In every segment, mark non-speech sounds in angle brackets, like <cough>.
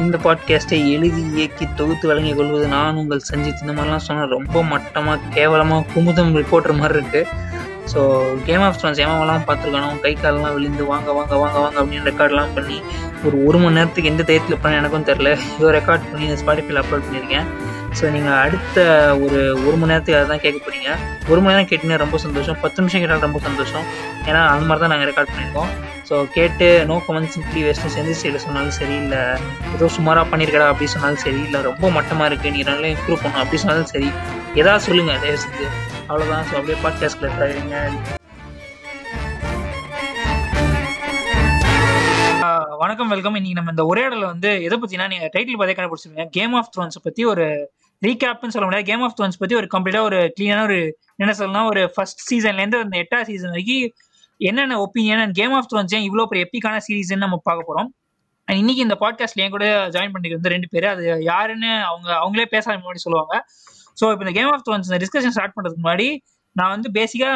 இந்த பாட்காஸ்ட்டை எழுதி இயக்கி தொகுத்து வழங்கிக் கொள்வது நான் உங்கள் சஞ்சித். இந்த மாதிரிலாம் சொன்னால் ரொம்ப மட்டமாக கேவலமாக குமுதம் ரிப்போர்ட்டர் மாதிரி இருக்குது ஸோ கேம் ஆஃப் த்ரோன்ஸ் ஏமாவெல்லாம் பார்த்துருக்கானோ கை காலெல்லாம் விழுந்து வாங்க வாங்க வாங்க வாங்க அப்படின்னு ரெக்கார்ட்லாம் பண்ணி ஒரு ஒரு மணி நேரத்துக்கு எந்த தைரியத்தில் பண்ண எனக்கும் தெரில இதோ ரெக்கார்ட் பண்ணி ஸ்பாட்டிஃபைல அப்லோட் பண்ணியிருக்கேன். ஸோ நீங்கள் அடுத்த ஒரு ஒரு மணி நேரத்துக்கு அதை தான் கேட்க போகிறீங்க ஒரு மணி நேரம் கேட்டீங்கன்னா ரொம்ப சந்தோஷம். பத்து நிமிஷம் கேட்டால் ரொம்ப சந்தோஷம். ஏன்னா அந்த மாதிரி தான் நாங்கள் ரெக்கார்ட் பண்ணியிருக்கோம். ஸோ கேட்டு நோ கமெண்ட்ஸ் சிம்பிளி வேஸ்ட்டு செஞ்சு சைடில் சொன்னாலும் சரி இல்லை ஏதோ சுமாராக பண்ணியிருக்கடா அப்படி சொன்னாலும் சரி இல்லை ரொம்ப மட்டமாக இருக்குது நீ நல்லா இம்ப்ரூவ் பண்ணணும் அப்படி சொன்னாலும் சரி ஏதாவது சொல்லுங்கள் தயவு செஞ்சு. அவ்வளோதான் ஸோ அப்படியே பாட்காஸ்ட்டில் தருவீங்க வணக்கம் வெல்கம். இன்னைக்கு நம்ம இந்த உரையாடல வந்து எதை பத்தினா நீங்க டைட்டில் பார்த்தே கண்டுபிடிச்சிருக்கீங்க கேம் ஆஃப் த்ரோன்ஸ் பத்தி ஒரு ரீகேப்னு சொல்ல முடியாது. கேம் ஆஃப் தோன்ஸ் பத்தி ஒரு கம்ப்ளீட்டா ஒரு கிளீனான ஒரு என்ன சொல்லலாம் ஒரு ஃபர்ஸ்ட் சீசன்ல இருந்து அந்த எட்டாவது சீசன் வரைக்கும் என்னென்ன opinion and Game of Thrones ஏன் இவ்வளோ பெரிய எப்பிக்கான சீரீஸ்ன்னு நம்ம பார்க்க போறோம். இன்னைக்கு இந்த பாட்காஸ்ட்ல என் கூட ஜாயின் பண்ணிட்டு வந்து ரெண்டு பேர். அது யாருன்னு அவங்க அவங்களே பேச முன்னாடி சொல்லுவாங்க. ஸோ இப்போ இந்த கேம் ஆஃப் தோன்ஸ் இந்த டிஸ்கஷன் ஸ்டார்ட் பண்றதுக்கு முன்னாடி நான் வந்து பேசிக்கா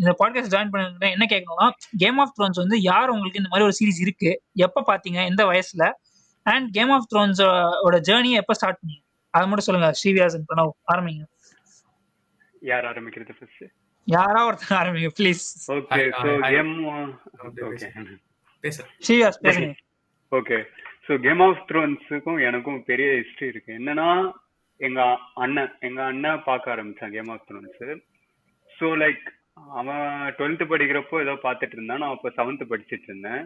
இந்த பாட்காஸ்ட் ஜாயின் பண்ண என்ன கேட்கணும்னா கேம் ஆஃப் த்ரோன்ஸ் வந்து யார் உங்களுக்கு இந்த மாதிரி ஒரு சீரிஸ் இருக்கு? எப்போ பார்த்தீங்க எந்த வயசுல? அண்ட் கேம் ஆஃப் த்ரோன்ஸோட ஜேர்னியை எப்போ ஸ்டார்ட் பண்ணீங்க? அதை மட்டும் சொல்லுங்க ஸ்ரீவியாசன் பிரணவ் ஆரம்பிங்க. யார் ஆரம்பிக்கிறது ஃபர்ஸ்ட் யாரா ஒருத்தர் ஆரம்பிங்க please okay so. Game okay பேச ஸ்ரீவியாஸ் பேசுங்க. ஓகே சோ கேம் ஆஃப் த்ரோன்ஸுக்கும் எனக்கும் பெரிய ஹிஸ்டரி இருக்கு. என்னன்னா எங்க அண்ணன் எங்க அண்ணன் பார்க்க ஆரம்பிச்சான் Game of Thrones so like அவன் டுவெல்த் படிக்கிறப்போ ஏதோ பார்த்துட்டு இருந்தான். நான் அப்போ செவன்த் படிச்சிட்டு இருந்தேன்.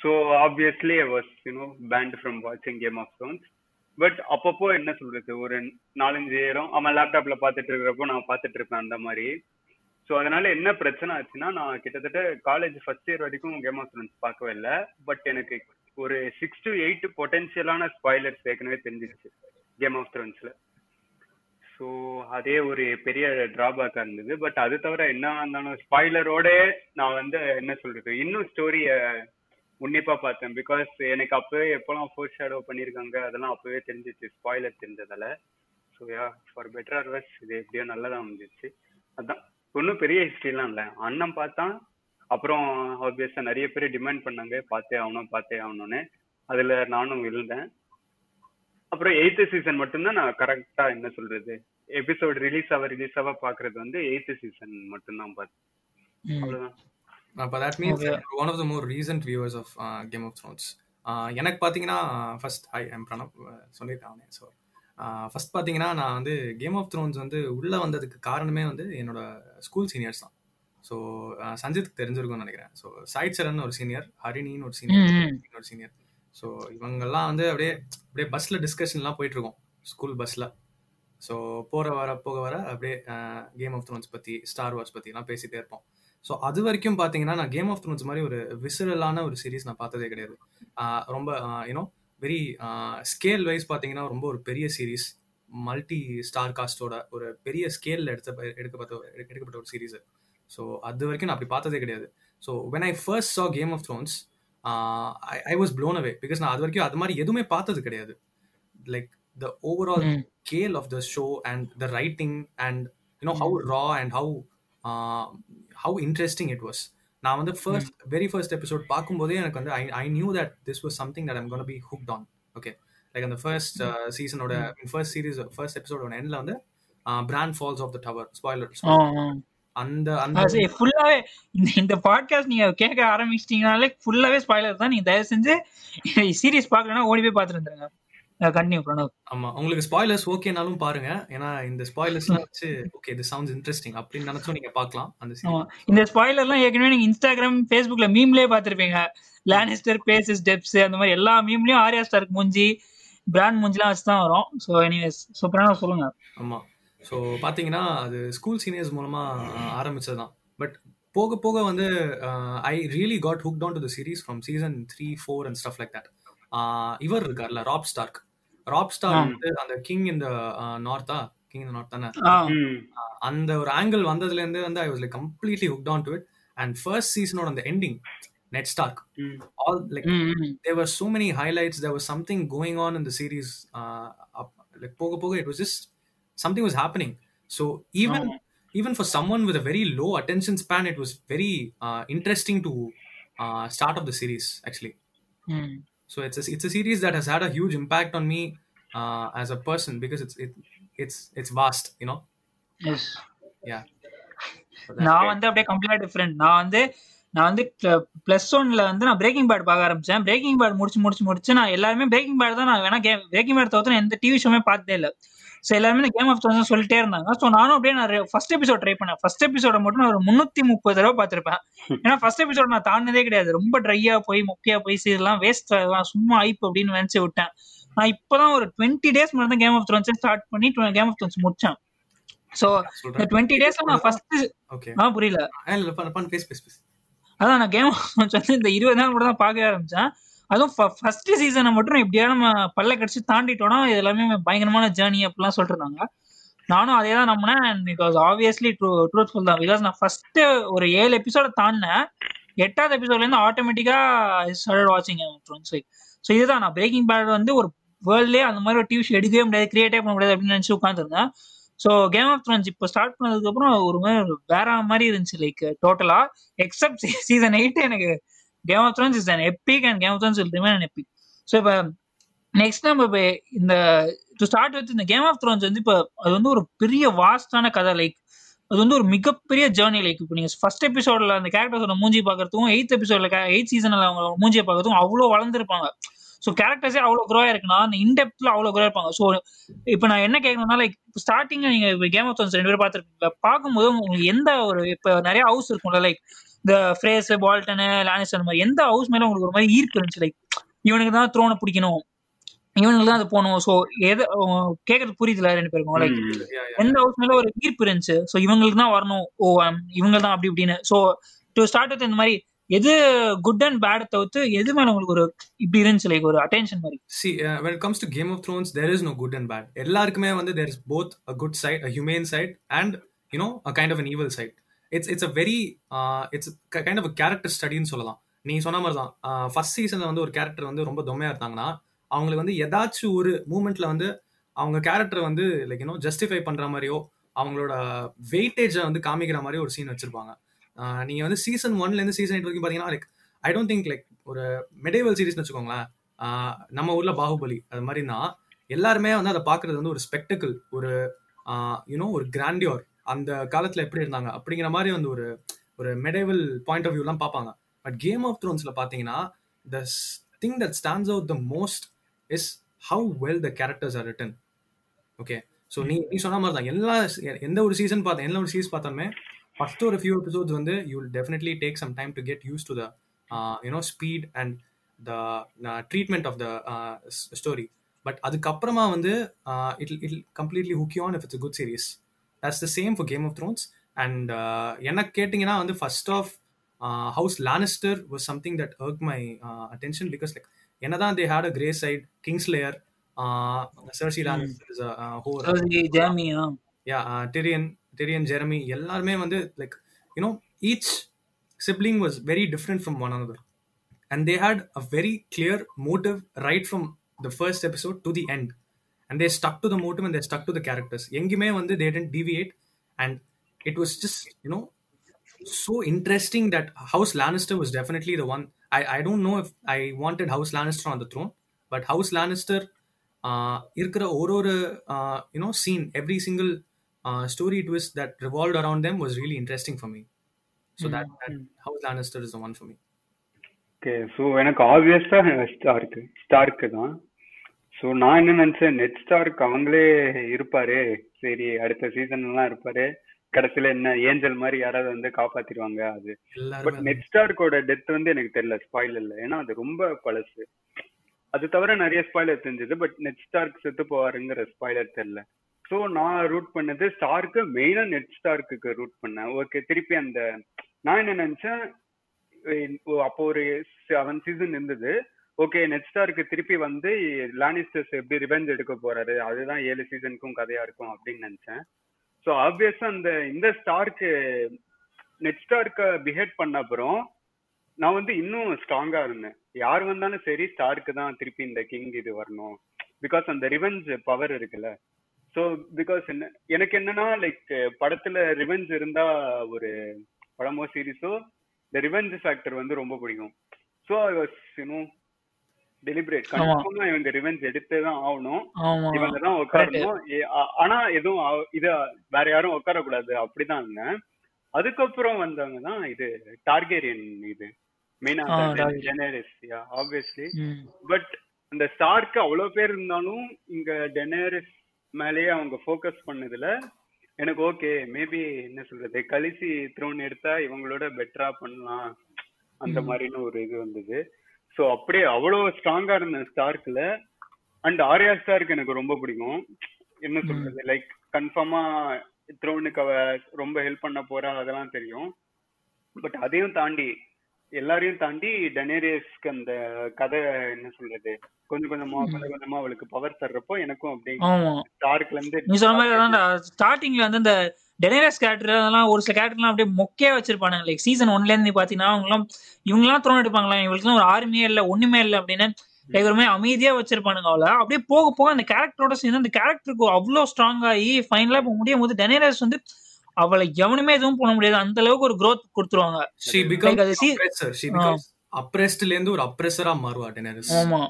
So obviously I was you know banned from வாட்சிங் கேம் ஆஃப் த்ரோன்ஸ் பட் அப்பப்போ என்ன சொல்றது? ஒரு நாலஞ்சு நேரம் அவன் லேப்டாப்ல பார்த்துட்டு இருக்கிறப்போ நான் பாத்துட்டு இருப்பேன் அந்த மாதிரி. ஸோ அதனால என்ன பிரச்சனை ஆச்சுன்னா நான் கிட்டத்தட்ட காலேஜ் ஃபர்ஸ்ட் இயர் வரைக்கும் கேம் ஆஃப் த்ரோன்ஸ் பார்க்கவே இல்லை. பட் எனக்கு ஒரு சிக்ஸ் டு எயிட் பொட்டன்ஷியலான ஸ்பாய்லர்ஸ் ஏற்கனவே தெரிஞ்சிருச்சு கேம் ஆஃப் த்ரோன்ஸ்ல ஸோ அதே ஒரு பெரிய டிராபேக்கா இருந்தது. பட் அது தவிர என்ன இருந்தாலும் ஸ்பாய்லரோட நான் வந்து என்ன சொல்றது? இன்னும் ஸ்டோரியை உன்னிப்பா பார்த்தேன். பிகாஸ் எனக்கு அப்பவே எப்பெல்லாம் ஃபோர் ஷேடோ பண்ணியிருக்காங்க அதெல்லாம் அப்பவே தெரிஞ்சிச்சு. ஸ்பாய்லர் தெரிஞ்சதால. ஸோ யா ஃபார் பெட்டர் ஆர்வஸ் இது எப்படியோ நல்லதா வந்துச்சு அதான் ஒன்றும் பெரிய ஹிஸ்ட்ரிலாம் இல்லை. அண்ணன் பார்த்தான் அப்புறம் ஆப்வியஸா நிறைய பேர் டிமாண்ட் பண்ணாங்க. பார்த்தே ஆகணும் பார்த்தே ஆகணும்னு. அதுல நானும் விழுந்தேன் அப்புறம் எயித்து சீசன் மட்டும்தான் நான் கரெக்டா என்ன சொல்றது? எபிசோட் ரிலீஸ் ஆக ரிலீஸ் ஆக பாக்குறது வந்து எயித்து சீசன் மட்டும்தான் பார்த்தேன். அவ்வளவுதான் அப்போ that means Okay. One of the more recent viewers of Game of Thrones எனக்கு பார்த்தீங்கன்னா ஃபர்ஸ்ட் ஐ எம் பிரணப் சொல்லியிருக்காங்க ஸோ ஃபர்ஸ்ட் பார்த்தீங்கன்னா நான் வந்து கேம் ஆஃப் த்ரோன்ஸ் வந்து உள்ளே வந்ததுக்கு காரணமே வந்து என்னோட ஸ்கூல் சீனியர்ஸ் தான். ஸோ சஞ்சித்துக்கு தெரிஞ்சிருக்கும்னு நினைக்கிறேன். ஸோ சாயிட் சரன் ஒரு சீனியர் ஹரிணின்னு ஒரு சீனியர். ஒரு சீனியர் ஸோ இவங்கெல்லாம் வந்து அப்படியே அப்படியே பஸ்ஸில் டிஸ்கஷன்லாம் போயிட்டு இருக்கோம் ஸ்கூல் பஸ்ஸில் ஸோ போகிற வர போக வர அப்படியே கேம் ஆஃப் த்ரோன்ஸ் பற்றி ஸ்டார் வார்ஸ் பற்றிலாம் பேசிட்டே இருப்போம். ஸோ அது வரைக்கும் பார்த்தீங்கன்னா நான் கேம் ஆஃப் த்ரோன்ஸ் மாதிரி ஒரு விசரலான ஒரு சீரிஸ் நான் பார்த்ததே கிடையாது. ரொம்ப யூனோ வெரி ஸ்கேல் வைஸ் பார்த்தீங்கன்னா ரொம்ப ஒரு பெரிய சீரிஸ் மல்டி ஸ்டார் காஸ்டோட ஒரு பெரிய ஸ்கேலில் எடுத்த எடுக்கப்பட்ட ஒரு- எடுக்கப்பட்ட ஒரு சீரிஸ் ஸோ அது வரைக்கும் நான் அப்படி பார்த்ததே கிடையாது. So when I first saw Game of Thrones I was blown away because நான் அது வரைக்கும் அது மாதிரி எதுவுமே பார்த்தது கிடையாது. Like the overall hmm. scale of the show and the writing and you know how raw how interesting it was. நான் வந்து ஃபர்ஸ்ட் வெரி ஃபர்ஸ்ட் எபிசோட் பார்க்கும்போதே எனக்கு வந்து I I knew that this was something that I'm gonna be hooked on okay like அந்த first சீசனோட first series first எபிசோடோட எண்ட்ல வந்து Bran falls off the tower spoiler. அந்த அந்த ஃபுல்லாவே இந்த பாட்காஸ்ட் நீங்க கேட்க ஆரம்பிச்சிட்டீங்கனாலே ஃபுல்லாவே ஸ்பாய்லர் தான். நீங்க தயவு செஞ்சு சீரிஸ் பார்க்கலன்னா ஓடி போய் பார்த்துட்டு வந்துருங்க. கண்டினியூ பிரணவ் ஆமா உங்களுக்கு ஸ்பாய்லர்ஸ் ஓகேனாலும் பாருங்க. ஏன்னா இந்த ஸ்பாய்லர்ஸ்லாம் வச்சு ஓகே இது சவுண்ட்ஸ் இன்ட்ரெஸ்டிங் அப்படின்னு நினைச்சும் நீங்க பார்க்கலாம் அந்த. இந்த ஸ்பாய்லர்லாம் ஏற்கனவே நீங்க இன்ஸ்டாகிராம் ஃபேஸ்புக்ல மீம்லயே பார்த்திருப்பீங்க. லானிஸ்டர் பேசஸ் டெப்ஸ் அந்த மாதிரி எல்லா மீம்லயும் ஆர்யா ஸ்டார்க் மூஞ்சி பிராண்ட் மூஞ்சிலாம் வச்சு தான் வரும். ஸோ எனிவேஸ் பிரணவ் சொல்லுங்க. ஆமா. ஸோ பார்த்தீங்கன்னா அது ஸ்கூல் சீனியர்ஸ் மூலமா ஆரம்பிச்சது தான் பட் போக போக வந்து I really got hooked down to the series from season three four and stuff like that இவர் இருக்கார்ல ராப் ஸ்டார்க் ராப் ஸ்டார். வந்து அந்த கிங் இந்த நார்த்தா கிங் இந்த நார்த் தானே அந்த ஒரு ஆங்கிள் வந்ததுல இருந்து வந்து I was like completely hooked down to it and first சீசனோட அந்த ending Ned Stark all like hmm, hmm. there were so many highlights there was something going on in the series uh, up, like poga poga it was just something was happening so even even for someone with a very low attention span it was very uh, interesting hmm. So it's it's a series that has had a huge impact on me uh, as a person because it's it, it's it's vast you know? Yes yeah. நான் வந்து அப்படியே கம்ப்ளீட்டா different நான் வந்து நான் வந்து plus ஒன்ல வந்து நான் பிரேக்கிங் பேட் பார்க்க ஆரம்பிச்சேன். பிரேக்கிங் பேட் முடிச்சு முடிச்சு முடிச்சு நான் எல்லாருமே பிரேக்கிங் பேட் தான் நான் வேணா கேம் பிரேக்கிங் பேட் தவிர்த்து எந்த டிவி ஷோமே பார்த்ததே இல்லை. ஸோ எல்லாருமே இந்த கேம் ஆஃப் த்ரோன்ஸ் சொல்லிட்டே இருந்தாங்க. ஸோ நானும் அப்படியே நான் ஃபர்ஸ்ட் எபிசோட் ட்ரை பண்ணேன். ஃபர்ஸ்ட் எபிசோட மட்டும் நான் ஒரு முந்நூத்தி முப்பது தடவை பார்த்திருப்பேன். ஏன்னா ஃபர்ஸ்ட் எபிசோட் நான் தாண்டினதே கிடையாது. ரொம்ப ட்ரையா போய் மொக்கையா போய் இதெல்லாம் வேஸ்ட் சும்மா ஐப் அப்படின்னு நினைச்சு விட்டேன். நான் இப்பதான் ஒரு டுவெண்ட்டி டேஸ் முன்னாடி தான் கேம் ஆஃப் த்ரோன்ஸ் ஸ்டார்ட் பண்ணி கேம் ஆஃப் த்ரோன்ஸ் முடிச்சேன். ஸோ இந்த டுவெண்ட்டி டேஸ்ல நான் ஃபர்ஸ்ட் ஓகே ஆ புரியல. அதான் நான் கேம் வந்து இந்த இருபது நாள் கூட தான் பார்க்க ஆரம்பிச்சேன். அதுவும் ஃபர்ஸ்ட் சீசனை மட்டும் எப்படியாவது நம்ம பல்ல கடிச்சு தாண்டிட்டோம்னா இது எல்லாமே பயங்கரமான ஜேர்னி அப்படிலாம் சொல்லிருந்தாங்க நானும் அதே தான் நம்பினேன் it was obviously true truthful தான். பிகாஸ் நான் ஃபர்ஸ்ட் ஒரு ஏழு எபிசோட தாண்டினேன். எட்டாவது எபிசோட்ல இருந்து ஆட்டோமேட்டிக்கா வாட்சிங் வாட்சிங் ஸோ இதுதான். நான் பிரேக்கிங் பேட் வந்து ஒரு வேர்ல்ட்லேயே அந்த மாதிரி ஒரு டிவி ஷோ எடுக்கவே முடியாது கிரியேட்டே பண்ண முடியாது அப்படின்னு நினச்சி உட்காந்துருந்தேன் ஸோ கேம் ஆஃப் த்ரோன்ஸ் இப்போ ஸ்டார்ட் பண்ணதுக்கப்புறம் ஒரு மாதிரி வேற மாதிரி இருந்துச்சு லைக் டோட்டலா எக்ஸப்ட் சீசன் எயிட் எனக்கு Game of Thrones is an epic and Game of Thrones will remain an epic so இப்போ நெக்ஸ்ட் நம்ம இப்போ இந்த டு ஸ்டார்ட் வித் இந்த கேம் ஆஃப் த்ரோன்ஸ் வந்து இப்போ அது வந்து ஒரு பெரிய வாஸ்டான கதை. லைக் அது வந்து ஒரு மிகப்பெரிய ஜேர்னி லைக் இப்போ நீங்கள் ஃபர்ஸ்ட் எபிசோட்ல அந்த கேரக்டர்ஸோட மூஞ்சி பார்க்கறதுக்கும் எயித் எபிசோட்ல எயிட் சீசனில் அவங்க மூஞ்சியை பார்க்கறதுக்கும் அவ்வளோ வளர்ந்துருப்பாங்க. ஸோ கேரக்டர்ஸே அவ்வளோ க்ரோ இருக்குன்னா அந்த இன்டெப்த்ல அவ்வளோ க்ரோ இருப்பாங்க ஸோ இப்போ நான் என்ன கேட்கணும்னா லைக் ஸ்டார்டிங்ல நீங்க கேம் ஆஃப் த்ரோன்ஸ் ரெண்டு பேரும் பார்த்துருப்பீங்க பார்க்கும்போது உங்களுக்கு எந்த ஒரு இப்போ நிறைய ஹவுஸ் இருக்கும்ல லைக் இந்த ஃப்ரேஸ் பால்டனு லானிஸ்டர் மாதிரி எந்த ஹவுஸ் மேல உங்களுக்கு ஒரு மாதிரி ஈர்ப்பு இருந்துச்சு? லைக் இவனுக்கு தான் த்ரோனை பிடிக்கணும். இவனுக்கு தான் அது போகணும். ஸோ எது கேட்கறது புரியுதுல ரெண்டு பேருக்கும்? லைக். எந்த ஹவுஸ் மேல ஒரு ஈர்ப்பு இருந்துச்சு? ஸோ இவங்களுக்கு தான் வரணும். ஓ இவங்க தான் அப்படி இப்படின்னு. ஸோ டு ஸ்டார்ட் வித் இந்த மாதிரி எது குட் அண்ட் பேட் தவிர்த்து எது மேல உங்களுக்கு ஒரு இப்படி இருந்துச்சு லைக் ஒரு அட்டென்ஷன் மாதிரி? See when comes to Game of Thrones there is no good and bad எல்லாருக்குமே வந்து there is both a good side a humane side and you know a kind of an evil side it's it's a very it's kind of a uh, ki- சொல்லலாம். நீ சொன்ன மாதிரி தான் first uh, சீசன்ல வந்து ஒரு கேரக்டர் வந்து ரொம்ப தொம்மையா இருந்தாங்கன்னா அவங்களுக்கு வந்து ஏதாச்சும் ஒரு மூமெண்ட்ல வந்து அவங்க கேரக்டர் வந்து லைக் யூனோ ஜஸ்டிஃபை பண்ற மாதிரியோ அவங்களோட வெயிட்டேஜை வந்து காமிக்கிற மாதிரி ஒரு சீன் வச்சிருப்பாங்க. நீங்கள் வந்து சீசன் ஒன்லேருந்து சீசன் எயிட் வரைக்கும் பார்த்தீங்கன்னா like I don't think like ஒரு மெடேவல் சீரிஸ்னு வச்சுக்கோங்களேன். நம்ம ஊரில் பாகுபலி அது மாதிரினா எல்லாருமே வந்து அதை பார்க்குறது வந்து ஒரு ஸ்பெக்டக்கிள் ஒரு யூனோ ஒரு கிராண்டியோர் அந்த காலத்தில் எப்படி இருந்தாங்க? அப்படிங்கிற மாதிரி வந்து ஒரு ஒரு மெடேவல் பாயிண்ட் ஆஃப் வியூலாம் பார்ப்பாங்க. பட் கேம் ஆஃப் த்ரோன்ஸில் பார்த்தீங்கன்னா the thing that stands out the most is how well the characters are written okay so நீ நீ சொன்ன மாதிரி தான் எல்லா எந்த ஒரு சீசன் பார்த்தா எந்த ஒரு சீஸ் பார்த்தாலுமே ஃபர்ஸ்ட் ஒரு ஃபியூ எபிசோட்ஸ் வந்து you will definitely take some time to get used to the you know speed and the treatment of the story but அதுக்கப்புறமா வந்து it it completely hook on if it's good series that's the same for Game of Thrones and எனக்கு கேட்டிங்கன்னா வந்து first of house Lannister was something that work my attention because like என்னதான் they had a grey side Kingslayer Cersei Lannister is ஹோர் Jamia yeah Tyrion Tyrion Jeremy எல்லாருமே வந்து like you know each sibling was very different from one another and they had a very clear motive right from the first episode to the end and they stuck to the motive and they stuck to the characters எங்குமே வந்து they didn't deviate and it was just you know so interesting that house lannister was definitely the one i i don't know if i wanted house lannister on the throne but house lannister uh, இருக்கிற ஒரு ஒரு you know scene every single uh, story twist that revolved around them was really interesting for me. So that, that house lannister is the one for me. Okay so எனக்கு ஆப்வியஸா Stark Stark தான். So நான் என்ன நினைச்சேன் net Stark அவங்களே இருப்பாரு. சரி அடுத்த சீசன் எல்லாம் இருப்பாரு. கடைசியில என்ன ஏஞ்சல் மாதிரி யாராவது வந்து காப்பாத்திடுவாங்க அது. பட் நெட் ஸ்டார்க்கோட டெத் வந்து எனக்கு தெரியல ஸ்பாயில் இல்லை. ஏன்னா அது ரொம்ப பழசு. அது தவிர நிறைய ஸ்பாய்லர் தெரிஞ்சது பட் நெட் ஸ்டார்க் செத்து போவாருங்கிற ஸ்பாய்லர் தெரியல. ஸோ நான் ரூட் பண்ணது ஸ்டார்க்கு மெயினா நெட் ஸ்டார்க்கு ரூட் பண்ணேன். ஓகே திருப்பி அந்த நான் என்ன நினைச்சேன் ஓ, அப்போ ஒரு செவன் சீசன் இருந்தது. ஓகே நெட் ஸ்டார்க்கு திருப்பி வந்து லானிஸ்டர்ஸ் எப்படி ரிவெஞ்ச் எடுக்க போறாரு அதுதான் ஏழு சீசனுக்கும் கதையா இருக்கும் அப்படின்னு நினைச்சேன். ஸோ ஆப்வியஸா அந்த இந்த ஸ்டார்க்கு நெட் ஸ்டார்க்க பிஹேவ் பண்ண அப்புறம் நான் வந்து இன்னும் ஸ்ட்ராங்கா இருந்தேன். யார் வந்தாலும் சரி ஸ்டார்க்கு தான் திருப்பி இந்த கிங் இது வரணும். பிகாஸ் அந்த ரிவெஞ்ச் பவர் இருக்குல்ல. ஸோ பிகாஸ் என்ன எனக்கு என்னன்னா லைக் படத்துல ரிவெஞ்ச் இருந்தா ஒரு படமோ சீரிஸோ இந்த ரிவெஞ்ச் ஃபேக்டர் வந்து ரொம்ப பிடிக்கும். So I was you know deliberate. கன்ஃபார்மா இவங்க ரிவெஞ்ச் எடுத்தே தான் ஆகணும். இவங்க தான் உட்காரணும். ஆனா எதுவும் இத வேற யாரும் உட்கார கூடாது அப்படிதான் இருந்தேன் அதுக்கப்புறம் வந்தவங்க தான் இது டார்கேரியன் இது. மெயினா. Daenerys obviously. பட் அந்த ஸ்டார்க்கு அவ்வளவு பேர் இருந்தாலும் இங்க டெனரிஸ் மேலேயே அவங்க ஃபோக்கஸ் பண்ணதுல எனக்கு ஓகே மேபி என்ன சொல்றது கலிசி த்ரோன் எடுத்தா இவங்களோட பெட்டரா பண்ணலாம். அந்த. மாதிரின்னு ஒரு இது வந்தது. சோ அப்படியே அவ்வளவு ஸ்ட்ராங்கா இருந்த ஸ்டார்க்ல அண்ட் ஆர்யா ஸ்டார்க் எனக்கு ரொம்ப பிடிக்கும். என்ன சொல்றது லைக் கன்ஃபார்மா த்ரோனுக்கு அவ ரொம்ப ஹெல்ப் பண்ண போறா அதெல்லாம் தெரியும். பட் அதையும் தாண்டி எல்லாரையும் தாண்டி டெனேரியஸ்க்கு அந்த கதை என்ன சொல்றது? கொஞ்சம் கொஞ்சமா கொஞ்சம் கொஞ்சமா அவளுக்கு பவர் தர்றப்போ எனக்கும் அப்படியே ஸ்டார்க்ல இருந்து நீ சொன்ன மாதிரி அதான் ஸ்டார்டிங்ல வந்து இந்த டெனரஸ் கேரக்டர் அதெல்லாம் ஒரு சில கேரக்டர்லாம் அப்படியே மொக்கையா வச்சிருப்பானுங்க. லைக் சீசன் ஒன்ல இருந்து பாத்தீங்கன்னா அவங்கலாம் இவங்கலாம் த்ரோன் எடுப்பாங்களா? இவங்களுக்குலாம் ஒரு ஆர்மியே இல்ல ஒண்ணுமே இல்ல அப்படின்னு லைக் ஒரு மாதிரி அமைதியா வச்சிருப்பானுங்க அவள. அப்படியே போக போக அந்த கேரக்டரோட சேர்ந்து அந்த கேரக்டருக்கு அவ்வளவு ஸ்ட்ராங் ஆகி ஃபைனலா இப்போ முடியும் போது டெனரஸ் வந்து அவளை எவனுமே எதுவும் பண்ண முடியாது. அந்த அளவுக்கு ஒரு growth கொடுத்துருவாங்க. She become oppressor she becomes அப்ரெஸ்ட்ல இருந்து ஒரு அப்ரெசரா மாறுவா டெனரிஸ் ஆமா.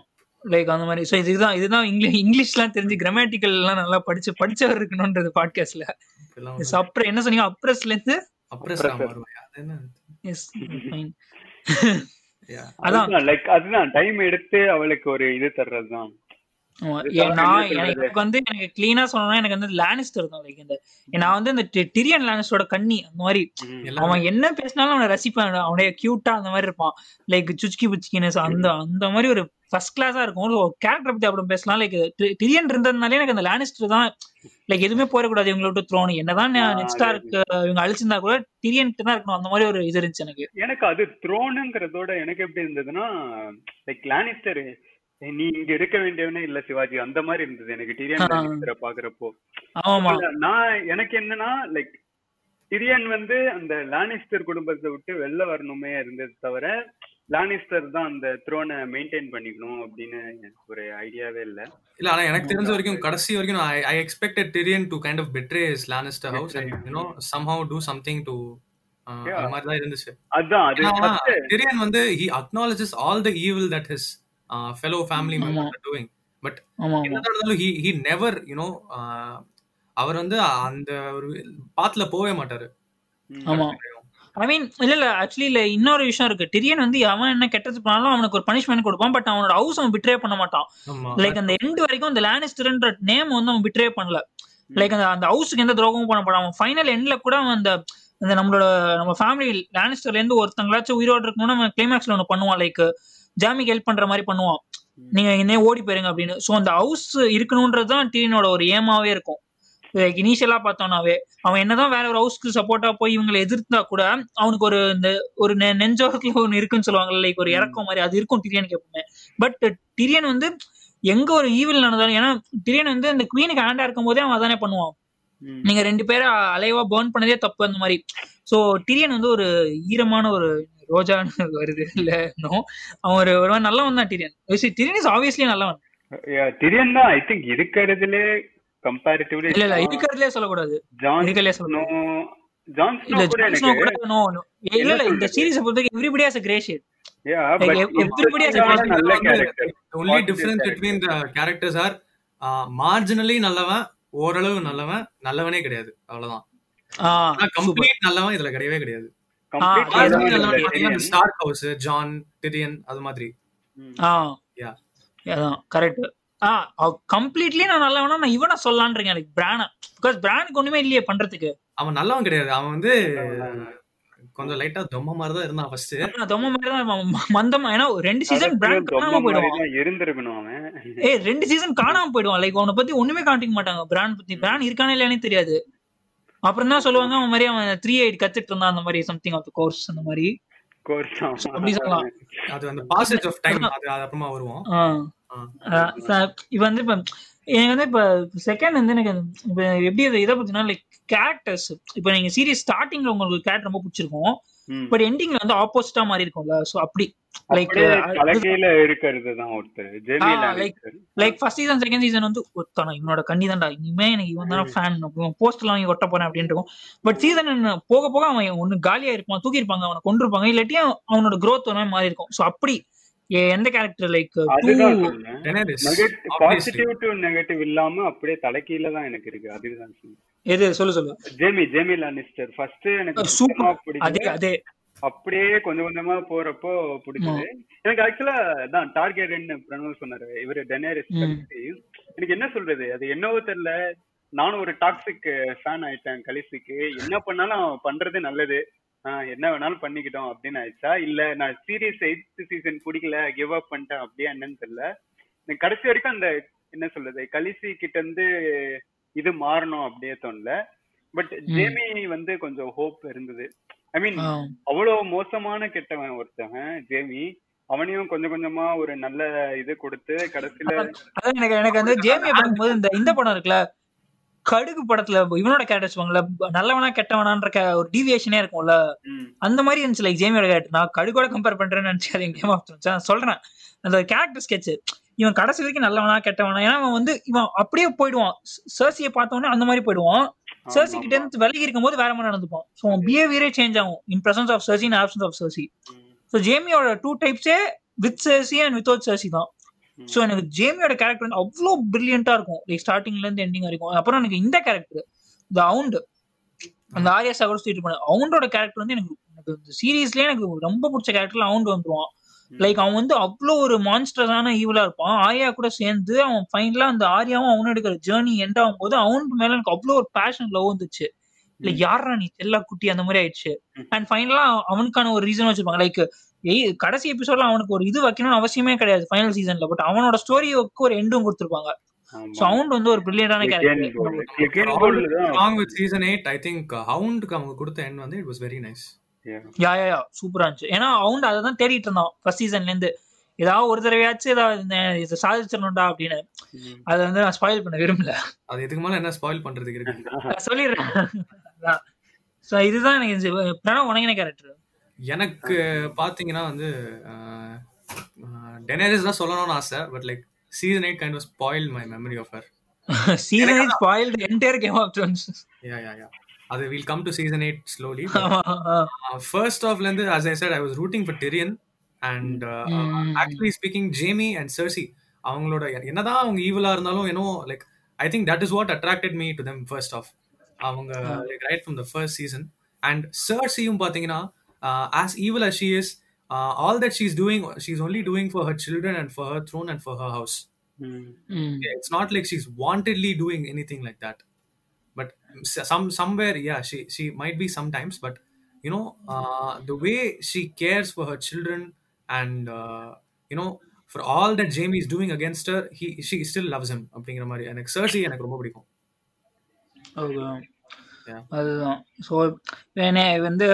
லைக் அந்த மாதிரி. ஸோ இதுதான் இதுதான் இங்கிலீஷ் இங்கிலீஷ்லாம் தெரிஞ்சு கிராமட்டிக்கல் எல்லாம் நல்லா படிச்சு படிச்சவர் இருக்கணும்ன்றது பாட்காஸ்ட்ல அப்ர என்ன சொன்னீங்க? அப்ரஸ்ல இருந்து. அதான். லைக் அதுதான். டைம் எடுத்து அவளுக்கு ஒரு இது தர்றதுதான். நான்? எனக்கு வந்து எனக்கு கிளீனா சொல்லணும்னா எனக்கு வந்து லானிஸ்டர் தான் லைக் இந்த நான் வந்து இந்த டிரியன் லானிஸ்டரோட கண்ணி அந்த மாதிரி. அவன் என்ன பேசினாலும் அவனை ரசிப்பான். அவனுடைய கியூட்டா அந்த மாதிரி இருப்பான். லைக் சுச்கி புச்கினஸ் அந்த அந்த மாதிரி ஒரு ஃபர்ஸ்ட் கிளாஸா இருக்கும். ஒரு கேரக்டர் பத்தி அப்புறம் பேசலாம். லைக் டிரியன் இருந்ததுனாலே எனக்கு அந்த லானிஸ்டர் தான் லைக் எதுவுமே போயிடக்கூடாது இவங்களை விட்டு த்ரோன் என்னதான் நெக்ஸ்டா இருக்கு இவங்க அழிச்சிருந்தா கூட டிரியன்ட்டு தான் இருக்கணும். அந்த மாதிரி ஒரு இது இருந்துச்சு எனக்கு. எனக்கு அது த்ரோனுங்கிறதோட எனக்கு எப்படி இருந்ததுன்னா லைக் லானிஸ்டர் நீ இங்க இருக்க வேண்டியவனே இல்ல சிவாஜி. அந்த மாதிரி இருந்தது எனக்கு. டிரியன் பாக்குறப்போ நான் எனக்கு என்னன்னா லைக் டிரியன் வந்து அந்த லானிஸ்டர் குடும்பத்தை விட்டு வெளில வரணுமே இருந்தது தவிர லானிஸ்டர் தான் அந்த த்ரோனை மெயின்டைன் பண்ணிக்கணும் அப்படின்னு ஒரு ஐடியாவே இல்ல. இல்ல ஆனா எனக்கு தெரிஞ்ச வரைக்கும் கடைசி வரைக்கும் I I expected Tyrion to kind of betray is Lannister house and you know somehow to something to. அந்த மாதிரி தான் இருந்துச்சு. அதான் அது டிரியன் வந்து he acknowledges all the evil that his uh, fellow family members ஆமா. are doing. But ஆமா ஆமா. என்னதான் இருந்தாலும் he he never you know uh, அவர் வந்து அந்த ஒரு பாத்துல போவே மாட்டாரு. ஆமா. ஐ மீன் இல்ல இல்ல ஆக்சுவலி இல்ல இன்னொரு விஷயம் இருக்கு. டிரியன் வந்து அவன் என்ன கெட்டது பண்ணாலும் அவனுக்கு ஒரு பனிஷ்மெண்ட் கொடுப்பான் பட் அவனோட ஹவுஸ் அவன் பிட்ரே பண்ண மாட்டான். லைக் அந்த எண்ட் வரைக்கும் அந்த லானிஸ்டர்ன்ற நேம் வந்து அவன் பிட்ரே பண்ணல. லைக் அந்த அந்த ஹவுஸுக்கு எந்த துரோகமும் பண்ண போறான் அவன் ஃபைனல் எண்ட்ல கூட அவன் அந்த அந்த நம்மளோட நம்ம ஃபேமிலி லானிஸ்டர்ல இருந்து ஒருத்தங்களாச்சும் உயிரோடு இருக்கணும்னு அவன் கிளைமேக்ஸ்ல ஒன்று பண்ணுவான் லைக் ஜாமிக்கு ஹெல்ப் பண்ற மாதிரி பண்ணுவான். நீங்க இன்னே ஓடி போயிருங்க அப்படின்னு. ஸோ அந்த ஹவுஸ் இருக்கணும்ன்றது தான் டீனோட ஒரு ஏமாவே இருக்கும். இனிஷியலா பார்த்தோம்னாவே அவன் என்னதான் வேற ஒரு ஹவுஸ்க்கு சப்போர்ட்டா போய் இவங்களை எதிர்த்தா கூட அவனுக்கு ஒரு இந்த ஒரு நெஞ்சோரத்துல ஒன்று இருக்குன்னு சொல்லுவாங்கல்ல லைக் ஒரு இறக்கம் மாதிரி அது இருக்கும் டிரியனுக்கு எப்பவுமே. பட் டிரியன் வந்து எங்க ஒரு ஈவில் நடந்தாலும் ஏன்னா டிரியன் வந்து அந்த குவீனுக்கு ஹேண்டா இருக்கும் போதே அவன் அதானே பண்ணுவான். நீங்க ரெண்டு பேரை அலைவா பேர்ன் பண்ணதே தப்பு அந்த மாதிரி. சோ டிரியன் வந்து ஒரு ஈரமான ஒரு ரோஜான்னு வருது. இல்ல நோ அவன் ஒரு ஒரு மாதிரி நல்லவன் தான் டிரியன் டிரியன் இஸ் ஆப்வியஸ்லி நல்லவன். Yeah, டிரியன் தான் ஐ திங்க் இருக்கிறதுலே கம்பேரிட்டிவ்லி இல்ல இல்ல இருக்கிறதுலே சொல்லக்கூடாது. இருக்கிறதுலே சொல்லக்கூடாது. ஜான் இல்ல ஸ்னோ கூட இந்த சீரிஸ் பொறுத்தவரைக்கும் எவ்ரிபடி ஹஸ் கிரே ஷேட் யா நல்ல character the only difference between the characters are marginally நல்லவன் ஓரளவு நல்லவன் நல்லவனே கிடையாது. அவ்வளவுதான். கம்ப்ளீட் நல்லவன் இதுல கிடையவே கிடையாது. ஸ்டார்க் ஹவுஸ் ஜான் டிரியன் அது மாதிரி. ஆ. கரெக்ட் ஆ கம்ப்ளீட்லி நான் நல்லவனா நான் இவனை சொல்லலான்னு இருக்கேன் லைக் பிரான பிகாஸ் பிரானுக்கு ஒண்ணுமே இல்லையே பண்றதுக்கு. அவன் நல்லவன் கிடையாது. அவன் வந்து கொஞ்சம் லைட்டா தொம்ம மாதிரி தான் இருந்தான் ஃபர்ஸ்ட் தொம்ம மாதிரி தான் மந்தமா ஏன்னா ரெண்டு சீசன் பிராண்ட் காணாம போயிடுவான். இருந்திருக்கணும் அவன். ஏய் ரெண்டு சீசன் காணாம போயிடுவான். லைக் அவனை பத்தி ஒண்ணுமே காட்டிக்க மாட்டாங்க. பிராண்ட் பத்தி பிராண்ட் இருக்கானே இல்லையானே தெரியாது. அப்புறம் தான் சொல்லுவாங்க? அவன் மாதிரி அவன் த்ரீ எயிட் கத்துட்டு இருந்தான் அந்த மாதிரி சம்திங் ஆஃப் கோர்ஸ் அந்த மாதிரி. கோர்ஸ் அப்படி சொல்லலாம். அது அந்த பாசேஜ் ஆஃப் டைம் அது அப்புறமா வருவோம். இப்ப வந்து இப்ப எனக்கு வந்து இப்ப செகண்ட் வந்து எனக்கு இப்ப எப்படி இதை பத்தினா லைக் கேரக்டர்ஸ் இப்ப நீங்க சீரியஸ் ஸ்டார்டிங்ல உங்களுக்கு கேரக்டர் ரொம்ப பிடிச்சிருக்கும். பட் எண்டிங்ல வந்து ஆப்போசிட்டா மாறி இருக்கும்ல. சோ அப்படி லைக் கலக்கையில இருக்கிறது தான் ஒருத்தர் like- like first season second season வந்து ஒத்தானா இவனோட கண்ணி தான்டா. இனிமே எனக்கு இவன் தான் ஃபேன் போஸ்ட் எல்லாம் வாங்கி ஒட்ட போறேன் அப்படின்னு இருக்கும். பட் சீசன் போக போக அவன் ஒண்ணு காலியா இருப்பான் தூக்கி இருப்பாங்க அவனை கொண்டிருப்பாங்க இல்லாட்டி அவனோட growth ஒரு மாதிரி மாறி இருக்கும் சோ அப்படி எந்த character like. Positive to negative இல்லாம அப்படியே தலைக்கீழ தான் எனக்கு இருக்கு. அதுதான். எது சொல்லு சொல்லு. ஜேமி ஜேமி லானிஸ்டர் ஃபர்ஸ்ட் எனக்கு சுத்தமா சூப்பர் அதே அதே. அப்படியே கொஞ்சம் கொஞ்சமா போறப்போ பிடிச்சது. எனக்கு ஆக்சுவலா தான் டார்கெட்னு பிரணவ் சொன்னாரு. இவரு டெனேரிஸ். எனக்கு என்ன சொல்றது? அது என்னவோ தெரியல. நானும் ஒரு டாக்ஸிக் ஃபேன் ஆயிட்டேன். கலிசிக்கு என்ன பண்ணாலும் பண்றது நல்லது. என்ன வேணாலும் பண்ணிக்கிட்டோம் அப்படின்னு ஆயிடுச்சா? இல்ல நான் சீரியஸ் எயித் சீசன் பிடிக்கல கிவ் அப் பண்ணிட்டேன் அப்படியே என்னன்னு தெரியல. கடைசி வரைக்கும் அந்த என்ன சொல்றது கலிசி கிட்ட இருந்து இது மாறணும் அப்படியே தோணல. பட் ஜேமி வந்து கொஞ்சம் ஹோப் இருந்தது. ஐ மீன். அவ்வளவு மோசமான கெட்டவன் ஒருத்தவன் ஜேமி. அவனையும் கொஞ்சம் கொஞ்சமா ஒரு நல்ல இது கொடுத்து கடைசியில எனக்கு எனக்கு வந்து ஜேமியை பார்க்கும்போது இந்த இந்த படம் இருக்குல்ல கடுகு படத்துல இவனோட கேரக்டர் சொல்லுவாங்கல்ல நல்லவனா கெட்டவனான்ற ஒரு டீவியேஷனே இருக்கும்ல. அந்த மாதிரி இருந்துச்சு லைக் ஜேமியோட கேரக்டர் நான் கடுகோட கம்பேர் பண்றேன்னு நினைச்சாரு கேம் ஆஃப் நான் சொல்றேன் அந்த கேரக்டர் ஸ்கெட்ச் இவன் கடைசி வரைக்கும் நல்லவனா கெட்டவனா ஏன்னா அவன் வந்து இவன் அப்படியே போயிடுவான். சர்சியை பார்த்தோன்னே அந்த மாதிரி போயிடுவான். சர்சி கிட்ட இருந்து விலகி இருக்கும்போது வேற மாதிரி நடந்துப்பான். ஸோ பிஹேவியரே சேஞ்ச் ஆகும். In presence of Cersei in absence of Cersei so ஜேமியோட two டைப்ஸே with Cersei and without Cersei தான். ஸோ எனக்கு ஜேமியோட கேரக்டர் வந்து அவ்வளோ பிரில்லியண்டா இருக்கும். லைக் ஸ்டார்டிங்ல இருந்து எண்டிங் வரைக்கும். அப்புறம் எனக்கு இந்த கேரக்டர் இந்த அவுண்ட் அந்த ஆரியா சகோட ஸ்ட்ரீட் பண்ண அவுண்டோட கேரக்டர் வந்து எனக்கு எனக்கு இந்த சீரீஸ்லயே எனக்கு ரொம்ப பிடிச்ச கேரக்டர்ல அவுண்ட் வந்துருவான். லைக் அவன் வந்து அவ்வளோ ஒரு மான்ஸ்டர்ஸான ஈவலா இருப்பான். ஆர்யா கூட சேர்ந்து அவன் ஃபைனலா அந்த ஆர்யாவும் அவனும் எடுக்கிற ஜேர்னி எண்ட் ஆகும்போது அவனுக்கு மேல எனக்கு அவ்வளோ ஒரு பேஷன் லவ் வந்துச்சு. லைக் யாரா நீ? செல்லா குட்டி அந்த மாதிரி ஆயிடுச்சு. அண்ட் ஃபைனலா அவனுக்கான ஒரு ரீசன் வச்சிருப்பாங்க. லைக் கடைசி எபிசோட்ல அவனுக்கு ஒரு இது வைக்கணும்னு அவசியமே கிடையாது ஃபைனல் சீசன்ல பட் அவனோட ஸ்டோரிக்கு ஒரு எண்டும் கொடுத்துருப்பாங்க. அவன் வந்து ஒரு பிரில்லியண்டான Again character season 8 i think uh, houndக்கு அவங்க கொடுத்த எண்ட் வந்து it was very nice Yeah. Yeah yeah yeah சூப்பரா இருந்துச்சு. ஏன்னா அவன் அதை தான் தேடிட்டு இருந்தான் ஃபர்ஸ்ட் சீசன்ல இருந்து. ஏதாவது ஒரு தடவையாச்சும் ஏதாவது சாதிச்சிடணும்டா அப்படின்னு. அதை வந்து நான் ஸ்பாயில் பண்ண விரும்பல. அது எதுக்கு மேல என்ன ஸ்பாயில் பண்றதுக்கு இருக்கு? நான் சொல்லிடுறேன். <laughs> இதுதான் எனக்கு பிரணவ் உனங்கின கேரக்டர் எனக்கு பாத்தீங்கன்னா வந்து டெனரிஸ் தான் சொல்லணும்னு ஆசை but like season eight kind of spoil my memory of her season spoiled entire Game of Thrones yeah yeah yeah அது will come to season eight slowly first ஆஃப்ல இருந்து as i said i was rooting for tyrion and uh, Mm. actually speaking jamie and cersei அவங்களோட என்னதான் அவங்க ஈவலா இருந்தாலும் ஏனோ like I think that is what attracted me to them first of அவங்க right from the first season and சர்சியும் பாத்தீங்கன்னா As evil as she is uh, all that she's doing she's only doing for her children and for her throne and for her house ம். it's not like she's wantedly doing anything like that but s- some somewhere yeah she she might be sometimes but you know uh, the way she cares for her children and uh, you know for all that Jamie is doing against her he she still loves him அப்படிங்கிற மாதிரி எனக்கு Cersei எனக்கு ரொம்ப பிடிக்கும் Yeah. அதுதான் so வந்து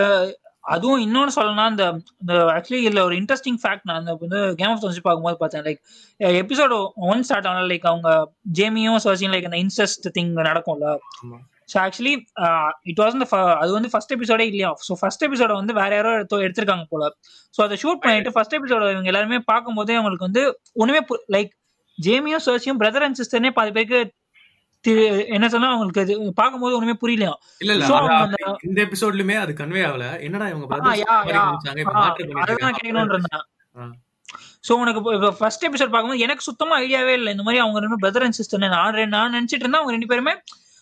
அதுவும் இன்னொன்னு சொல்லணும்னா இந்த இந்த ஆக்சுவலி இதுல ஒரு இன்ட்ரெஸ்டிங் ஃபேக்ட் நான் அந்த வந்து கேம் ஆஃப் த்ரோன்ஸ் பார்க்கும்போது பார்த்தேன். லைக் எபிசோட் ஒன் ஸ்டார்ட் ஆகல லைக் அவங்க ஜேமியும் சர்ச்சியும் லைக் அந்த இன்ட்ரெஸ்ட் திங் நடக்கும்ல. ஸோ ஆக்சுவலி இட் வாஸ் அது வந்து ஃபர்ஸ்ட் எபிசோடே இல்லையா? ஸோ ஃபர்ஸ்ட் எபிசோட வந்து வேற யாரோ எடுத்து எடுத்திருக்காங்க போல. ஸோ அதை ஷூட் பண்ணிட்டு ஃபர்ஸ்ட் எபிசோட இவங்க எல்லாருமே பார்க்கும்போதே அவங்களுக்கு வந்து ஒண்ணுமே லைக் ஜேமியும் சர்ச்சியும் பிரதர் அண்ட் சிஸ்டர்னே பாதி பேருக்கு என்ன சொன்னா அவங்களுக்கு அது பார்க்கும்போது ஒண்ணுமே புரியலையா? இல்ல இல்ல இந்த எபிசோட்லயுமே அது கன்வே ஆகல. என்னடா இவங்க. சோ உனக்கு ஃபர்ஸ்ட் எபிசோட் பார்க்கும்போது எனக்கு சுத்தமா ஐடியாவே இல்லை. இந்த மாதிரி அவங்க ரெண்டு பிரதர் அண்ட் சிஸ்டர் நான் நினைச்சிட்டு இருந்தேன். அவங்க ரெண்டு பேருமே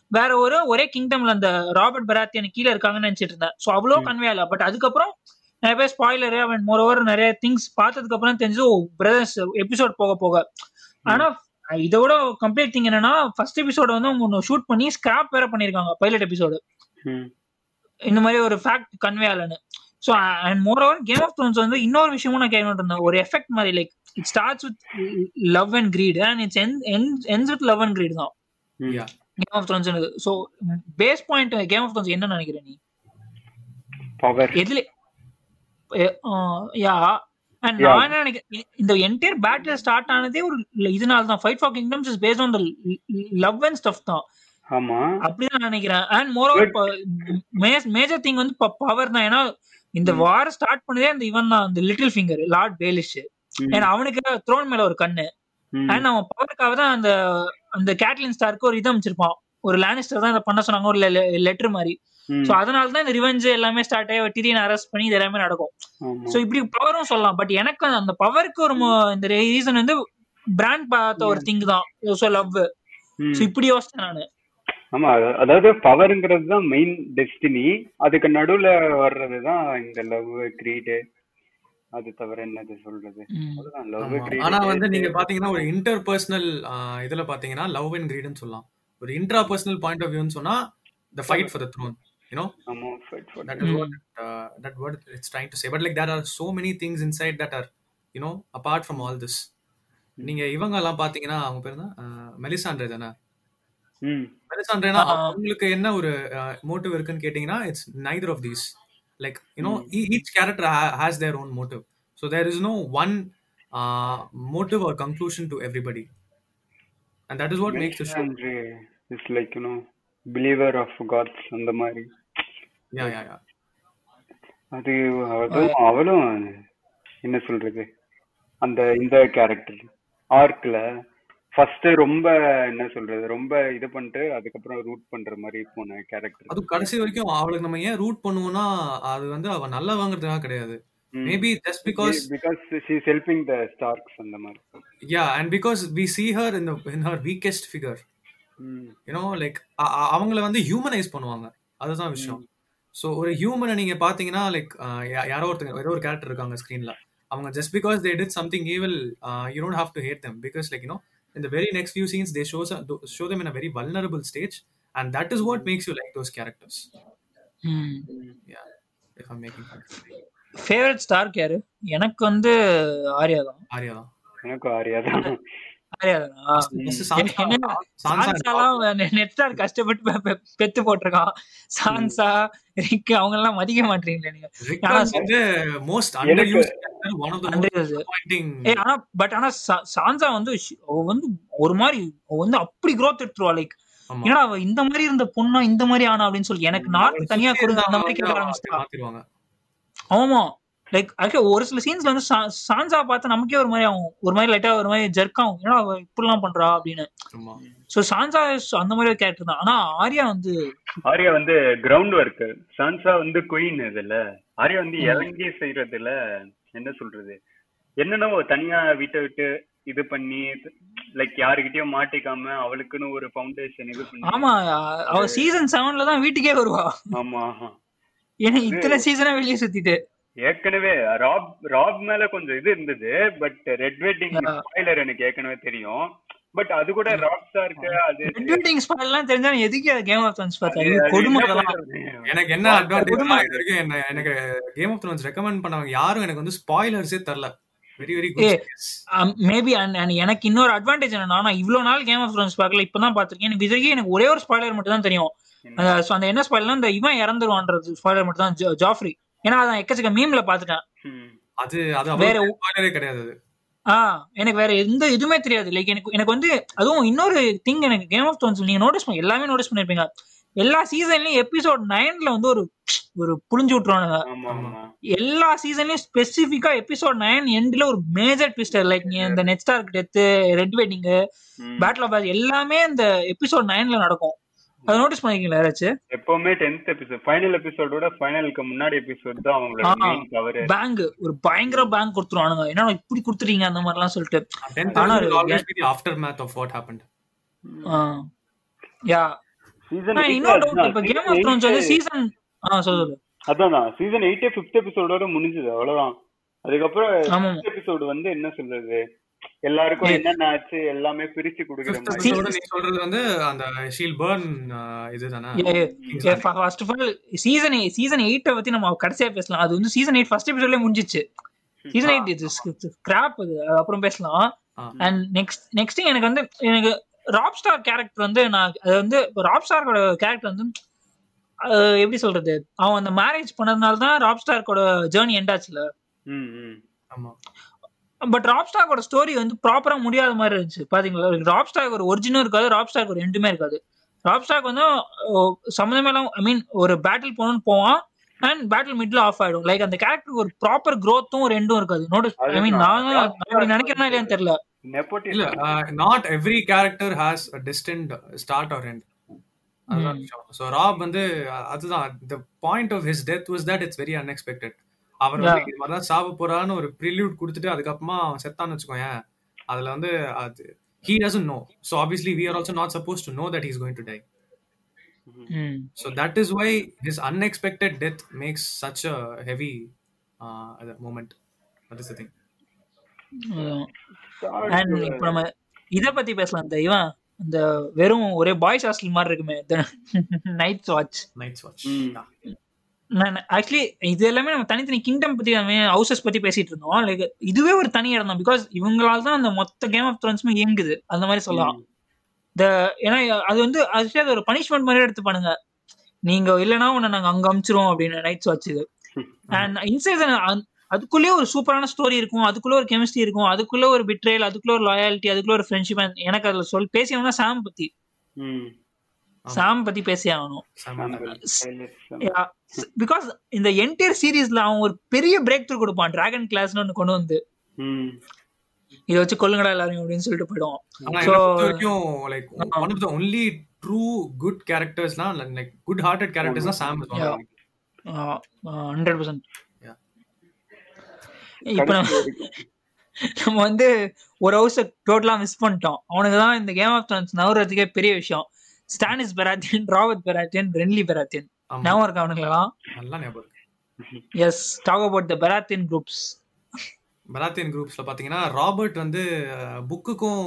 வேற ஒரு ஒரே கிங்டம்ல அந்த ராபர்ட் பராத்தியன் கீழே இருக்காங்கன்னு நினைச்சிட்டு இருந்தேன். சோ அவ்வளோ ம். கன்வே ஆகல. பட் அதுக்கப்புறம் நிறைய பேர் ஸ்பாய்லர் அண்ட் மோர் ஓவர் நிறைய திங்ஸ் பார்த்ததுக்கு அப்புறம் தெரிஞ்சு பிரதர்ஸ் எபிசோட் போக போக. ஆனா இதோட கம்ப்ளீட் திங் என்னன்னா ஃபர்ஸ்ட் எபிசோட வந்து அவங்க ஷூட் பண்ணி ஸ்கிராப் வேற பண்ணிருக்காங்க பைலட் எபிசோடு ம். இந்த மாதிரி ஒரு fact convey ஆகலன்னு. So and moreover Game of Thrones வந்து இன்னொரு விஷயமும் நான் கேட்க இருந்தேன் ஒரு எஃபெக்ட் மாதிரி like it starts with love and greed and it's ends with love and greed தான். Game of Thrones so base point Game of Thrones என்ன நினைக்கிற நீ? பவர் எதுல யா அண்ட். நான் நினைக்கிறேன் இந்த என்டையர் பேட்டில் ஸ்டார்ட் ஆனதே ஒரு இதனால தான். Fight for kingdoms is based on the love and stuff தான். ஆமா. அப்படிதான் நான் நினைக்கிறேன். அண்ட் மோர் மேஜர் திங் வந்து பவர் தான். ஏன்னா இந்த. வார் ஸ்டார்ட் பண்ணதே அந்த இவன் தான் அந்த லிட்டில் ஃபிங்கர் லார்ட் பேலிஷ். ஏன்னா அவனுக்கு த்ரோன் மேல ஒரு கண்ணு. அண்ட் அவன் பவருக்காக தான் அந்த அந்த கேட்லின் ஸ்டாருக்கு ஒரு இது அமைச்சிருப்பான். ஒரு லேனிஸ்டர் தான் இதை பண்ண சொன்னாங்க ஒரு லெட்டர் மாதிரி. சோ அதனால தான் இந்த ரிவெஞ்ச் எல்லாமே ஸ்டார்ட் ஆகி டிரியன் அரெஸ்ட் பண்ணி இது எல்லாமே நடக்கும். சோ இப்படி பவரும் சொல்லலாம். பட் எனக்கு அந்த பவருக்கு ஒரு இந்த ரீசன் வந்து பிராண்ட் பார்த்த ஒரு திங் தான். So love. சோ இப்படி யோசிச்சேன் நானு. ஆமா அத- அதாவது பவர்ங்கிறது தான் மெயின் டெஸ்டினி அதுக்கு நடுவுல வர்றது தான் இந்த லவ் கிரீடு அது தவிர என்னது சொல்றது? ம். அதுதான் லவ் ஆமா. கிரீட் ஆனா வந்து நீங்க பாத்தீங்கன்னா ஒரு இன்டர் பர்சனல் இதுல பாத்தீங்கன்னா லவ் அண்ட் கிரீட்னு சொல்லலாம். ஒரு இன்ட்ரா பர்சனல் பாயிண்ட் ஆஃப் வியூன்னு சொன்னா the fight for the throne you know ஆமா fight for that is what uh, that what it's trying to say. But like there are so many things inside that are you know apart from all this. நீங்க இவங்க எல்லாம் பாத்தீங்கன்னா அவங்க பேர் என்ன? மெலிசாண்ட்ரே தானே? ம் மெலிசாண்ட்ரேனா. அவங்களுக்கு என்ன ஒரு மோட்டிவ் இருக்குன்னு கேட்டீங்கன்னா it's neither of these like you know each character has their own motive so there is no one motive or conclusion to everybody and that is what makes like you know believer of gods அந்த மாதிரி. யா yeah yeah அது அதுவும் அவளும் என்ன சொல்றது? அந்த இந்த character ஆர்க்ல first ரொம்ப என்ன சொல்றது? ரொம்ப இது பண்ணிட்டு அதுக்கப்புறம் ரூட் பண்ற மாதிரி போன கேரக்டர் அது கடைசி வரைக்கும் அவளுக்கு நம்ம ஏன் ரூட் பண்ணுவோம்னா அது வந்து அவ நல்லா வாங்குறதுக்காக கிடையாது. Maybe just because because she is helping the Starks அந்த மாதிரி. Yeah and because we see her in the in her weakest figure. ம். You know like அ- அ- அவங்கள வந்து ஹியூமனைஸ் பண்ணுவாங்க. அதுதான் விஷயம். ஸோ ஒரு ஹியூமனை நீங்க பாத்தீங்கன்னா லைக் யாரோ ஒருத்தங்க ஏதோ ஒரு கேரக்டர் இருக்காங்க ஸ்க்ரீன்ல அவங்க just because they did something evil you don't have to hate them because like you know in the very next few scenes they show some- show them in a very vulnerable stage and that is what makes you like those characters ம். yeah if i'm making sense favourite Stark யாரு எனக்கு வந்து ஆர்யா தான் ஆரியா தான் எனக்கும் ஆரியா தான் கஷ்டப்பட்டு பெத்து போட்டிருக்கான். சான்சா ரிக் அவங்க எல்லாம் மதிக்க மாட்டீங்களே நீங்க. ஆனா பட் ஆனா சான்சா வந்து ஒரு மாதிரி வந்து அப்படி growth எடுத்துருவா லைக் ஏன்னா அவ இந்த மாதிரி இருந்த பொண்ணா இந்த மாதிரி ஆனா அப்படின்னு சொல்லி எனக்கு நார்த் தனியா கொடுங்க அந்த மாதிரி கேட்க ஆரம்பிச்சிட்டா மாத்திடுவாங்க. ஆமா. லைக் ஆக்சுவலி ஒரு சில சீன்ஸ்ல வந்து சா- சான்சா பார்த்தா நமக்கே ஒரு மாதிரி ஆகும். ஒரு மாதிரி லைட்டா ஒரு மாதிரி ஜெர்க் ஆகும். ஏன்னா அவ இப்படிலாம் பண்றா அப்படின்னு. சோ சான்சா is அந்த மாதிரி ஒரு கேரக்டர் தான். ஆனா ஆர்யா வந்து ஆரியா வந்து கிரவுண்ட் ஒர்க் சான்சா வந்து குயின் இதுல. ஆரியா வந்து இறங்கி செய்யறதுல என்ன சொல்றது? என்னென்னவோ தனியா வீட்டை விட்டு இது பண்ணி லைக் யாருகிட்டயும் மாட்டிக்காம அவளுக்குன்னு ஒரு ஃபவுண்டேஷன் இது பண்ணி ஆமா. அவ சீசன் செவன்ல தான் வீட்டுக்கே வருவா. ஆமா. ஏன்னா இத்தனை சீசனா வெளியே சுத்திட்டு. ஏற்கனவே ராப் ராப் மேல கொஞ்சம் இது இருந்தது பட் ரெட் வெட்டிங் ஸ்பாயிலர் எனக்கு ஏற்கனவே தெரியும். பட் அது கூட ராக் ஸ்டாருக்கு அது ரெட் வெட்டிங் ஸ்பாயில் எல்லாம் தெரிஞ்சா எதுக்கு கேம் ஆஃப் த்ரோன்ஸ் பார்த்தா? கொடுமை? எனக்கு என்ன அட்வான்டேஜ் இது வரைக்கும் என்ன எனக்கு கேம் ஆஃப் த்ரோன்ஸ் ரெக்கமெண்ட் பண்ணவங்க யாரும் எனக்கு வந்து ஸ்பாயிலர்ஸே தரல. வெரி வெரி மேபி எனக்கு இன்னொரு அட்வான்டேஜ் என்னன்னா நான் இவ்வளவு நாள் கேம் ஆஃப் த்ரோன்ஸ் பார்க்கல இப்பதான் பாத்திருக்கேன் எனக்கு இது வரைக்கும் எனக்கு ஒரே ஒரு ஸ்பாயிலர் மட்டும் தான் தெரியும் அந்த என்ன ஸ்பாயிலர்னா இந்த இவன் இறந்துருவான்றது ஸ்பாயிலர் மட்டும் தான் ஜா- ஜாஃப்ரி ஏன்னா அதான் எக்கச்சக்க மீம்ல பாத்துட்டேன். அது அது வேற கிடையாது அது. ஆ எனக்கு வேற எந்த இதுவுமே தெரியாது. லைக் எனக்கு எனக்கு வந்து அதுவும் இன்னொரு திங் எனக்கு கேம் ஆஃப் த்ரோன்ஸ் நீங்க நோட்டீஸ் பண்ணி எல்லாமே நோட்டீஸ் பண்ணிருப்பீங்க. எல்லா சீசன்லயும் எபிசோட் நைன்ல வந்து ஒரு ஒரு புளிஞ்சு விட்டுருவானுங்க. ஆமா ஆமா. எல்லா சீசன்லயும் ஸ்பெசிபிக்கா எபிசோட் நைன் எண்ட்ல ஒரு மேஜர் ட்விஸ்டர் லைக் நீ இந்த Ned Stark death Red Wedding. Battle of எல்லாமே இந்த எபிசோட் நைன்ல நடக்கும். அதை நோட்டீஸ் பண்ணிருக்கீங்களா யாராச்சும் எப்பவுமே டென்த் எபிசோட் ஃபைனல் எபிசோடோட ஃபைனலுக்கு முன்னாடி எபிசோட் தான் அவங்களோட ஆ. மெயின் கவர் பேங்க் ஒரு பயங்கர பேங்க் கொடுத்துருவானுங்க. ஏன்னா இப்படி கொடுத்துறீங்க அந்த மாதிரிலாம் சொல்லிட்டு. ஆனா aftermath of what happened yeah season இன்னொரு டவுட் இப்ப கேம் ஆஃப் த்ரோன்ஸ் வந்து சீசன் ஆ சொல்லு அதான் சீசன் எயிட் ஃபிஃப்த் எபிசோடோட முடிஞ்சது அவ்வளவுதான். அதுக்கப்புறம் எபிசோடு வந்து என்ன சொல்றது? எல்லாருக்கும் என்னென்ன ஆச்சு எல்லாமே பிரிச்சு கொடுக்குற நீ சொல்றது வந்து அந்த ஷீல் பர்ன் இதுதானே? First of all season season எயிட்ட பத்தி நம்ம கடைசியா பேசலாம். அது வந்து சீசன் எயிட் ஃபர்ஸ்ட் எபிசோட்லயே முடிஞ்சிச்சு. சீசன் எயிட் இது கிராப் அது. அப்புறம் பேசலாம். அண்ட் நெக்ஸ்ட் நெக்ஸ்ட் எனக்கு வந்து எனக்கு ராப் ஸ்டார் கேரக்டர் வந்து நான் அது வந்து ராப் ஸ்டாரோட கேரக்டர் வந்து எப்படி சொல்றது? அவன் அந்த மேரேஜ் பண்ணதுனால தான் ராப் ஸ்டார்க்கோட ஜேர்னி எண்ட் ஆச்சுல. ம், ம். ஆமா. பட் ராப் ஸ்டார்க்கோட ஸ்டோரி வந்து ப்ராப்பரா முடியாத மாதிரி இருந்துச்சு. பாத்தீங்களா? ராப் ஸ்டார்க் ஒரு ஒரிஜினல் இருக்காது ராப் ஸ்டார்க் ஒரு ரெண்டுமே இருக்காது. ராப் ஸ்டார்க் வந்து அஹ், சம்மந்தமே இல்லாம ஐ மீன் ஒரு பேட்டில் போகணும்னு போவான் அண்ட் பேட்டில் மிட்ல ஆஃப் ஆயிடும். லைக் அந்த கேரக்டருக்கு ஒரு ப்ராப்பர் growth-உம் ரெண்டும் இருக்காது. நோட்டீஸ் ஐ மீன் நான் அப்படி நினைக்கிறேன்னா இல்லையான்னு தெரியல. Nepotism. இல்ல not every character has a distant start or end so Robb வந்து அதுதான் the point of his death was that it's very unexpected our Yeah. வந்து இது மாதிரி தான் சாவ போறான்னு ஒரு ப்ரில்யூட் கொடுத்துட்டு அதுக்கப்புறமா அவன் செத்தான்னு வச்சுக்கோயேன். அதுல வந்து அது he doesn't know so obviously we are also not suppose to know that is going to die. So that is why his unexpected death makes such a heavy moment that is thing இப்ப நம்ம இத பத்தி பேசலாம் இவன் இந்த வெறும் ஒரே boys hostel மாதிரி இருக்குமே. Night's Watch Night's Watch actually இது எல்லாமே நம்ம தனித்தனி கிங்டம் பத்தி ஹவுசஸ் பத்தி பேசிட்டு இருந்தோம். லைக் இதுவே ஒரு தனி இடம் தான் பிகாஸ் இவங்களால தான் அந்த மொத்த கேம் ஆஃப் த்ரோன்ஸுமே இயங்குது. அந்த மாதிரி சொல்லலாம். இந்த ஏன்னா அது வந்து actually அது ஒரு பனிஷ்மெண்ட் மாதிரி எடுத்து பண்ணுங்க. நீங்க இல்லைன்னா உன்னை நாங்க அங்க அமிச்சிருவோம் அப்படின்னு நைட்ஸ் வாட்ச் இது. <laughs> அண்ட் இன்சைட் அதுக்குள்ளேயே ஒரு சூப்பரான ஸ்டோரி இருக்கும். அதுக்குள்ள ஒரு கெமிஸ்ட்ரி இருக்கும். அதுக்குள்ள ஒரு பிட்ரேல் அதுக்குள்ள ஒரு லாயாலிட்டி அதுக்குள்ள ஒரு ஃப்ரெண்ட்ஷிப் எனக்கு அதுல சொல் பேசியவனா சாம் பத்தி. சாம் பத்தி பேசி ஆகணும். பிகாஸ் இந்த என்டையர் சீரீஸ்ல அவன் ஒரு பெரிய பிரேக் த்ரூ கொடுப்பான் டிராகன் கிளாஸ்னு ஒன்று கொண்டு வந்து. இதை வச்சு கொல்லுங்கடா எல்லாரும் அப்படின்னு சொல்லிட்டு like. One of the only true good கேரக்டர்ஸ்னா like good hearted கேரக்டர்ஸ்னா சாம். Hundred percent. இப்ப நம்ம வந்து ஒரு ஹவுஸ டோட்டலா மிஸ் பண்ணிட்டோம் அவனுக்கு தான் இந்த கேம் ஆஃப் த்ரோன்ஸ் நவறதுக்கே பெரிய விஷயம் Stannis Baratheon Robert Baratheon Renly Baratheon ஞாபகம் இருக்கா அவனுங்களெல்லாம் நல்லா ஞாபகம். S talk about the Baratheon groups Baratheon குரூப்ஸ்ல பாத்தீங்கன்னா ராபர்ட் வந்து புக்குக்கும்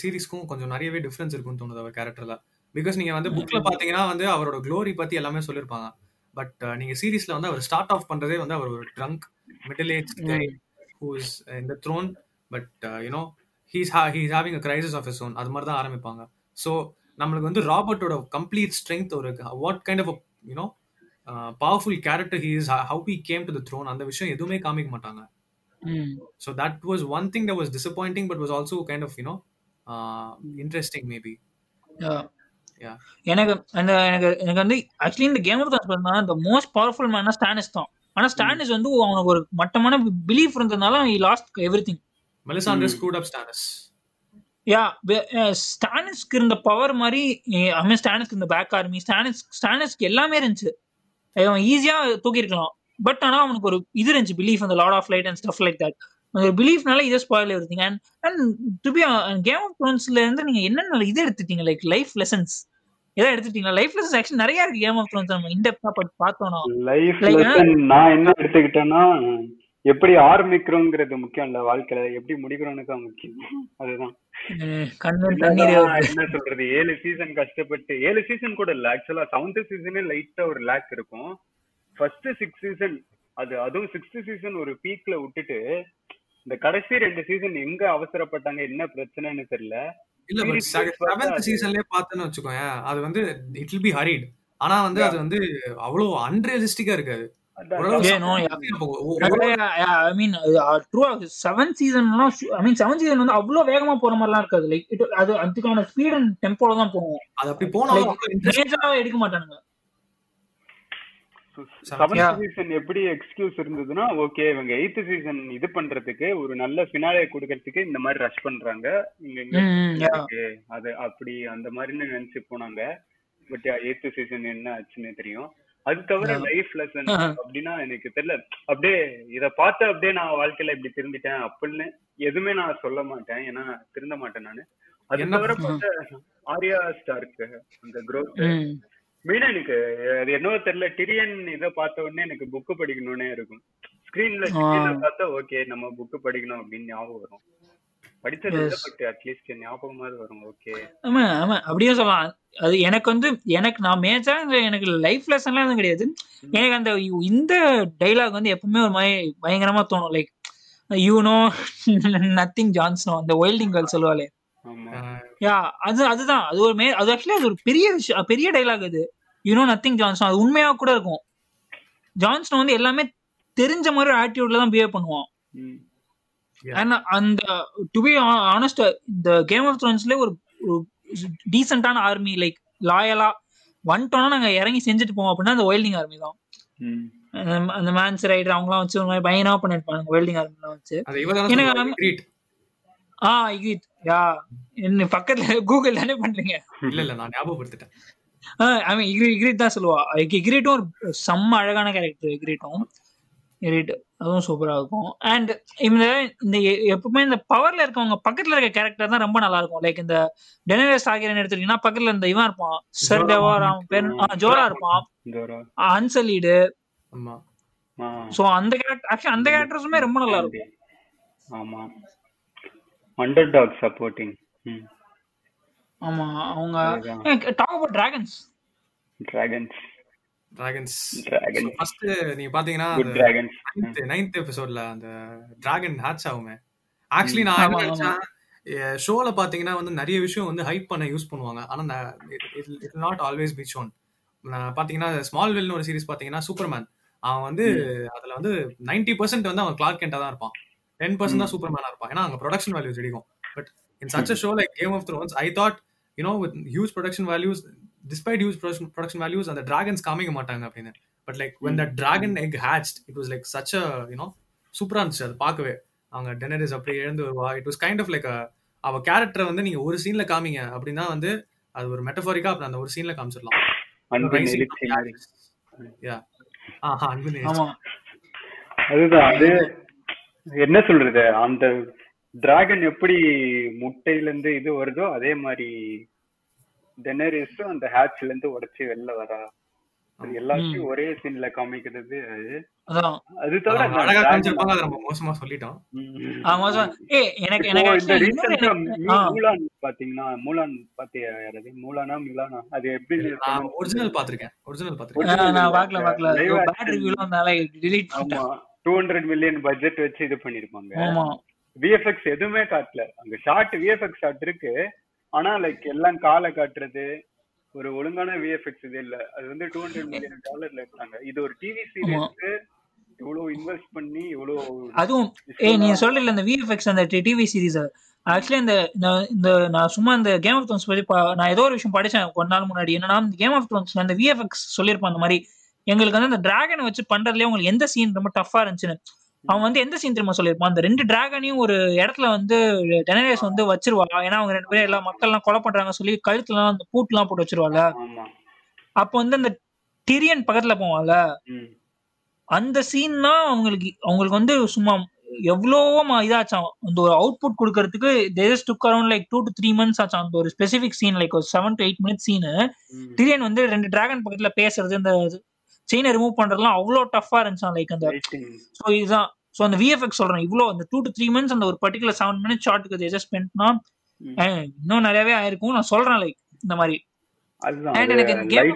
சீரிஸ்க்கும் கொஞ்சம் நிறையவே டிஃபரன்ஸ் இருக்கும்னு தோணுது அவர் கேரக்டர்ல பிகாஸ் நீங்க வந்து புக்ல பாத்தீங்கன்னா வந்து அவரோட க்ளோரி பத்தி எல்லாமே சொல்லிருப்பாங்க பட் நீங்க சீரிஸ்ல வந்து அவர் ஸ்டார்ட் ஆஃப் பண்றதே வந்து அவர் ஒரு drunk middle age guy who is இந்த throne but you know he's he's having a crisis of his own அது மாதிரி தான் ஆரம்பிப்பாங்க. ஸோ நம்மளுக்கு வந்து ராபர்ட்டோட கம்ப்ளீட் ஸ்ட்ரென்த் ஒரு what kind of you know powerful character he is how he came to the throne அந்த விஷயம் எதுவுமே காமிக்க மாட்டாங்க. one thing that was disappointing but was also kind of you know uh, interesting maybe. Yeah. எனக்கு அந்த எனக்கு எனக்கு வந்து ஆக்சுவலி இந்த கேம் ஆஃப் த்ரோன்ஸ் தான் the மோஸ்ட் பவர்ஃபுல் மேனா ஸ்டானிஸ் தான். ஆனா ஸ்டானிஸ் வந்து அவனுக்கு ஒரு மட்டமான பிலீஃப் இருந்ததுனால he lost everything melisandre Hmm. screwed up stannis. யா ஸ்டானிஸ்க்கு இருந்த பவர் மாதிரி ஐ மீன் ஸ்டானிஸ்க்கு இந்த பேக் ஆர்மி ஸ்டானிஸ் ஸ்டானிஸ்க்கு எல்லாமே இருந்துச்சு. அவன் ஈஸியா தூக்கியிருக்கலாம் பட் ஆனா அவனுக்கு ஒரு இது இருந்துச்சு பிலீஃப் அந்த Lord of Light and stuff like that அந்த பிலீஃப்னால இதே spoil everything and and to be Game of த்ரோன்ஸ்ல இருந்து நீங்க என்னென்ன இது எடுத்துட்டீங்க? லைக் லைஃப் லெசன்ஸ் எதாவது எடுத்துட்டீங்களா? லைஃப் லெசன்ஸ் ஆக்சுவலி நிறைய இருக்கு கேம் ஆஃப் த்ரோன்ஸ் நம்ம இன்டெப்தா பார்த்தோம்னா லைஃப் நான் என்ன எடுத்துக்கிட்டேன்னா எப்படி ஆரம்பிக்கிறோங்கிறது முக்கியம் இல்ல வாழ்க்கையில. எப்படி முடிக்கிறோம்னு தான் முக்கியம். அதுதான். என்ன சொல்றது? ஏழு சீசன் கஷ்டப்பட்டு ஏழு சீசன் கூட இல்ல. ஆக்சுவலா செவன்த் சீசனே லைட்டா ஒரு லேக் இருக்கும். ஃபர்ஸ்ட் சிக்ஸ் சீசன் அது அதுவும் சிக்ஸ்த் சீசன் ஒரு பீக்ல விட்டுட்டு இந்த கடைசி ரெண்டு சீசன் எங்க அவசரப்பட்டாங்க என்ன பிரச்சனைன்னு தெரியல. இல்ல செவன்த் அது- சீசன்லயே பார்த்தேன்னு வச்சுக்கோயேன். அது வந்து இட் வில் பி ஹரிட் ஆனா வந்து அது வந்து அவ்வளவு அன்ரியலிஸ்டிக்கா இருக்காது. அதான் ஓரளவு Yeah, no, yeah. சம- ஒ- ஒ- ஐ மீன் ட்ரூ செவன் சீசன்லாம் ஐ மீன் செவன் சீசன் வந்து அவ்வளோ வேகமா போற மாதிரிலாம் இருக்காது லைக் அது அதுக்கான ஸ்பீட் அண்ட் டெம்போல தான் போகும் அது அப்படி. மேஜரா எடுக்க மாட்டானுங்க செவன்த். சீசன் எப்படி எக்ஸ்கியூஸ் இருந்ததுன்னா ஓகே இவங்க எயித்து சீசன் இது பண்றதுக்கு ஒரு நல்ல ஃபினாலே கொடுக்கறதுக்கு இந்த மாதிரி ரஷ் பண்றாங்க இங்க. அது அப்படி அந்த மாதிரின்னு நினைச்சு போனாங்க பட் எயித்து சீசன் என்ன ஆச்சுன்னு தெரியும் அது தவிர. Life lesson. அப்படின்னா எனக்கு தெரியல அப்படியே இத பார்த்து அப்படியே நான் வாழ்க்கையில இப்படி திருந்திட்டேன் அப்படின்னு எதுவுமே நான் சொல்ல மாட்டேன் ஏன்னா திருந்த மாட்டேன் நானு அது தவிர பார்த்த ஆர்யா ஸ்டார்க்கு அந்த ம். மெயினா எனக்கு அது என்னவோ தெரியல டிரியன் இத பார்த்த உடனே எனக்கு புக்கு படிக்கணும்னே இருக்கும் ஸ்கிரீன்ல. பார்த்தா ஓகே நம்ம புக்கு படிக்கணும் அப்படின்னு ஞாபகம் வரும் படிச்சது இல்ல Yes. பட் அட்லீஸ்ட் ஞாபகமாவது வரும். ஓகே ஆமா ஆமா. அப்படியே சொல்லலாம். அது எனக்கு வந்து எனக்கு நான் மேஜா எனக்கு லைஃப் லெசன்லாம் எதுவும் கிடையாது. எனக்கு அந்த இந்த டைலாக் வந்து எப்பவுமே ஒரு மாதிரி பயங்கரமா தோணும். Like you know nothing Jon Snow அந்த வைல்டிங் கேர்ள் சொல்லுவாளே. யா அது அதுதான். அது ஒரு மே அது ஆக்சுவலி அது ஒரு பெரிய விஷயம் பெரிய டைலாக் அது. யூனோ நத்திங் ஜான்சன் அது உண்மையா கூட இருக்கும். ஜான்சன் வந்து எல்லாமே தெரிஞ்ச மாதிரி ஆட்டிடியூட்ல தான் பிஹேவ் பண்ணுவான். அண்ட் அந்த டு பி ஆனஸ்ட் இந்த கேம் ஆஃப் த்ரோன்ஸ்ல ஒரு டீசென்டான ஆர்மி லைக் லாயலா வந்துட்டோம்னா நாங்க இறங்கி செஞ்சுட்டு போவோம் அப்படின்னா அந்த வைல்டிங் ஆர்மி தான். அந்த- மேன்ஸ் ரைடர் அவங்களாம் வச்சு ஒரு மாதிரி பயங்கரமா பண்ணிருப்பாங்க வைல்டிங் ஆர்மிலாம் வச்சு. எனக்கு. ஆ இது யா என்ன பக்கத்துல கூகுள் தானே பண்றீங்க? இல்ல இல்ல நான் ஞாபகப்படுத்திட்டேன். ஐ மீன் இக்ரிட் தான் சொல்லுவா. இக்ரிட்டும் ஒரு செம்ம அழகான கேரக்டர் இக்ரிட்டும் இக்ரிட் அதுவும் சூப்பரா இருக்கும். அண்ட் இந்த எப்பவுமே இந்த பவர்ல இருக்கவங்க பக்கத்துல இருக்க கேரக்டர் தான் ரொம்ப நல்லா இருக்கும். லைக் இந்த டெனரஸ் ஆகிரன் எடுத்துட்டீங்கன்னா பக்கத்துல இந்த இவன் இருப்பான். சர் டெவார் அவன் பேர் ஜோரா இருப்பான். அன்சலீடு சோ அந்த கேரக்டர் ஆக்சுவலி அந்த கேரக்டர்ஸுமே ரொம்ப நல்லா இருக்கும். ஆமா. அண்டர் டாக் சப்போர்ட்டிங் ஆமா அவங்க. Talk about dragons dragons dragons Dragons. First நீங்க பாத்தீங்கன்னா டிராகன்ஸ் நைன்த் எபிசோட்ல அந்த டிராகன் ஹேட்ச் ஆகுமே ஆக்சுவலி நான் ஷோல பாத்தீங்கன்னா வந்து நிறைய விஷயம் வந்து ஹைப் பண்ண யூஸ் பண்ணுவாங்க. ஆனா it not always be shown பாத்தீங்கன்னா ஸ்மால் வெல்னு ஒரு சீரிஸ் பாத்தீங்கன்னா சூப்பர்மேன் அவன் வந்து அதுல வந்து 90% பர்சன்ட் வந்து அவன் கிளார்க் கெண்டா தான் இருப்பான். டென் பர்சன்ட் தான் சூப்பர்மேனா இருப்பான். ஏன்னா அங்க ப்ரொடக்ஷன் வேல்யூஸ் அடிக்கும் but in such show like Game of Thrones I thought you know with huge production values despite huge production values அந்த டிராகன்ஸ் காமிக்க மாட்டாங்க அப்படின்னு. But like when the dragon egg hatched it was like such a you know சூப்பரா இருந்துச்சு அது பார்க்கவே. அவங்க Daenerys அப்படியே எழுந்து வருவா. It was kind of like அவ கேரக்டர் வந்து நீங்க ஒரு சீன்ல காமிங்க அப்படின்னா வந்து அது ஒரு மெட்டஃபாரிக்கா அப்புறம் அந்த ஒரு சீன்ல காமிச்சிடலாம். அதுதான் அது என்ன சொல்றது? அந்த டிராகன் எப்படி முட்டையில இருந்து இது வருதோ அதே மாதிரி டெனரிஸும் அந்த ஹேட்ச்ல இருந்து உடைச்சு வெளில வரா. அது எல்லாத்தையும் ஒரே சீன்ல காமிக்கிறது அது. தவிர அழகா காமிச்சிருப்பாங்க அதை நம்ம மோசமா சொல்லிட்டோம். ம். ஆமா சார் ஏ எனக்கு எனக்கு மூலான் பாத்தீங்கன்னா மூலான் பாத்தியா யாரது? மூலானா மிலானா? அது எப்படி நான் ஒரிஜினல் பாத்திருக்கேன். ஒரிஜினல் பாத்திருக்கேன். நான் பார்க்கல பார்க்கல பேட் action. ரிவ்யூல வந்தால delete ஆமா. பண்ணிட்டேன். டூ ஹண்ட்ரட் மில்லியன் பட்ஜெட் வச்சு இது பண்ணிருப்பாங்க. ஆமா. விஎஃப்எக்ஸ் எதுவுமே காட்டல. அங்க ஷார்ட் விஎஃப்எக்ஸ் ஷாட் இருக்கு. ஆனா லைக் எல்லாம் காலை காட்டுறது ஒரு ஒழுங்கான விஎஃப்எக்ஸ் இது இல்ல. அது வந்து டூ ஹண்ட்ரட் மில்லியன் டாலர்ல இருக்காங்க இது ஒரு டிவி சீரியஸ்க்கு இவ்வளவு இன்வெஸ்ட் பண்ணி இவ்வளவு அதுவும் ஏ நீ சொல்றீல இந்த விஎஃப்எக்ஸ் அந்த டிவி சீரிஸ் ஆக்சுவலி இந்த இந்த நான் சும்மா இந்த கேம் ஆஃப் த்ரோன்ஸ் பத்தி நான் ஏதோ ஒரு விஷயம் படிச்சேன் கொஞ்ச நாள் முன்னாடி. என்னன்னா இந்த கேம் ஆஃப் த்ரோன்ஸ்ல அந்த விஎஃப்எக்ஸ் சொல்லியிருப்பான் அந்த மாதிரி. எங்களுக்கு வந்து அந்த டிராகனை வச்சு பண்றதுலயே உங்களுக்கு எந்த சீன் ரொம்ப டஃபா இருந்துச்சுன்னு. அவன் வந்து எந்த சீன் தெரியுமா சொல்லியிருப்பான்? அந்த ரெண்டு டிராகனையும் ஒரு இடத்துல வந்து டெனரேஸ் வந்து வச்சிருவா. ஏன்னா அவங்க ரெண்டு பேரும் எல்லா மக்கள்லாம் கொலை பண்றாங்க சொல்லி கழுத்துலாம் அந்த போட்டு வச்சிருவாங்க ஆமா. அப்போ வந்து அந்த டிரியன் பக்கத்துல போவான்ல. அந்த சீன் தான் அவங்களுக்கு அவங்களுக்கு வந்து சும்மா எவ்வளவோ இதாச்சாம் அந்த ஒரு அவுட்புட் கொடுக்கறதுக்கு they took around like two to three months ஆச்சாம் அந்த ஒரு ஸ்பெசிபிக் சீன் லைக் ஒரு seven to eight minutes scene. Tyrion வந்து ரெண்டு டிராகன் பக்கத்துல பேசுறது இந்த செயினை ரிமூவ் பண்றதுலாம் அவ்வளோ டஃபா இருந்துச்சாம் லைக் அந்த. ஸோ இதுதான். ஸோ அந்த விஎஃப்எக்ஸ் சொல்றேன் இவ்வளோ அந்த டூ டு த்ரீ மந்த்ஸ் அந்த ஒரு பர்டிகுலர் செவன் மினிட்ஸ் ஷார்ட்டுக்கு எஜஸ்ட் ஸ்பெண்ட்னா ம். இன்னும் நிறையவே ஆயிருக்கும். நான் சொல்றேன் லைக் இந்த மாதிரி. அண்ட் எனக்கு இந்த கேம்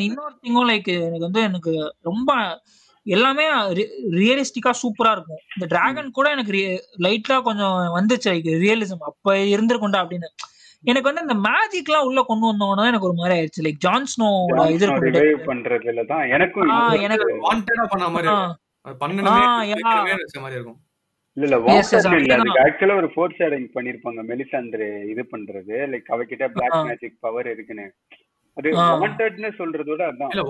இன்னொரு திங்கும் லைக் எனக்கு வந்து எனக்கு ரொம்ப எல்லாமே ரியலிஸ்டிக்கா சூப்பரா இருக்கும். இந்த டிராகன் கூட எனக்கு லைட்டா கொஞ்சம் வந்துச்சு லைக் ரியலிசம் அப்ப இருந்திருக்கும்டா அப்படின்னு. எனக்கு வந்து இந்த மேஜிக்லாம் உள்ள கொண்டு வந்தோம்னா எனக்கு ஒரு மாதிரி ஆயிடுச்சு. லைக் ஜான்ஸ்னோட இது ரிவைவ் இருக்கும் பண்றதுல தான் எனக்கும் எனக்கு வாண்டடா பண்ண மாதிரி இருக்கும். இல்ல வாண்டட் ஆக்சுவலா ஒரு ஃபோர் ஷேடிங் பண்ணிருப்பாங்க. மெலிசாந்திர இது பண்றது. லைக் அவகிட்ட பிளாக். மேஜிக் பவர் இருக்குன்னு. அது. வாண்டட்னு சொல்றதோட அதான். இல்ல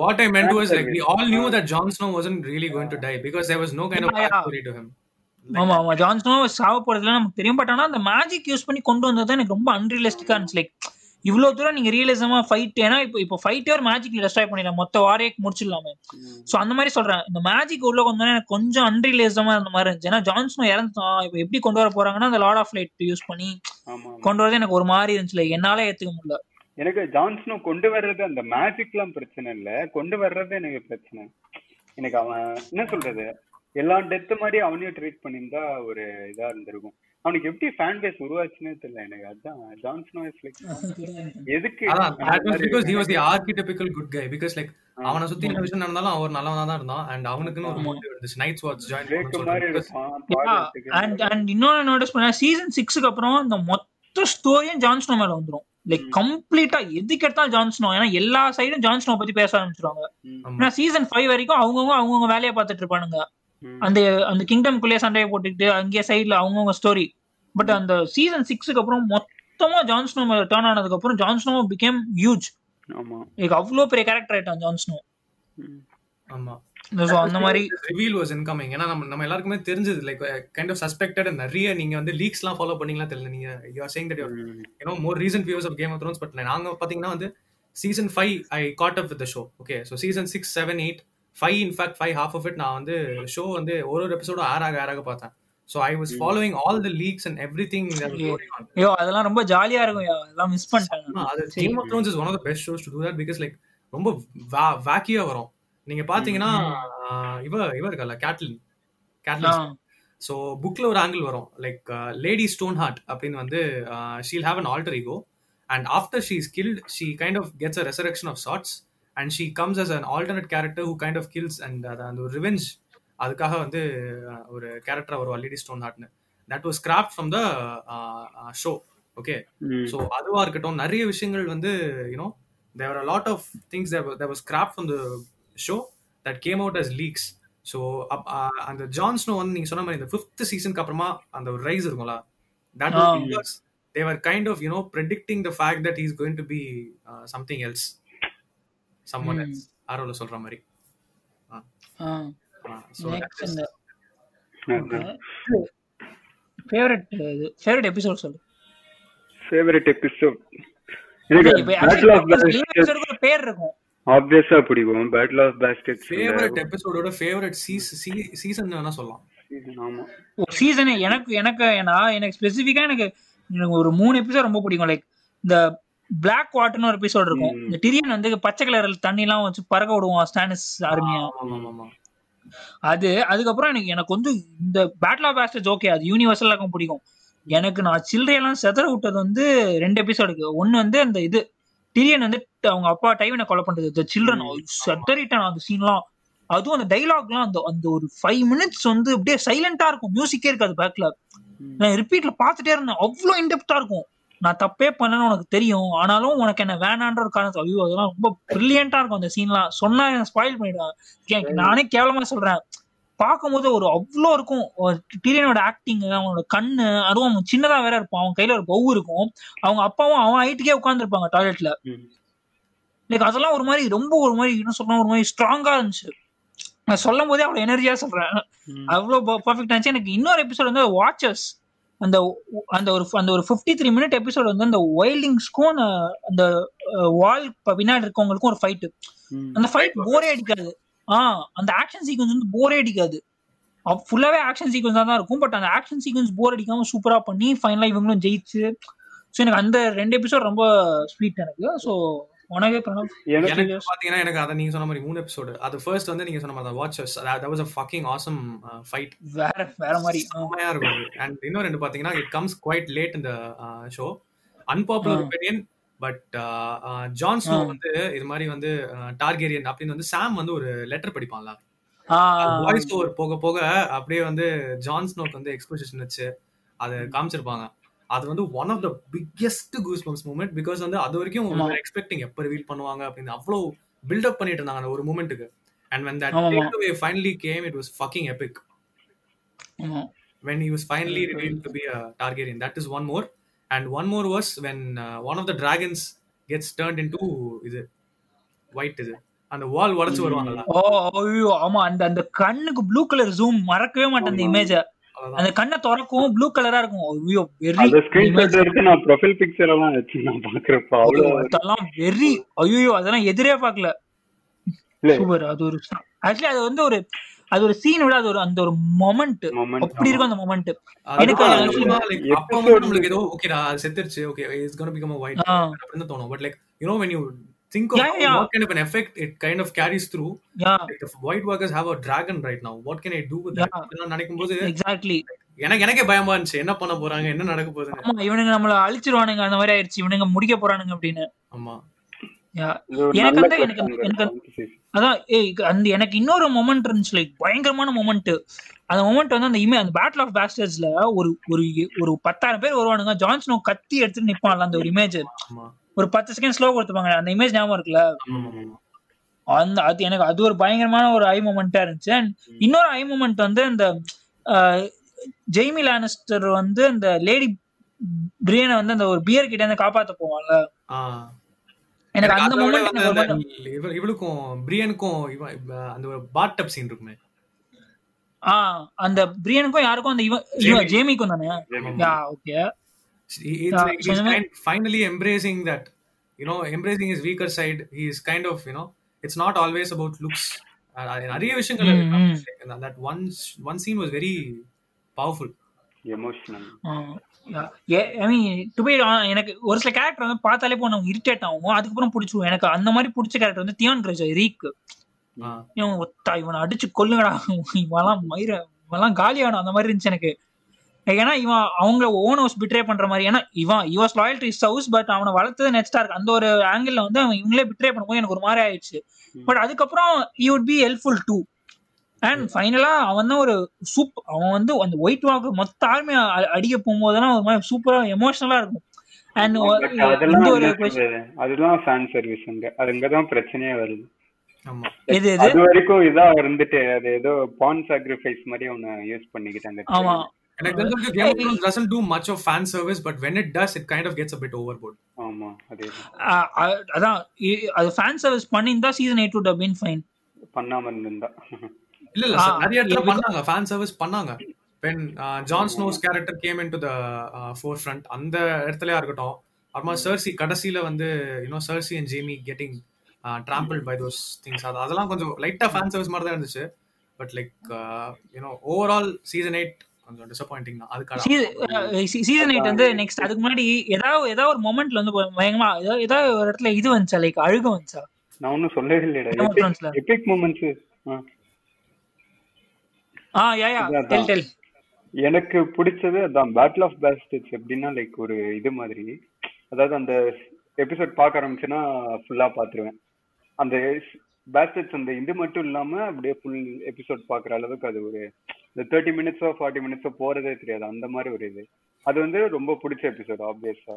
we service. all knew that Jon Snow wasn't really going to die because there was no kind of ஆமா ஆமா. ஜான்ஸ்னோ சாவ போறதுல நமக்கு தெரியும். பட் ஆனா அந்த மேஜிக் யூஸ் பண்ணி கொண்டு வந்தது எனக்கு ரொம்ப அன்ரியலிஸ்டிக்கா இருந்துச்சு. லைக் இவ்வளவு தூரம் நீங்க ரியலிசமா ஃபைட் ஏன்னா இப்போ இப்போ ஃபைட்டே ஒரு மேஜிக்ல டெஸ்ட்ராய் பண்ணிடலாம். மொத்த வாரே முடிச்சிடலாமே. சோ அந்த மாதிரி சொல்றேன். இந்த மேஜிக் உள்ள கொண்டு வந்தா எனக்கு கொஞ்சம் அன்ரியலிசமா இருந்த மாதிரி இருந்துச்சு. ஏன்னா ஜான்ஸ்னோ இறந்துட்டான் இப்போ எப்படி கொண்டு வர போறாங்கன்னா அந்த லார்ட் ஆஃப் லைட் யூஸ் பண்ணி. கொண்டு வரது எனக்கு ஒரு மாதிரி இருந்துச்சு. என்னால ஏத்துக்க முடியல. எனக்கு ஜான்ஸ்னோ கொண்டு வர்றது அந்த மேஜிக்லாம் பிரச்சனை இல்ல. கொண்டு வர்றது எனக்கு பிரச்சனை. எனக்கு அவன் என்ன சொல்றது? எல்லா டெத் மாதிரி அவனையும் ட்ரீட் பண்ணியிருந்தா ஒரு இதா இருந்திருக்கும். அவனுக்கு எப்படி ஃபேன் பேஸ் உருவாச்சுன்னே தெரியல எனக்கு. அதான் இஸ் லைக் எதுக்கு because he was the archetypical good guy. Because like அவனை சுத்தி என்ன விஷயம் நடந்தாலும் அவர் நல்லவனா தான் இருந்தான். And அவனுக்குன்னு ஒரு motive இருந்துச்சு. நைட்ஸ் வாட்ச் ஜாயின் இருப்பான் அண்ட் அண்ட் இன்னொன்னு நோட்டீஸ் பண்ண சீசன் சிக்ஸுக்கு அப்புறம் இந்த மொத்த ஸ்டோரியும் ஜான்ஸ்னோ மேல வந்துரும். லைக் கம்ப்ளீட்டா எதுக்கு எடுத்தாலும் ஜான்ஸ்னோ ஏன்னா எல்லா சைடும் ஜான்ஸ்னோ பத்தி பேச ஆரம்பிச்சிருவாங்க. ஏன்னா சீசன் ஃபைவ் வரைக்கும் அவங்கவுங்க அவங்கவுங்க வேலையை பார்த்துட்டு இருப்பானுங்க. அந்த அந்த கிங்டம்குள்ளேயே சண்டையை போட்டுக்கிட்டு அங்கேயே சைடுல அவங்கவுங்க ஸ்டோரி பட் அந்த சீசன் சிக்ஸுக்கு அப்புறம் மொத்தமா ஜான்ஸ்னோ மேல டேர்ன் ஆனதுக்கு அப்புறம் ஜான்ஸ்னோ பிகேம் ஹியூஜ் ஆமா. லைக் அவ்வளோ பெரிய கேரக்டர் ஆயிட்டான் ஜான்ஸ்னோ. ஆமா. அந்த மாதிரி ரிவீல் வாஸ் இன்கமிங் ஏன்னா நம்ம நம்ம எல்லாருக்குமே தெரிஞ்சது லைக் கைண்ட் ஆஃப் சஸ்பெக்டட் நிறைய நீங்க வந்து லீக்ஸ்லாம் எல்லாம் ஃபாலோ பண்ணீங்களா தெரியல நீங்க. You are saying that you. You know more recent views of Game of Thrones but நாங்க பாத்தீங்கன்னா வந்து season five I got up with show okay so season six seven eight five in fact five half of it நான் வந்து show வந்து ஒரு ஒரு எபிசோடும் ஆறாக ஆறாக பார்த்தேன். So I was following all the leaks and everything ஐயோ அதெல்லாம் ரொம்ப ஜாலியா இருக்கும் அதெல்லாம் மிஸ் பண்ணிட்டாங்க அது சரி. Game of Thrones is one of the best shows to do that because like ரொம்ப வேக்கியா வரும். நீங்க பாத்தீங்கன்னா இவ இவ இருக்கல கேட்லின் கேட்லின் ஸோ புக்ல ஒரு ஆங்கிள் வரும். லைக் லேடி ஸ்டோன் ஹார்ட் அப்படின்னு வந்து she'll have an alter ego and after she is killed she kind of gets a resurrection of sorts and she comes as an alternate character who kind of kills and அந்த ஒரு revenge அதுக்காக வந்து ஒரு character வரும் Lady Stone ஹார்ட்னு that was cropped from the show okay so அதுவா இருக்கட்டும் நிறைய விஷயங்கள் வந்து you know there lot of things there was cropped from the show that game out as leaks so அந்த ஜான் ஸ்னோ வந்து நீங்க சொன்ன மாதிரி இந்த ஃபிஃப்த் சீசனுக்கு அப்புறமா அந்த ஒரு ரைஸ் இருக்கும்ல that they were kind of you know predicting the fact that is going to be something else someone Hmm. Else ஆரோல சொல்ற மாதிரி. ஃபேவரட் இது ஃபேவரட் எபிசோட் சொல்லு. ஃபேவரட் எபிசோட் எனக்கு பேட்டில் ஆஃப் பேர் இருக்கும். ஆப்வியஸா பிடிக்கும். பேட்டில் ஆஃப் பேஸ்கெட்ஸ் ஃபேவரட் எபிசோடோட favourite season வேணா சொல்லலாம். ஆமா. சீசனே எனக்கு எனக்கு நான் எனக்கு ஸ்பெசிஃபிக்கா எனக்கு எனக்கு ஒரு மூணு எபிசோட் ரொம்ப பிடிக்கும். லைக் இந்த பிளாக் வாட்டர்னு ஒரு எபிசோட் இருக்கும். இந்த டிரியன் வந்து பச்சை கலர் தண்ணி எல்லாம் வச்சு பறக்க விடுவான் ஸ்டானிஸ் ஆமா அது அதுக்கப்புறம் எனக்கு எனக்கு வந்து இந்த பேட்டில் ஆஃப் பேஸ்டர்ஸ் ஓகே அது யூனிவர்சல் இருக்கும் பிடிக்கும். எனக்கு நான் சில்லறையெல்லாம் செதற விட்டது வந்து ரெண்டு எபிசோடுக்கு ஒன்னு வந்து அந்த இது டிரியன் வந்து அவங்க அப்பா டைவனை கொலை பண்றது சில்ட்ரன் செதறிட்டான் அந்த சீன்லாம் அதுவும் அந்த டைலாக்லாம் அந்த அந்த ஒரு ஃபைவ் மினிட்ஸ் வந்து அப்படியே சைலண்டா இருக்கும். மியூசிக்கே இருக்காது பேக்ல நான் ரிப்பீட்ல பார்த்துட்டே இருந்தேன். அவ்வளோ இன்டெப்தா இருக்கும். நான் தப்பே பண்ணேன்னு உனக்கு தெரியும். ஆனாலும் உனக்கு என்ன வேணான்ற ஒரு காரணம் ஐயோ அதெல்லாம் ரொம்ப பிரில்லியண்டா இருக்கும் அந்த சீன்லாம் சொன்னா ஸ்பாயில் பண்ணிடுவேன் நானே கேவலமா சொல்றேன். பார்க்கும்போது ஒரு அவ்வளோ இருக்கும். டீரியனோட ஆக்டிங் அவனோட கண்ணு அதுவும் அவன் சின்னதா வேற இருப்பான். அவன் கையில ஒரு பவு இருக்கும். அவங்க அப்பாவும் அவன் ஹைட்டுக்கே உட்காந்துருப்பாங்க டாய்லெட்ல. லைக் அதெல்லாம் ஒரு மாதிரி ரொம்ப ஒரு மாதிரி என்ன சொல்றேன் ஒரு மாதிரி ஸ்ட்ராங்கா இருந்துச்சு. நான் சொல்லும் போதே அவ்வளவு எனர்ஜியா சொல்றேன். அவ்வளோ பர்ஃபெக்ட் ஆச்சு எனக்கு இன்னொரு எபிசோட் வந்து வாட்சஸ் அந்த அந்த ஒரு அந்த ஒரு ஃபிஃப்டி த்ரீ மினிட் எபிசோட் வந்து அந்த வைல்டிங்ஸ்க்கும் அந்த வால் பின்னாடி இருக்கவங்களுக்கும் ஒரு ஃபைட்டு அந்த ஃபைட் போரே அடிக்காது. ஆ அந்த ஆக்ஷன் சீக்வன்ஸ் வந்து போரே அடிக்காது. ஃபுல்லாவே ஆக்ஷன் சீக்வன்ஸா தான் இருக்கும். பட் அந்த ஆக்ஷன் சீக்வன்ஸ் போர் அடிக்காம சூப்பரா பண்ணி ஃபைனலா இவங்களும் ஜெயிச்சு. ஸோ எனக்கு அந்த ரெண்டு எபிசோட் ரொம்ப ஸ்வீட் எனக்கு. ஸோ உனக்கே பிரணவ் எனக்கு பாத்தீங்கன்னா எனக்கு அதை நீங்க சொன்ன மாதிரி மூணு எபிசோடு அது ஃபர்ஸ்ட் வந்து நீங்க சொன்ன மாதிரி watches that was a fucking awesome fight வேற வேற மாதிரி. ஆ. செம்மையா இருக்கும் அண்ட் இன்னும் ரெண்டு பாத்தீங்கன்னா இட் கம்ஸ் குவைட் லேட் இந்த show unpopular ah. Opinion but Jon Snow. வந்து இது மாதிரி வந்து டார்கேரியன் அப்படின்னு வந்து சாம் வந்து ஒரு லெட்டர் படிப்பான்ல. ஆ, வாய்ஸ் ஓவர் போக போக அப்படியே வந்து ஜான் ஸ்னோக்கு வந்து எக்ஸ்போசிஷன் வச்சு அதை காமிச்சிருப்பாங்க. அது வந்து one of the biggest goose bumps moment because வந்து அது வரைக்கும். எக்ஸ்பெக்டிங் எப்போ ரிவீல் பண்ணுவாங்க அப்படின்னு அவ்வளோ பில்டப் பண்ணிட்டு இருந்தாங்க அந்த ஒரு மூமெண்ட்டுக்கு அண்ட் when that ஆமா, ஆமா. takeaway finally came it was fucking epic ஆமா. when he was finally revealed to be a Targaryen. That is one more. And one more was when uh, one of the dragons gets turned into இது white இது அந்த வால் உடைச்சு வருவாங்கல்ல ஓ ஐயோ ஆமா அந்த அந்த கண்ணுக்கு ப்ளூ கலர் ஜூம் மறக்கவே மாட்டேன் ஆமா. இமேஜ. அந்த கண்ணை திறக்கும் ப்ளூ கலரா இருக்கும். ஐயோ வெரி அந்த ஸ்கிரீன்ஷாட் எடுத்து நான் ப்ரொஃபைல் பிக்சர் எல்லாம் வச்சு நான் பாக்குறப்ப அவ்வளவு அதெல்லாம் வெரி ஐயோ அதெல்லாம் எதிரே பார்க்கல. சூப்பர் அது ஒரு ஆக்சுவலி அது வந்து ஒரு அது ஒரு சீன் விட அது ஒரு அந்த ஒரு மொமெண்ட் அப்படி இருக்கும் அந்த மொமெண்ட் எனக்கு அப்ப வந்து நம்மளுக்கு ஏதோ ஓகேடா அது செத்துருச்சு okay it's gonna become a white ah. அப்படின்னு தோணும். But like you know when you think of Yeah, yeah. what kind of an effect it kind of carries through. Yeah like the white workers have a dragon right now what can i do with that? Yeah. இதெல்லாம் நினைக்கும் போது exactly எனக்கு எனக்கே பயமா இருந்துச்சு. என்ன பண்ண போறாங்க? என்ன நடக்க போகுதுன்னு. ஆமா இவனுங்க நம்மள அழிச்சிருவானுங்க அந்த மாதிரி ஆயிடுச்சு இவனுங்க முடிக்க போறானுங்க அப்படின்னு. ஆமா. Yeah. எனக்கு வந்து எனக்கு. அதான் ஏய் அந்த எனக்கு இன்னொரு மொமெண்ட் இருந்துச்சு. லைக் பயங்கரமான மொமெண்ட் அந்த மொமெண்ட் வந்து அந்த இமே அந்த பேட்டில் ஆஃப் பேஸ்டர்ஸ்ல ஒரு ஒரு ஒரு பத்தாயிரம் பேர் வருவானுங்க. ஜான்சனோ கத்தி எடுத்துட்டு நிப்பான்ல அந்த ஒரு இமேஜ் ஒரு பத்து செகண்ட் ஸ்லோ கொடுத்துப்பாங்க அந்த இமேஜ் ஞாபகம் இருக்குல்ல? அந்த அது எனக்கு அது ஒரு பயங்கரமான ஒரு ஐ மூமெண்டா இருந்துச்சு. அண்ட் இன்னொரு ஐ மூமெண்ட் வந்து இந்த ஜெய்மி லானிஸ்டர் வந்து அந்த லேடி பிரியனை வந்து அந்த ஒரு பியர் கிட்ட இருந்து காப்பாத்த போவான்ல. ஆ. எனக்கு அந்த மூமெண்ட் இவளுக்கும் பிரியனுக்கும் அந்த ஒரு பாட்டப் சீன் இருக்குமே. ஆ அந்த பிரியனுக்கும் யாருக்கும் அந்த இவன் ஜேமிக்கும் தானே? Jamie. Yeah, so finally embracing that you know embracing is weaker side he is kind of you know it's not always about looks நிறைய விஷயங்கள் ம். இருக்கு. That one one scene was very powerful emotional I mean to be எனக்கு ஒரு சில character வந்து பார்த்தாலே போ நம்ம இரிட்டேட் ஆகும் அதுக்கப்புறம் பிடிச்சிரும் எனக்கு அந்த மாதிரி பிடிச்ச கேரக்டர் வந்து தியான் கிரேஜ் ரீக் இவன் ஒத்தா இவனை அடிச்சு கொல்லுங்கடா இவெல்லாம் மயிர இவெல்லாம் காலியானும் அந்த மாதிரி இருந்துச்சு எனக்கு. ஏன்னா இவன் அவங்கள ஓன் ஹவுஸ் பிட்ரே பண்ற மாதிரி ஏன்னா இவன் he was loyal to his house but அவனை வளர்த்தது நெக்ஸ்டா இருக்கு அந்த ஒரு ஆங்கிள் வந்து அவன் இவங்களே பிட்ரே பண்ணும்போது எனக்கு ஒரு மாதிரி ஆயிடுச்சு. பட் அதுக்கப்புறம் you would be helpful too and ஃபைனலா அவன் தான் ஒரு சூப் அவன் வந்து அந்த ஒயிட் வாக் மொத்த ஆர்மி அடிக்க போகும்போதெல்லாம் ஒரு மாதிரி சூப்பரா எமோஷனலா இருக்கும். அண்ட்? அதுதான் ஃபேன் சர்வீஸ் அங்க. அது இங்கதான் பிரச்சனையே வருது. அது வரைக்கும் இதா இருந்துட்டு அது ஏதோ பான் சாக்ரிஃபைஸ் மாதிரி ஒன்னு யூஸ் பண்ணிக்கிட்டாங்க. ஆமா. எனக்கு தெரிஞ்சு Game of Thrones doesn't do much of fan service but when it does it kind of gets a bit overboard. அதான் அது ஃபேன் சர்வீஸ் பண்ணியிருந்தா season eight would have been fine. பண்ணாம இருந்திருந்தா. இல்ல இல்ல நிறைய இடத்துல பண்ணாங்க ஃபேன் சர்வீஸ் பண்ணாங்க. When Jon Snow's character came in to the forefront அந்த இடத்துலயா இருக்கட்டும் அப்புறமா சர்சி கடைசியில வந்து you know Cersei and Jaime getting trample by those things அது அதெல்லாம் கொஞ்சம் லைட்டா ஃபேன் சர்வீஸ் மாதிரி தான் இருந்துச்சு. But like you know overall season eight கொஞ்சம் டிசப்பாயிண்டிங் தான். அதுக்காக சீசன் எயிட் வந்து நெக்ஸ்ட் அதுக்கு முன்னாடி ஏதாவது ஏதாவது ஒரு மொமெண்ட்ல வந்து பயங்கரமா ஏதாவது ஒரு இடத்துல இது வந்துச்சா? லைக் அழுக வந்துச்சா? நான் ஒன்னும் சொல்லவே Thronesல. எபிக் மூமெண்ட்ஸ் ஆ. Yeah yeah tell. டெல் எனக்கு பிடிச்சது அதான் பேட்டில் ஆஃப் பேஸ்டர்ஸ் எப்படின்னா லைக் ஒரு இது மாதிரி. அதாவது அந்த எபிசோட் பார்க்க ஆரம்பிச்சேன்னா ஃபுல்லா பாத்துருவேன் அந்த பேஸ்டர்ஸ் அந்த இது மட்டும் இல்லாம அப்படியே ஃபுல் எபிசோட் பாக்குற அளவுக்கு அது ஒரு இந்த தேர்ட்டி மினிட்ஸோ ஃபார்ட்டி மினிட்ஸோ போறதே தெரியாது. அந்த மாதிரி ஒரு இது. அது வந்து ரொம்ப பிடிச்ச எபிசோட் ஆப்வியஸா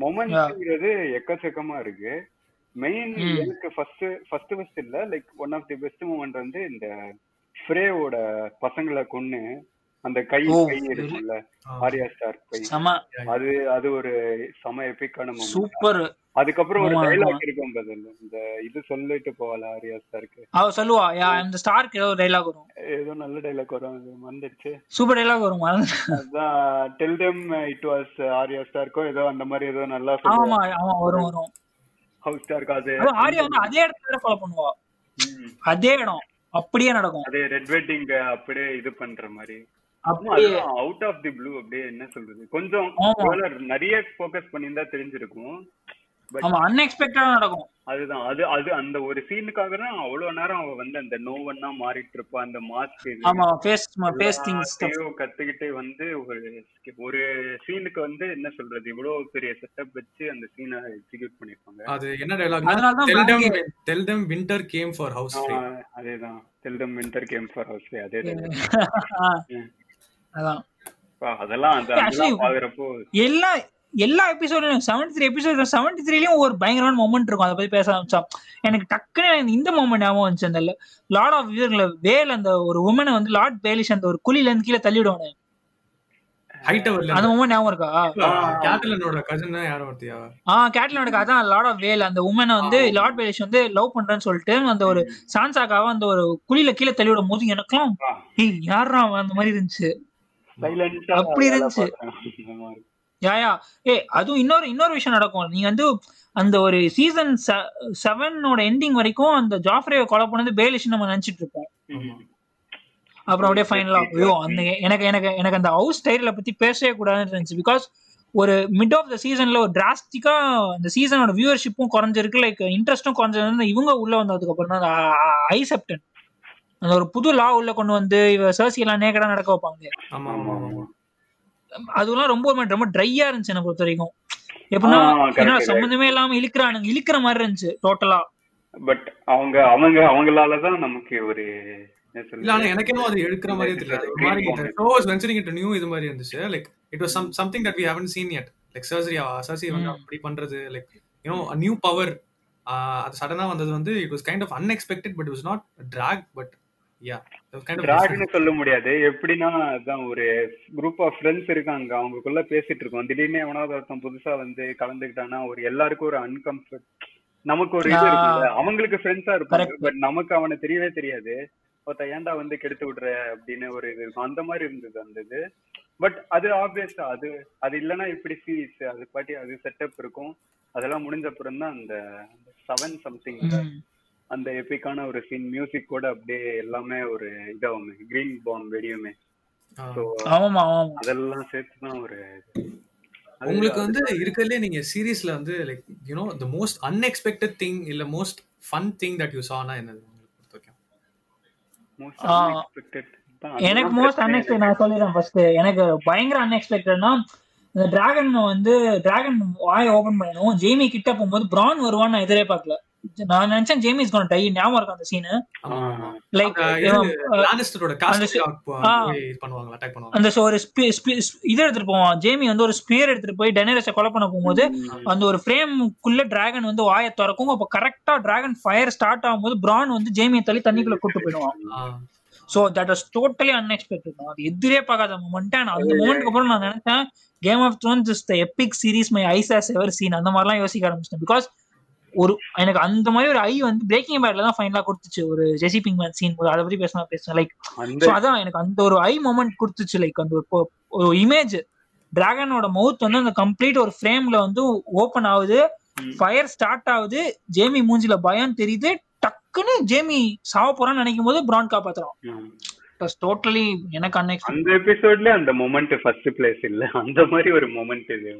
மொமெண்ட்ங்கிறது எக்கச்சக்கமா இருக்கு. மெயின் ம். எனக்கு ஃபர்ஸ்ட் ஃபர்ஸ்ட் ஃபர்ஸ்ட் இல்ல. Like one of the best moment வந்து இந்த ஃப்ரேவோட பசங்களை கொன்னு அந்த கை கை இருக்கும்ல ஆரியா ஸ்டார் கை. செம. அது அது ஒரு செம எபிக்கான மூமெண்ட் சூப்பர். அதுக்கப்புறம் ஒரு ஆமா. இருக்கும் பதில் இந்த இது சொல்லிட்டு போகல ஆரியா ஸ்டாருக்கு? அவ சொல்லுவா யா இந்த ஸ்டார்க்கு ஏதோ டைலாக் வரும். ஏதோ நல்ல டைலாக் வரும். அது வந்துடுச்சு சூப்பர் டைலாக் வரும் அதான் tell them it was Arya ஸ்டாருக்கோ ஏதோ அந்த மாதிரி ஏதோ நல்லா ஆமா ஆமா வரும் வரும். ஹவுஸ் ஸ்டாருக்கு அது ஆரியா வந்து அதே இடத்துல ஃபாலோ பண்ணுவா. அதே இடம் அப்படியே நடக்கும். அதே ரெட் வெட்டிங் அப்படியே இது பண்ற மாதிரி. அவுட் ஆஃப் தி ப்ளூ அப்படியே என்ன சொல்றது? கொஞ்சம் நிறைய ஃபோக்கஸ் பண்ணியிருந்தா தெரிஞ்சிருக்கும். பட் ஆமா அன்எக்ஸ்பெக்டடா நடக்கும். அதுதான். அது அது அந்த ஒரு சீனுக்காக தான் அவ்வளவு நேரம் அவ வந்து அந்த நோவன்னா மாறிட்டு இருப்பா அந்த மாஸ்க் ஆமா ஃபேஸ் ஃபேஸ் திங்ஸ் கத்துக்கிட்டு வந்து ஒரு ஒரு சீனுக்கு வந்து என்ன சொல்றது? இவ்வளவு பெரிய செட்டப் வச்சு அந்த சீனை எக்ஸிக்யூட் பண்ணிருப்பாங்க அது என்ன டைலாக் அதனால தான் tell Frank- them tell them winter came for house அதேதான். Tell them winter came for house அதே அதான். எல்லா எல்லா எபிசோடும் செவன்டி த்ரீ எபிசோட் செவன்டி த்ரீலயும் ஒரு பயங்கரமான மொமெண்ட் இருக்கும். அதை பத்தி பேச ஆரம்பிச்சா. எனக்கு டக்குன்னு இந்த மொமெண்ட் ஞாபகம் வந்துச்சு அந்த லார்ட் ஆஃப் இவர்களை வேல் அந்த ஒரு உமனை வந்து லார்ட் பேலிஷ் அந்த ஒரு குழில இருந்து கீழே தள்ளிவிடுவானு. ஹைட் அந்த மொமெண்ட் ஞாபகம் இருக்கா? கேட்டலனோட கசின் யாரோ ஒருத்தியா? ஆ கேட்லனோட அதான் லார்ட் ஆஃப் வேல் அந்த உமனை வந்து லார்ட் பேலிஷ் வந்து லவ் பண்றேன்னு சொல்லிட்டு அந்த ஒரு சான்சாக்காவை அந்த ஒரு குழியில கீழே தள்ளிவிடும் போது எனக்கெல்லாம் ஏய் யாரா அந்த மாதிரி இருந்துச்சு. அப்படி இருந்துச்சு. யாயா ஏ அதுவும் இன்னொரு இன்னொரு விஷயம் நடக்கும். நீ வந்து அந்த ஒரு சீசன் செவனோட எண்டிங் வரைக்கும் அந்த ஜாஃப்ரேவை கொலை பண்ணது பேலிஷ் நம்ம நினைச்சிட்டு இருப்போம். அப்புறம் அப்படியே ஃபைனலா ஐயோ அந்த எனக்கு எனக்கு எனக்கு அந்த ஹவுஸ் ஸ்டைல பத்தி பேசவே கூடாதுன்னு இருந்துச்சு. பிகாஸ் ஒரு மிட் ஆஃப் த சீசன்ல ஒரு டிராஸ்டிக்கா அந்த சீசனோட வியூவர்ஷிப்பும் குறைஞ்சிருக்கு. லைக் இன்ட்ரெஸ்டும் குறைஞ்சது இவங்க உள்ள வந்ததுக்கு அப்புறம் தான் ஐ செப்டன் அந்த ஒரு புது லா உள்ள கொண்டு வந்து இவ சர்சி எல்லாம் நேக்கடா நடக்க வைப்பாங்க. ஆமா ஆமா ஆமா அதெல்லாம் ரொம்ப மாதிரி ரொம்ப ட்ரையா இருந்துச்சு என்ன பொறுத்த வரைக்கும். எப்படின்னா. சம்மந்தமே இல்லாம இழுக்கிறானுங்க இழுக்கிற மாதிரி இருந்துச்சு டோட்டலா பட் அவங்க அவங்க அவங்களாலதான் நமக்கு ஒரு? இல்ல ஆனா எனக்கு என்ன அது எடுக்கிற மாதிரியே தெரியல. மாதிரி show was venturing into new இது மாதிரி இருந்துச்சு. Like it was some something that we haven't seen yet. Like surgery surgery வந்து. அப்படி பண்றது லைக் யூனோ நியூ பவர் அது சடனா வந்தது வந்து it was kind of unexpected but was not drag but டிராக்னு சொல்ல முடியாது. எப்படின்னா அதான் ஒரு குரூப் ஆஃப் ஃப்ரெண்ட்ஸ் இருக்காங்க. அவங்களுக்குள்ள பேசிட்டு இருக்கோம். திடீர்னு எவனாவது ஒருத்தன் புதுசா வந்து கலந்துக்கிட்டானா ஒரு எல்லாருக்கும் ஒரு அன்கம்ஃபர்ட் நமக்கு ஒரு இது அவங்களுக்கு ஃப்ரெண்ட்ஸா இருப்பாங்க. பட் நமக்கு அவனை தெரியவே தெரியாது. ஒருத்த ஏன்டா வந்து கெடுத்து விடுற அப்படின்னு ஒரு இது இருக்கும். அந்த மாதிரி இருந்தது அந்த இது. பட் அது ஆப்வியஸா அது அது இல்லைன்னா இப்படி சீரிஸ் அது பாட்டி அது செட்டப் இருக்கும். அதெல்லாம் முடிஞ்ச அப்புறம் தான் அந்த செவன் சம்திங். அந்த எபிக்கான ஒரு சீன் மியூசிக் கூட அப்படியே எல்லாமே ஒரு இதாகும் கிரீன் பாம் வெடியுமே. அதெல்லாம் சேர்த்து தான் ஒரு உங்களுக்கு வந்து இருக்கிறதுலே நீங்க சீரீஸ்ல வந்து like you know the most unexpected thing இல்ல most fun thing that you சானா என்னது unexpected. தான். எனக்கு மோஸ்ட் அன்எக்ஸ்பெக்ட் நான் சொல்லிடுறேன் ஃபர்ஸ்ட் எனக்கு பயங்கர அன்எக்ஸ்பெக்டட்னா இந்த டிராகன் வந்து டிராகன் வாய் ஓபன் பண்ணணும். ஜேமி கிட்ட போகும்போது பிரான் வருவான்னு நான் எதிரே பார்க்கல. நான் நினைச்சேன் ஜேமி இஸ் கோன் டை ஞாபகம் இருக்கும் அந்த சீனு லைக் லானிஸ்டரோட அந்த காஸ்ட் சி- ஆ. இது பண்ணுவாங்க அட்டாக் பண்ணுவாங்க அந்த so ஒரு இது எடுத்துட்டு போவான். ஜேமி வந்து ஒரு ஸ்பியர் எடுத்துட்டு போய் டெனரஸை கொலை பண்ண போகும்போது அந்த ஒரு ஃப்ரேமுக்குள்ள டிராகன் வந்து வாயை திறக்கும். அப்ப கரெக்டா டிராகன் ஃபயர் ஸ்டார்ட் ஆகும்போது பிரான் வந்து ஜேமியை தள்ளி தண்ணிக்குள்ள கூட்டு போயிடுவான். So that was totally unexpected அது எதிரே பார்க்காத மூமெண்ட் அந்த மூமெண்ட்க்கு அப்புறம் நான் நினைச்சேன் Game of Thrones is the epic series my eyes has ever seen அந்த மாதிரிலாம் யோசிக்க ஆரம்பிச்சிட்டேன். பிகாஸ் ஒரு எனக்கு அந்த மாதிரி ஒரு ஐ வந்து பிரேக்கிங் பேட்ல தான் ஃபைனலா கொடுத்துச்சு. ஒரு ஜெசி பிங்மேன் சீன் அதை பத்தி பேசினா பேசுறேன் லைக் அதான் எனக்கு அந்த ஒரு ஐ மொமெண்ட் கொடுத்துச்சு. லைக் அந்த ஒரு இமேஜ் டிராகனோட மவுத் வந்து அந்த கம்ப்ளீட் ஒரு ஃப்ரேம்ல வந்து ஓபன் ஆகுது. ஃபயர் ஸ்டார்ட் ஆகுது. ஜேமி மூஞ்சில பயம் தெரியுது. டக்குன்னு ஜேமி சாவ போறான்னு நினைக்கும் போது பிரான் காப்பாத்துறான் ஆ. டோட்டலி எனக்கு அன்எக்ஸ்பெக்ட் அந்த எபிசோட்ல அந்த மொமெண்ட் ஃபர்ஸ்ட் பிளேஸ் இல்ல. அந்த மாதிரி ஒரு மொமெண்ட் இது.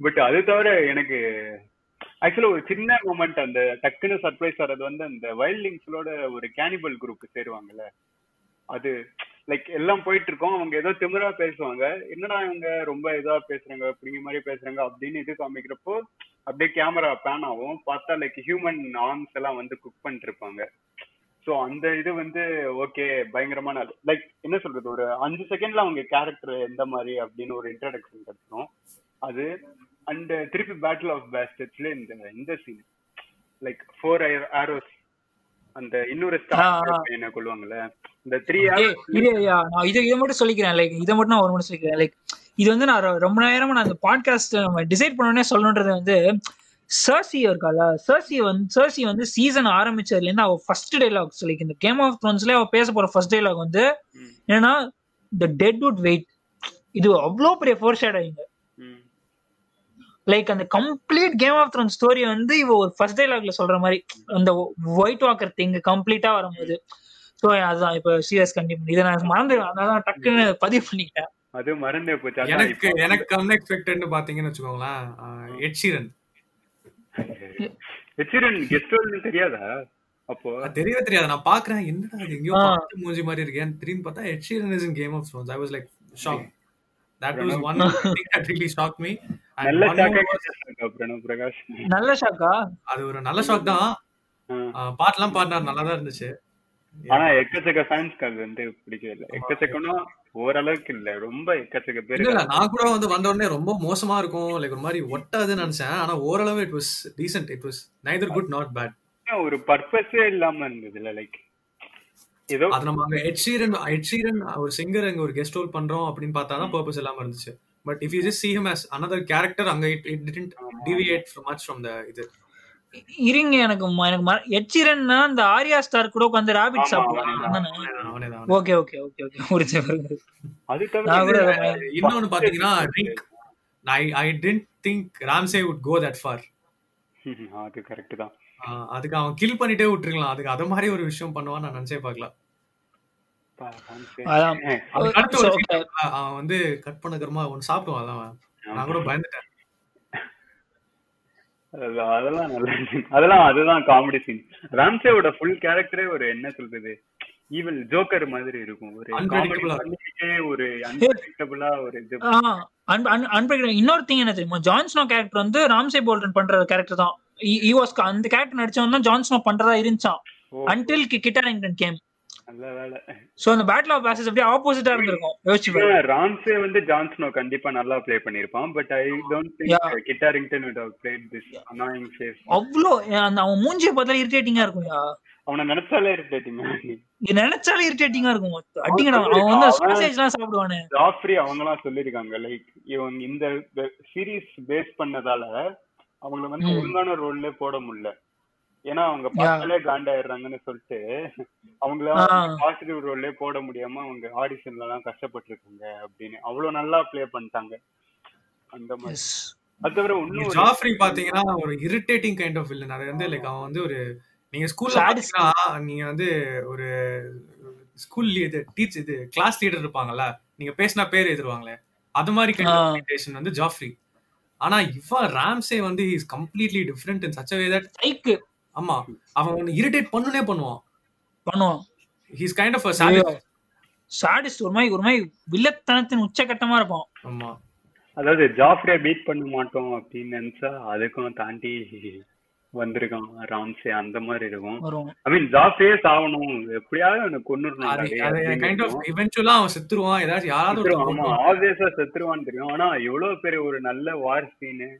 பட் அது தவிர எனக்கு ஆக்சுவலா ஒரு சின்ன மொமெண்ட் அந்த டக்குன்னு சர்ப்ரைஸ் வர்றது வந்து அந்த வைல்ட் லிங்க்ஸோட ஒரு கேனிபல் குரூப் சேருவாங்கல்ல. அது லைக் எல்லாம் போயிட்டு இருக்கோம் அவங்க ஏதோ திமிரா பேசுவாங்க. என்னடா இவங்க ரொம்ப இதா பேசுறாங்க அப்படிங்க மாதிரி பேசுறாங்க அப்படின்னு இது காமிக்கிறப்போ அப்படியே கேமரா பேன் ஆகும். பார்த்தா லைக் ஹியூமன் ஆர்ம்ஸ் எல்லாம் வந்து குக் பண்ணிட்டு இருப்பாங்க ஸோ அந்த இது வந்து ஓகே பயங்கரமான லைக் என்ன சொல்றது? ஒரு அஞ்சு செகண்ட்ல அவங்க கேரக்டர் எந்த மாதிரி அப்படின்னு ஒரு இன்ட்ரடக்ஷன் கிடைச்சிடும் அது அண்ட் திருப்பி பேட்டில் ஆஃப் பேஸ்டர்ஸ்ல இந்த இந்த சீன் லைக் ஃபோர் ஆரோஸ் அந்த இன்னொரு என்ன கொள்வாங்கல்ல இந்த த்ரீ நான் இதை இதை மட்டும் சொல்லிக்கிறேன். லைக் இதை மட்டும் நான் ஒரு மட்டும் சொல்லிக்கிறேன். லைக் இது வந்து நான் ரொம்ப நேரமா நான் அந்த பாட்காஸ்ட் நம்ம டிசைட் பண்ணோடனே சொல்லணுன்றது வந்து சர்சி இருக்கால சர்சி வந்து சர்சி வந்து சீசன் ஆரம்பிச்சதுல இருந்து அவ ஃபர்ஸ்ட் டைலாக்ஸ் லைக் இந்த கேம் ஆஃப் த்ரோன்ஸ்ல அவ பேச போற ஃபர்ஸ்ட் டைலாக் வந்து என்னன்னா த டெட் வுட் வெயிட் இது அவ்வளோ பெரிய ஃபோர் ஷேடாயிங்க லைக் அந்த complete Game of Throne story வந்து இவ ஒரு ஃபர்ஸ்ட் டைலாக்ல சொல்ற மாதிரி அந்த ஒயிட் வாக்கர் திங் கம்ப்ளீட்டா வரும்போது. ஸோ அதுதான் இப்போ சீரியஸ் கண்டிப்பா இதை நான் மறந்து அதான் டக்குன்னு பதிவு பண்ணிக்கிட்டேன். அது மறந்தே போச்சு. எனக்கு எனக்கு அன்எக்ஸ்பெக்டட்னு பாத்தீங்கன்னு வச்சுக்கோங்களேன் எட்ஷீரன் வெச்சிரன் கெஸ்ட் தெரியாதா? அப்போ? தெரியவே தெரியாது. நான் பாக்குறேன் என்னடா அது எங்கேயோ மூஞ்சி மாதிரி இருக்கேன் திரும்பி பார்த்தா Ed Sheeran is in Game of Thrones I was like shock that was one thing that really shock me நல்ல ஷாக்கா பிரணவ் பிரகாஷ். நல்ல ஷாக்கா அது ஒரு நல்ல ஷாக் தான். பாட்டுலாம் பாடினார் நல்லா தான் இருந்துச்சு. ஆனா எக்கச்சக்க ஃபேன்ஸ்க்கு அது வந்து பிடிக்கவே இல்லை. எக்கச்சக்கம்னா ஓரளவுக்கு இல்ல. ரொம்ப எக்கச்சக்க பேரு இல்ல நான் கூட வந்து வந்த உடனே ரொம்ப மோசமா இருக்கும். லைக் ஒரு மாதிரி ஒட்டாதுன்னு நினைச்சேன். ஆனா ஓரளவு it was decent it was neither good not bad ஒரு பர்பஸே இல்லாம இருந்ததுல லைக் ஏதோ அது நம்ம அங்க எட்ஷீரன் எட்ஷீரன் ஒரு சிங்கர் அங்க ஒரு கெஸ்ட் ரோல் பண்றோம் அப்படின்னு பார்த்தா தான் பர்பஸ் இல்லாம இருந்துச்சு. But if you just see him as another character அங்க it it didn't deviate from much from the இது. இருங்க எனக்கு எனக்கு எச்சிரன்னா இந்த ஆரியா ஸ்டார் கூட உட்காந்து ராபிட் சாப்பிடுவாங்க. ஓகே ஓகே ஓகே ஓகே புரிஞ்சு அது இன்னொன்னு பாத்தீங்கன்னா ring I I don't think Ramsay would go that far. <laughs> ம், அது கரெக்ட் தான். அதுக்கு அவன் கில் பண்ணிட்டே விட்டுருக்கலாம். அதுக்கு அத மாதிரி ஒரு விஷயம் பண்ணுவான்னு நான் நினைச்சே பார்க்கல. பா, fancy. அதான். ஏ, அதுக்கு அடுத்து ஒரு So, scene இருக்குல்ல, அவன் வந்து கட் பண்ணக்கறமா ஒன்னு சாப்பிடுவான் அதான் அவன். நான் கூட பயந்துட்டேன். அதெல்லாம் அதெல்லாம் நல்ல. அதெல்லாம் அதுதான் காமெடி சீன் ராம்சேவோட ஃபுல் கேரக்டரே ஒரு என்ன சொல்றது? ஈவல் ஜோக்கர் மாதிரி இருக்கும். ஒரு ஒரு அன்பிரடிக்டபிளா ஒரு இது. இன்னொரு திங் என்ன தெரியுமா? ஜான்ஸ்னோ கேரக்டர் வந்து ராம்சே போல்டன் பண்ற கேரக்டர் தான். வாஸ் அந்த கேரக்டர் நடிச்சவன் தான் ஜான்ஸ்னோ பண்றதா இருந்துச்சான் அன்டில் கிட்டாரிங்டன் கேம் நல்ல வேலை. சோ அந்த பேட்டில் ஆஃப் பேசஸ் அப்படியே ஆப்போசிட்டா இருந்திருக்கும். யோசிச்சு. ராம்சே வந்து ஜான்ஸ்னோ கண்டிப்பா நல்லா play பண்ணிருப்பான். But I don't. Think Kit Harington would have played this annoying face. அவ்வளோ அந்த அவன் மூஞ்சியை பார்த்தாலே இரிட்டேட்டிங்கா இருக்கும்யா அவனை நினைச்சாலே இது நினைச்சாலே இரிட்டேட்டிங்கா இருக்கும் அடிங்கடா. அவன் வந்து அவன் சாசேஜ் எல்லாம் சாப்பிடுவானு. ஜாஃப்ரி அவங்கலாம் சொல்லிருக்காங்க லைக் இவங்க இந்த சீரிஸ் பேஸ் பண்ணதால அவங்கள வந்து. ஒழுங்கான ரோல்ல போட முடியல ஏன்னா அவங்க பார்த்தாலே காண்டாயிடுறாங்கன்னு சொல்லிட்டு அவங்கள. பாசிட்டிவ் ரோல்லே போட முடியாம அவங்க ஆடிஷன்ல எல்லாம் கஷ்டப்பட்டு இருக்காங்க அப்படின்னு அவ்வளவு நல்லா ப்ளே பண்ணிட்டாங்க அந்த மாதிரி அது தவிர இன்னும் ஜாஃப்ரி பாத்தீங்கன்னா ஒரு இரிட்டேட்டிங் கைண்ட் ஆஃப் வில்லன் அது வந்து லைக் அவன் வந்து ஒரு நீங்க ஸ்கூல்ல. பாத்தீங்கன்னா நீங்க வந்து ஒரு ஸ்கூல் இது டீச் இது கிளாஸ் லீடர் இருப்பாங்கல்ல நீங்க பேசினா பேர் எழுதுருவாங்களே அது மாதிரி கைண்ட். ஆஃப் வந்து ஜாஃப்ரி ஆனா இவன் ராம்சே வந்து is completely different in such way that சைக்கு ஆமா அவன் வந்து இரிட்டேட் பண்ணுனே பண்ணுவான். பண்ணுவான். He's kind of a sadist ஒரு மாதிரி ஒரு மாதிரி வில்லத்தனத்தின் உச்சகட்டமா இருப்பான். ஆமா. அதாவது ஜாஃப்ரியா பீட் பண்ண மாட்டோம் அப்படின்னு நினைச்சா அதுக்கும் தாண்டி வந்திருக்கான் ராம்சே அந்த மாதிரி இருக்கும். ஐ மீன் ஜாஃப்ரியே சாவணும் எப்படியாவது எனக்கு கொண்டுடணும் அவன் செத்துருவான். ஏதாச்சும் யாராவது ஆமா. ஆப்வியஸா செத்துருவான்னு தெரியும். ஆனா எவ்வளவு பெரிய ஒரு நல்ல வார் சீனு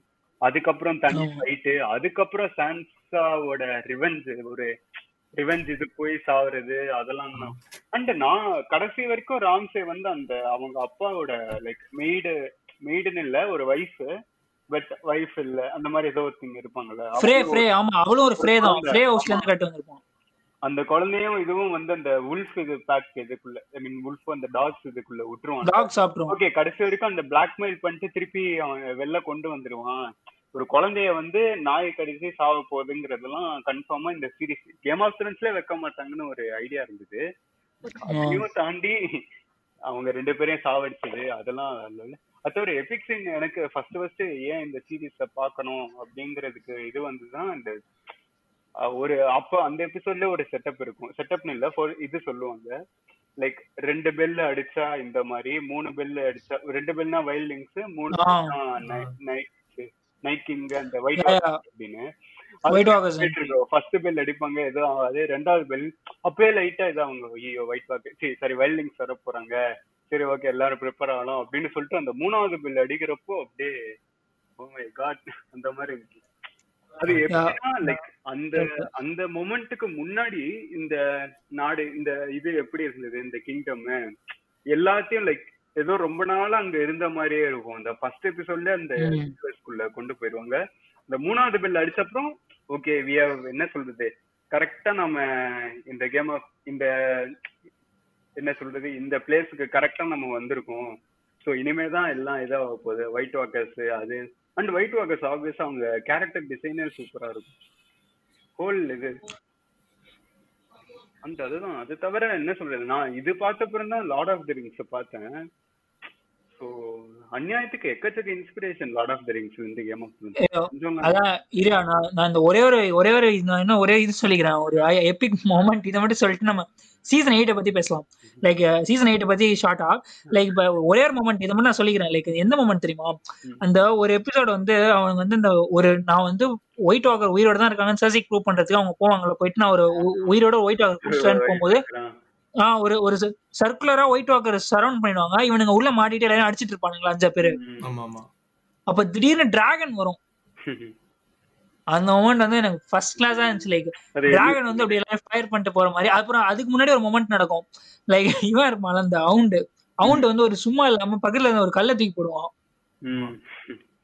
அதுக்கப்புறம் தனி. ஃபைட்டு அதுக்கப்புறம் சான்சாவோட ரிவெஞ்ச் ஒரு ரிவெஞ்ச் இது போய் சாவுறது அதெல்லாம் தான். அண்ட் நான் கடைசி வரைக்கும் ராம்சே வந்து அந்த அவங்க அப்பாவோட லைக் மெய்டு மெய்டுன்னு இல்ல ஒரு வைஃப் பட் வைஃப் இல்ல அந்த மாதிரி ஏதோ ஒருத்தங்க இருப்பாங்கல்ல. ஃப்ரே ஃப்ரே ஆமா அவளும் ஒரு ஃப்ரே தான். ஃப்ரே ஹவுஸ்ல இருந்து கட்டு வந்திருப்பான். அந்த குழந்தையும் இதுவும் வந்து அந்த உல்ஃப் இது பேக் இதுக்குள்ள ஐ மீன் உல்ஃப் அந்த டாக்ஸ் இதுக்குள்ள விட்டுருவாங்க. டாக் சாப்பிட்டுருவான் ஓகே கடைசி வரைக்கும் அந்த பிளாக்மெயில் பண்ணிட்டு திருப்பி அவன் வெளில கொண்டு வந்துருவான். ஒரு குழந்தைய வந்து நாய் கடிச்சு சாவ போகுதுங்கிறதெல்லாம் கன்ஃபார்மா இந்த சீரிஸ் கேம் ஆஃப் த்ரோன்ஸ்ல வைக்க மாட்டாங்கன்னு ஒரு ஐடியா இருந்தது. அதையும் தாண்டி அவங்க ரெண்டு பேரையும் சாவடிச்சது அதெல்லாம் ஒரு எபிக் சீன் எனக்கு ஃபர்ஸ்ட் ஃபர்ஸ்ட் ஏன் இந்த சீரீஸ பார்க்கணும் அப்படிங்கிறதுக்கு இது வந்துதான் இந்த அஹ், ஒரு அப்ப அந்த எபிசோட்ல ஒரு செட்டப் இருக்கும். செட்டப்னு இல்ல இது சொல்லுவாங்க. லைக் ரெண்டு பெல் அடிச்சா இந்த மாதிரி மூணு பெல் அடிச்சா ரெண்டு பெல்னா வைல்ட் லிங்ஸ் மூணு. நைட் நைட் கிங் அந்த ஒயிட். அப்படின்னு. ஃபர்ஸ்ட் பெல் அடிப்பாங்க ஏதோ அதே ரெண்டாவது பெல் அப்பவே லைட்டா இது அவங்க ஐயோ ஒயிட் வாக்கு சரி சரி வைல்ட் லிங்ஸ் வர போறாங்க சரி ஓகே எல்லாரும் ப்ரிப்பேர் ஆகலாம் அப்படின்னு சொல்லிட்டு அந்த மூணாவது பெல் அடிக்கிறப்போ அப்படியே ஓ மை காட் அந்த மாதிரி அது எப்படின்னா லைக் அந்த அந்த மொமெண்ட்டுக்கு முன்னாடி இந்த நாடு இந்த இது எப்படி இருந்தது இந்த கிங்டம் எல்லாத்தையும் லைக் ஏதோ ரொம்ப நாளா அங்க இருந்த மாதிரியே இருக்கும். அந்த ஃபர்ஸ்ட் எபிசோட்ல அந்த. ஸ்கூல்ல கொண்டு போயிருவாங்க இந்த மூணாவது பெல் அடிச்சப்புறம் ஓகே வி என்ன சொல்றது? கரெக்டா நம்ம இந்த கேம் இந்த என்ன சொல்றது இந்த பிளேஸ்க்கு கரெக்டா நம்ம வந்திருக்கோம். ஸோ இனிமே தான் எல்லாம் இதாக போகுது. ஒயிட் வாக்கர்ஸ் அது அண்ட் ஒயிட் வாக்கர்ஸ் ஆப்வியஸா அவங்க கேரக்டர் டிசைனர் சூப்பரா இருக்கும். ஹோல் இது. அந்த அதுதான் அது தவிர என்ன சொல்றது நான் இது பார்த்த அப்புறம் தான் லார்ட் ஆஃப் தி ரிங்ஸ் பார்த்தேன். ஸோ அநியாயத்துக்கு எக்கச்சக்க inspiration Lord of the Rings இந்த கேம் ஆஃப் அதான் இரு நான் நான் இந்த ஒரே ஒரு ஒரே ஒரு இன்னும் ஒரே இது சொல்லிக்கிறேன். ஒரு எபிக் மொமெண்ட் இதை மட்டும் சொல்லிட்டு நம்ம சீசன் எயிட்டை பத்தி பேசலாம். லைக் சீசன் எயிட்டை பத்தி ஷார்ட்டா லைக் இப்போ ஒரே ஒரு மொமெண்ட் இதை மட்டும் நான் சொல்லிக்கிறேன். லைக் எந்த மொமெண்ட் தெரியுமா? அந்த ஒரு எபிசோட் வந்து அவங்க வந்து இந்த ஒரு நான் வந்து ஒயிட் வாக்கர் உயிரோட தான் இருக்காங்கன்னு சர்சிக் ப்ரூவ் பண்றதுக்கு அவங்க போவாங்கல்ல போயிட்டு நான் ஒரு உயிரோட ஒயிட் வாக்கர் <laughs> போகும்போது ஆ ஒரு ஒரு சர்க்குலரா ஒயிட் வாக்கர் சரௌண்ட் பண்ணிடுவாங்க. இவனுங்க உள்ள மாட்டிட்டு எல்லாரும் அடிச்சிட்டு இருப்பானுங்களா அஞ்சா பேரு. அப்ப திடீர்னு டிராகன் வரும். அந்த மொமெண்ட் வந்து எனக்கு ஃபர்ஸ்ட் கிளாஸா இருந்துச்சு லைக் டிராகன் வந்து அப்படி எல்லாம் ஃபயர் பண்ணிட்டு போற மாதிரி. அப்புறம் அதுக்கு முன்னாடி ஒரு மொமெண்ட் நடக்கும். லைக் இவன் இருப்பான் அந்த அவுண்டு அவுண்டு வந்து ஒரு சும்மா இல்லாம பக்கத்துல இருந்த ஒரு கல்லை தூக்கி போடுவான்.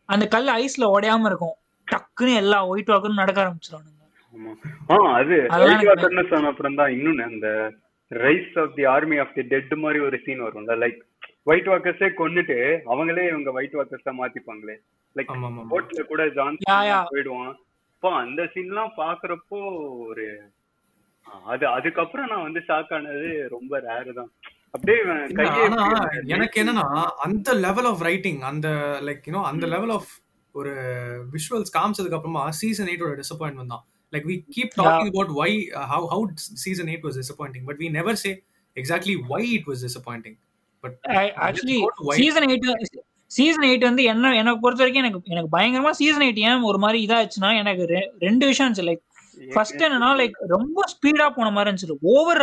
அந்த கல் ஐஸ்ல உடையாம இருக்கும். டக்குன்னு எல்லா ஒயிட் வாக்கரும் நடக்க ஆரம்பிச்சிருவானுங்க. ஆமா. அது சொன்ன அப்புறம் தான் இன்னொன்னு அந்த rise of the army of the dead மாதிரி ஒரு சீன் வரும்ல லைக் ஒயிட் வாக்கர்ஸே கொன்னுட்டு அவங்களே இவங்க ஒயிட் வாக்கர்ஸா மாத்திப்பாங்களே. லைக். போட்ல கூட ஜான்சன் யா. போயிடுவான். அப்போ அந்த சீன்லாம் பாக்குறப்போ ஒரு அது அதுக்கப்புறம் நான் வந்து ஷாக் ஆனது ரொம்ப ரேரு தான். எனக்கு என்னன்னா அந்த லெவல் ஆஃப் ரைட்டிங் அந்த லைக் யூனோ அந்த லெவல் ஆஃப் ஒரு விஷுவல்ஸ் காமிச்சதுக்கு அப்புறமா சீசன் எயிட்டோட டிசப்பாயின்மெண்ட் தான். Like we keep talking about why how how season eight was disappointing but we never say exactly why it was disappointing but actually go to why- season eight season eight வந்து என்ன எனக்கு பொறுத்த வரைக்கும் எனக்கு எனக்கு பயங்கரமா season eight ஏன் ஒரு மாதிரி இதாச்சுன்னா எனக்கு ரெண்டு விஷயம் இருந்துச்சு. லைக் ஃபர்ஸ்ட் என்னன்னா லைக் ரொம்ப ஸ்பீடா போன மாதிரி இருந்துச்சு. ஓவர்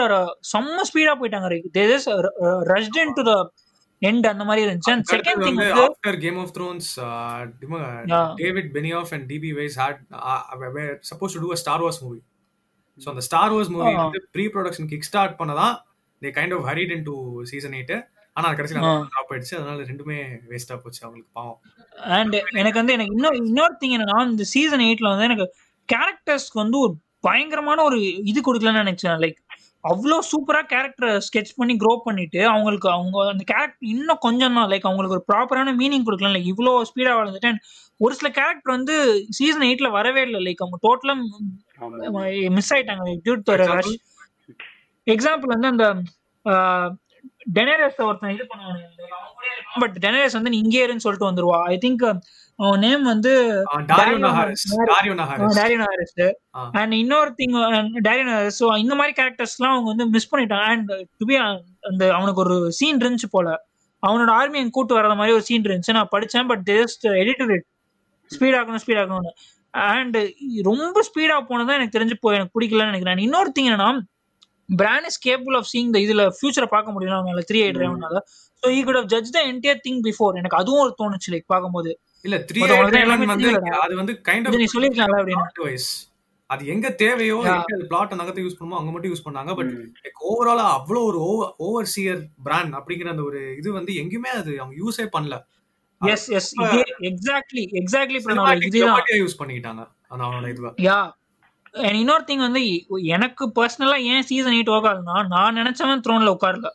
செம்ம ஸ்பீடா போயிட்டாங்க. Rushed in to the end அந்த மாதிரி இருந்துச்சு and second thing after game of thrones. David Benioff and D B Weiss had supposed to to a Star Wars movie so அந்த ஸ்டார் வார்ஸ் மூவி. வந்து pre production kick start பண்ணதான் they kind of hurried into season eight ஆனா கடைசியில். Drop ஆயிடுச்சு அதனால ரெண்டுமே வேஸ்டா போச்சு அவங்களுக்கு பாவம் அண்ட் எனக்கு வந்து எனக்கு இன்னொரு இன்னொரு திங் என்னன்னா இந்த சீசன் எயிட்ல வந்து எனக்கு கேரக்டர்ஸ்க்கு வந்து ஒரு பயங்கரமான ஒரு இது கொடுக்கலன்னு நினைச்சேன் லைக் அவ்வளோ சூப்பரா கேரக்டர் ஸ்கெட்ச் பண்ணி க்ரோ பண்ணிட்டு அவங்களுக்கு அவங்க அந்த கேரக்டர் இன்னும் கொஞ்சம் தான் லைக் அவங்களுக்கு ஒரு ப்ராப்பரான மீனிங் கொடுக்கலாம் லைக் இவ்வளோ ஸ்பீடா வளர்ந்துட்டு and ஒரு சில கேரக்டர் வந்து சீசன் எயிட்ல வரவே இல்லை லைக் அவங்க டோட்டலா ஆமா. மிஸ் ஆயிட்டாங்க. டியூட் ரஷ் எக்ஸாம்பிள் வந்து அந்த டெனரஸ் ஒருத்தன் இது பண்ணுவாங்க பட் டெனரஸ் வந்து நீ இங்கே இருன்னு சொல்லிட்டு வந்துருவா. ஐ திங்க் அவன் நேம் வந்து டாரியோ டாரியோ. அண்ட் இன்னொரு திங் டேரியன் ஹாரிஸ் ஸோ இந்த மாதிரி கேரக்டர்ஸ்லாம் அவங்க வந்து மிஸ் பண்ணிட்டாங்க. அண்ட் டு அந்த அவனுக்கு ஒரு சீன் இருந்துச்சு போல. அவனோட ஆர்மி எங்க கூட்டு வர மாதிரி ஒரு சீன் இருந்துச்சு. நான் படிச்சேன் but just editor it speed ஆகணும் ஸ்பீட் ஆகணும்னு. அண்ட் ரொம்ப ஸ்பீடா போனதான் எனக்கு தெரிஞ்சு போய் எனக்கு பிடிக்கலன்னு நினைக்கிறேன். இன்னொரு திங் என்னன்னா Bran is capable of seeing the இதுல ஃபியூச்சரை பார்க்க முடியும் அவனால three eyed ரேவனால so he could judge the entire thing before எனக்கு அதுவும் ஒரு தோணுச்சு லைக் பார்க்கும்போது. இல்ல த்ரீ வந்து. அது வந்து கைண்ட் இது நீ ஆஃப் சொல்லிருக்கலாம்ல அப்படின்னு. வைஸ் அது எங்க தேவையோ. எங்க பிளாட் நகத்தை யூஸ் பண்ணுமோ அங்க மட்டும் யூஸ் பண்ணாங்க. பட். லைக் ஓவராலா அவ்வளோ ஒரு ஓவர் சியர் பிராண்ட் அப்படிங்கிற அந்த ஒரு இது வந்து எங்கேயுமே அது அவங்க யூஸே பண்ணல. எஸ் எஸ் எக்ஸாக்ட்லி எக்ஸாக்ட்லி இதுதான். யூஸ் பண்ணிக்கிட்டாங்க. அவனோட இதுவா யா இன்னொரு திங் வந்து எனக்கு பர்சனலா ஏன் சீசன் எயிட் ஒர்க் ஆகுதுன்னா நான் நினைச்சவன் த்ரோன்ல உட்காரல.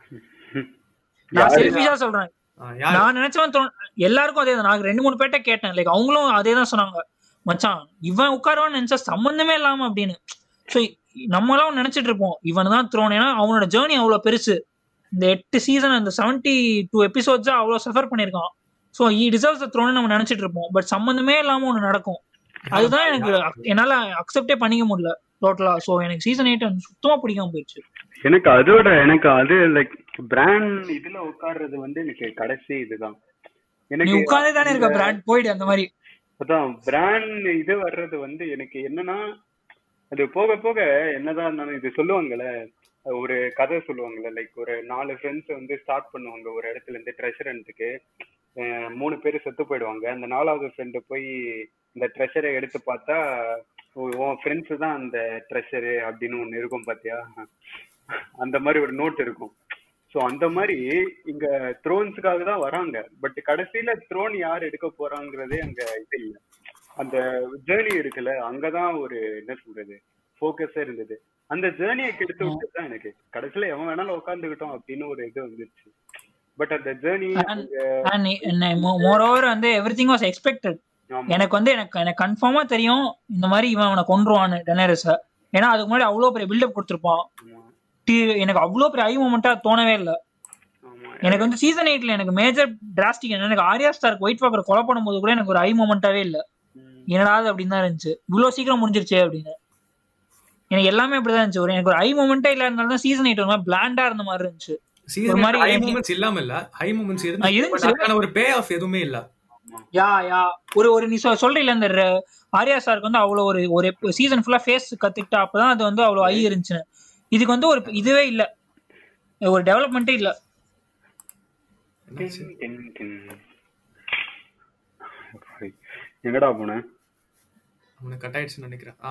<laughs> நான்? செல்ஃபிஷா சொல்றேன். நான் நினைச்சவன் எல்லாருக்கும் அதே தான் நான் ரெண்டு மூணு பேர்ட்ட கேட்டேன். லைக் அவங்களும் அதே தான் சொன்னாங்க. மச்சான் இவன் உட்காருவான்னு நினைச்சா சம்பந்தமே இல்லாம அப்படின்னு. ஸோ நம்மளாம் நினைச்சிட்டு இருப்போம். இவன் தான் த்ரோன் ஏன்னா அவனோட ஜேர்னி அவ்வளவு பெருசு. இந்த எட்டு சீசன் அந்த செவன்டி டூ எபிசோட்ஸா அவ்வளவு சஃபர் பண்ணியிருக்கான். ஸோ ஈ டிசர்வ்ஸ் த்ரோன் நம்ம நினைச்சிட்டு இருப்போம். பட் சம்பந்தமே இல்லாம ஒன்று நடக்கும். அதுதான் எனக்கு என்னால அக்செப்டே பண்ணிக்க முடியல. டோட்டலா சோ எனக்கு சீசன் எயிட் சுத்தமா பிடிக்காம போயிடுச்சு. எனக்கு அதோட எனக்கு அது லைக் பிராண்ட் இதுல உட்கார்றது வந்து எனக்கு கடைசி இதுதான். எனக்கு உட்கார்ந்தே தானே இருக்க பிராண்ட் போயிடு அந்த மாதிரி. அதான் பிராண்ட் இது வர்றது வந்து எனக்கு என்னன்னா அது போக போக என்னதான் இருந்தாலும் இது சொல்லுவாங்கல்ல ஒரு கதை சொல்லுவாங்கல்ல லைக் ஒரு நாலு ஃப்ரெண்ட்ஸ் வந்து ஸ்டார்ட் பண்ணுவாங்க ஒரு இடத்துல இருந்து ட்ரெஷரன்ட்டுக்கு மூணு பேர் செத்து போயிடுவாங்க. அந்த நாலாவது ஃப்ரெண்டு போய் இந்த ட்ரெஷரை எடுத்து பார்த்தா உன் ஃப்ரெண்ட்ஸ் தான் அந்த ட்ரெஷரு அப்படின்னு ஒன்று இருக்கும் பாத்தியா? அந்த மாதிரி ஒரு நோட் இருக்கும். ஸோ அந்த மாதிரி இங்க த்ரோன்ஸுக்காக தான் வராங்க. பட் கடைசியில த்ரோன் யார் எடுக்க போறாங்கிறதே அங்க இது இல்லை. அந்த ஜேர்னி இருக்குல்ல அங்கதான் ஒரு என்ன சொல்றது ஃபோக்கஸே இருந்தது. அந்த ஜேர்னியை கெடுத்து விட்டு தான் எனக்கு. கடைசியில எவன் வேணாலும் உட்காந்துக்கிட்டோம் அப்படின்னு ஒரு இது வந்துருச்சு. பட் அந்த ஜேர்னி ஓவர் வந்து எவ்ரி திங் வாஸ் எக்ஸ்பெக்டட் எனக்கு வந்து எனக்கு எனக்கு கன்ஃபார்மா தெரியும் இந்த மாதிரி இவன் அவனை கொன்றுவான்னு டெனரஸ. ஏன்னா அதுக்கு முன்னாடி அவ்வளோ பெரிய பில்டப் கொடுத்துருப்பான். எனக்கு அவ்வளோ பெரிய ஐ மூமெண்டா தோணவே இல்லை. எனக்கு வந்து சீசன் எயிட்ல எனக்கு மேஜர் டிராஸ்டிக் என்ன எனக்கு ஆரியா ஸ்டார்க் ஒயிட் வாக்கர் கொலை பண்ணும்போது கூட எனக்கு ஒரு ஐ மூமெண்டாவே இல்லை. என்னடா அது அப்படின்னு தான் இருந்துச்சு. இவ்வளோ சீக்கிரம் முடிஞ்சிருச்சே அப்படின்னு. எனக்கு எல்லாமே அப்படிதான் இருந்துச்சு. ஒரு எனக்கு ஒரு ஐ மூமெண்டே இல்லாதனால தான் சீசன் எயிட் ஒரு மாதிரி பிளாண்டா இருந்த மாதிரி இருந்துச்சு. சீசன் மாதிரி ஹை எப்படி- மூமெண்ட்ஸ் இல்லாம இல்ல. ஹை மூமெண்ட்ஸ் இருந்துச்சு. ஒரு பே ஆஃப் எதுவுமே இல்ல. யா யா. ஒரு ஒரு நீ சொல்றீல இந்த ஆர்யா சாருக்கு வந்து அவ்வளோ ஒரு ஒரு சீசன் ஃபுல்லா ஃபேஸ் கத்துக்கிட்டா அப்பதான் அது வந்து அவ்வளோ ஐ இருந்துச்சுன்னு. இதுக்கு வந்து ஒரு இதுவே இல்ல. ஒரு டெவலப்மெண்ட்டே இல்ல? எங்கடா போன? கட் ஆயிடுச்சுன்னு நினைக்கிறேன். ஆ.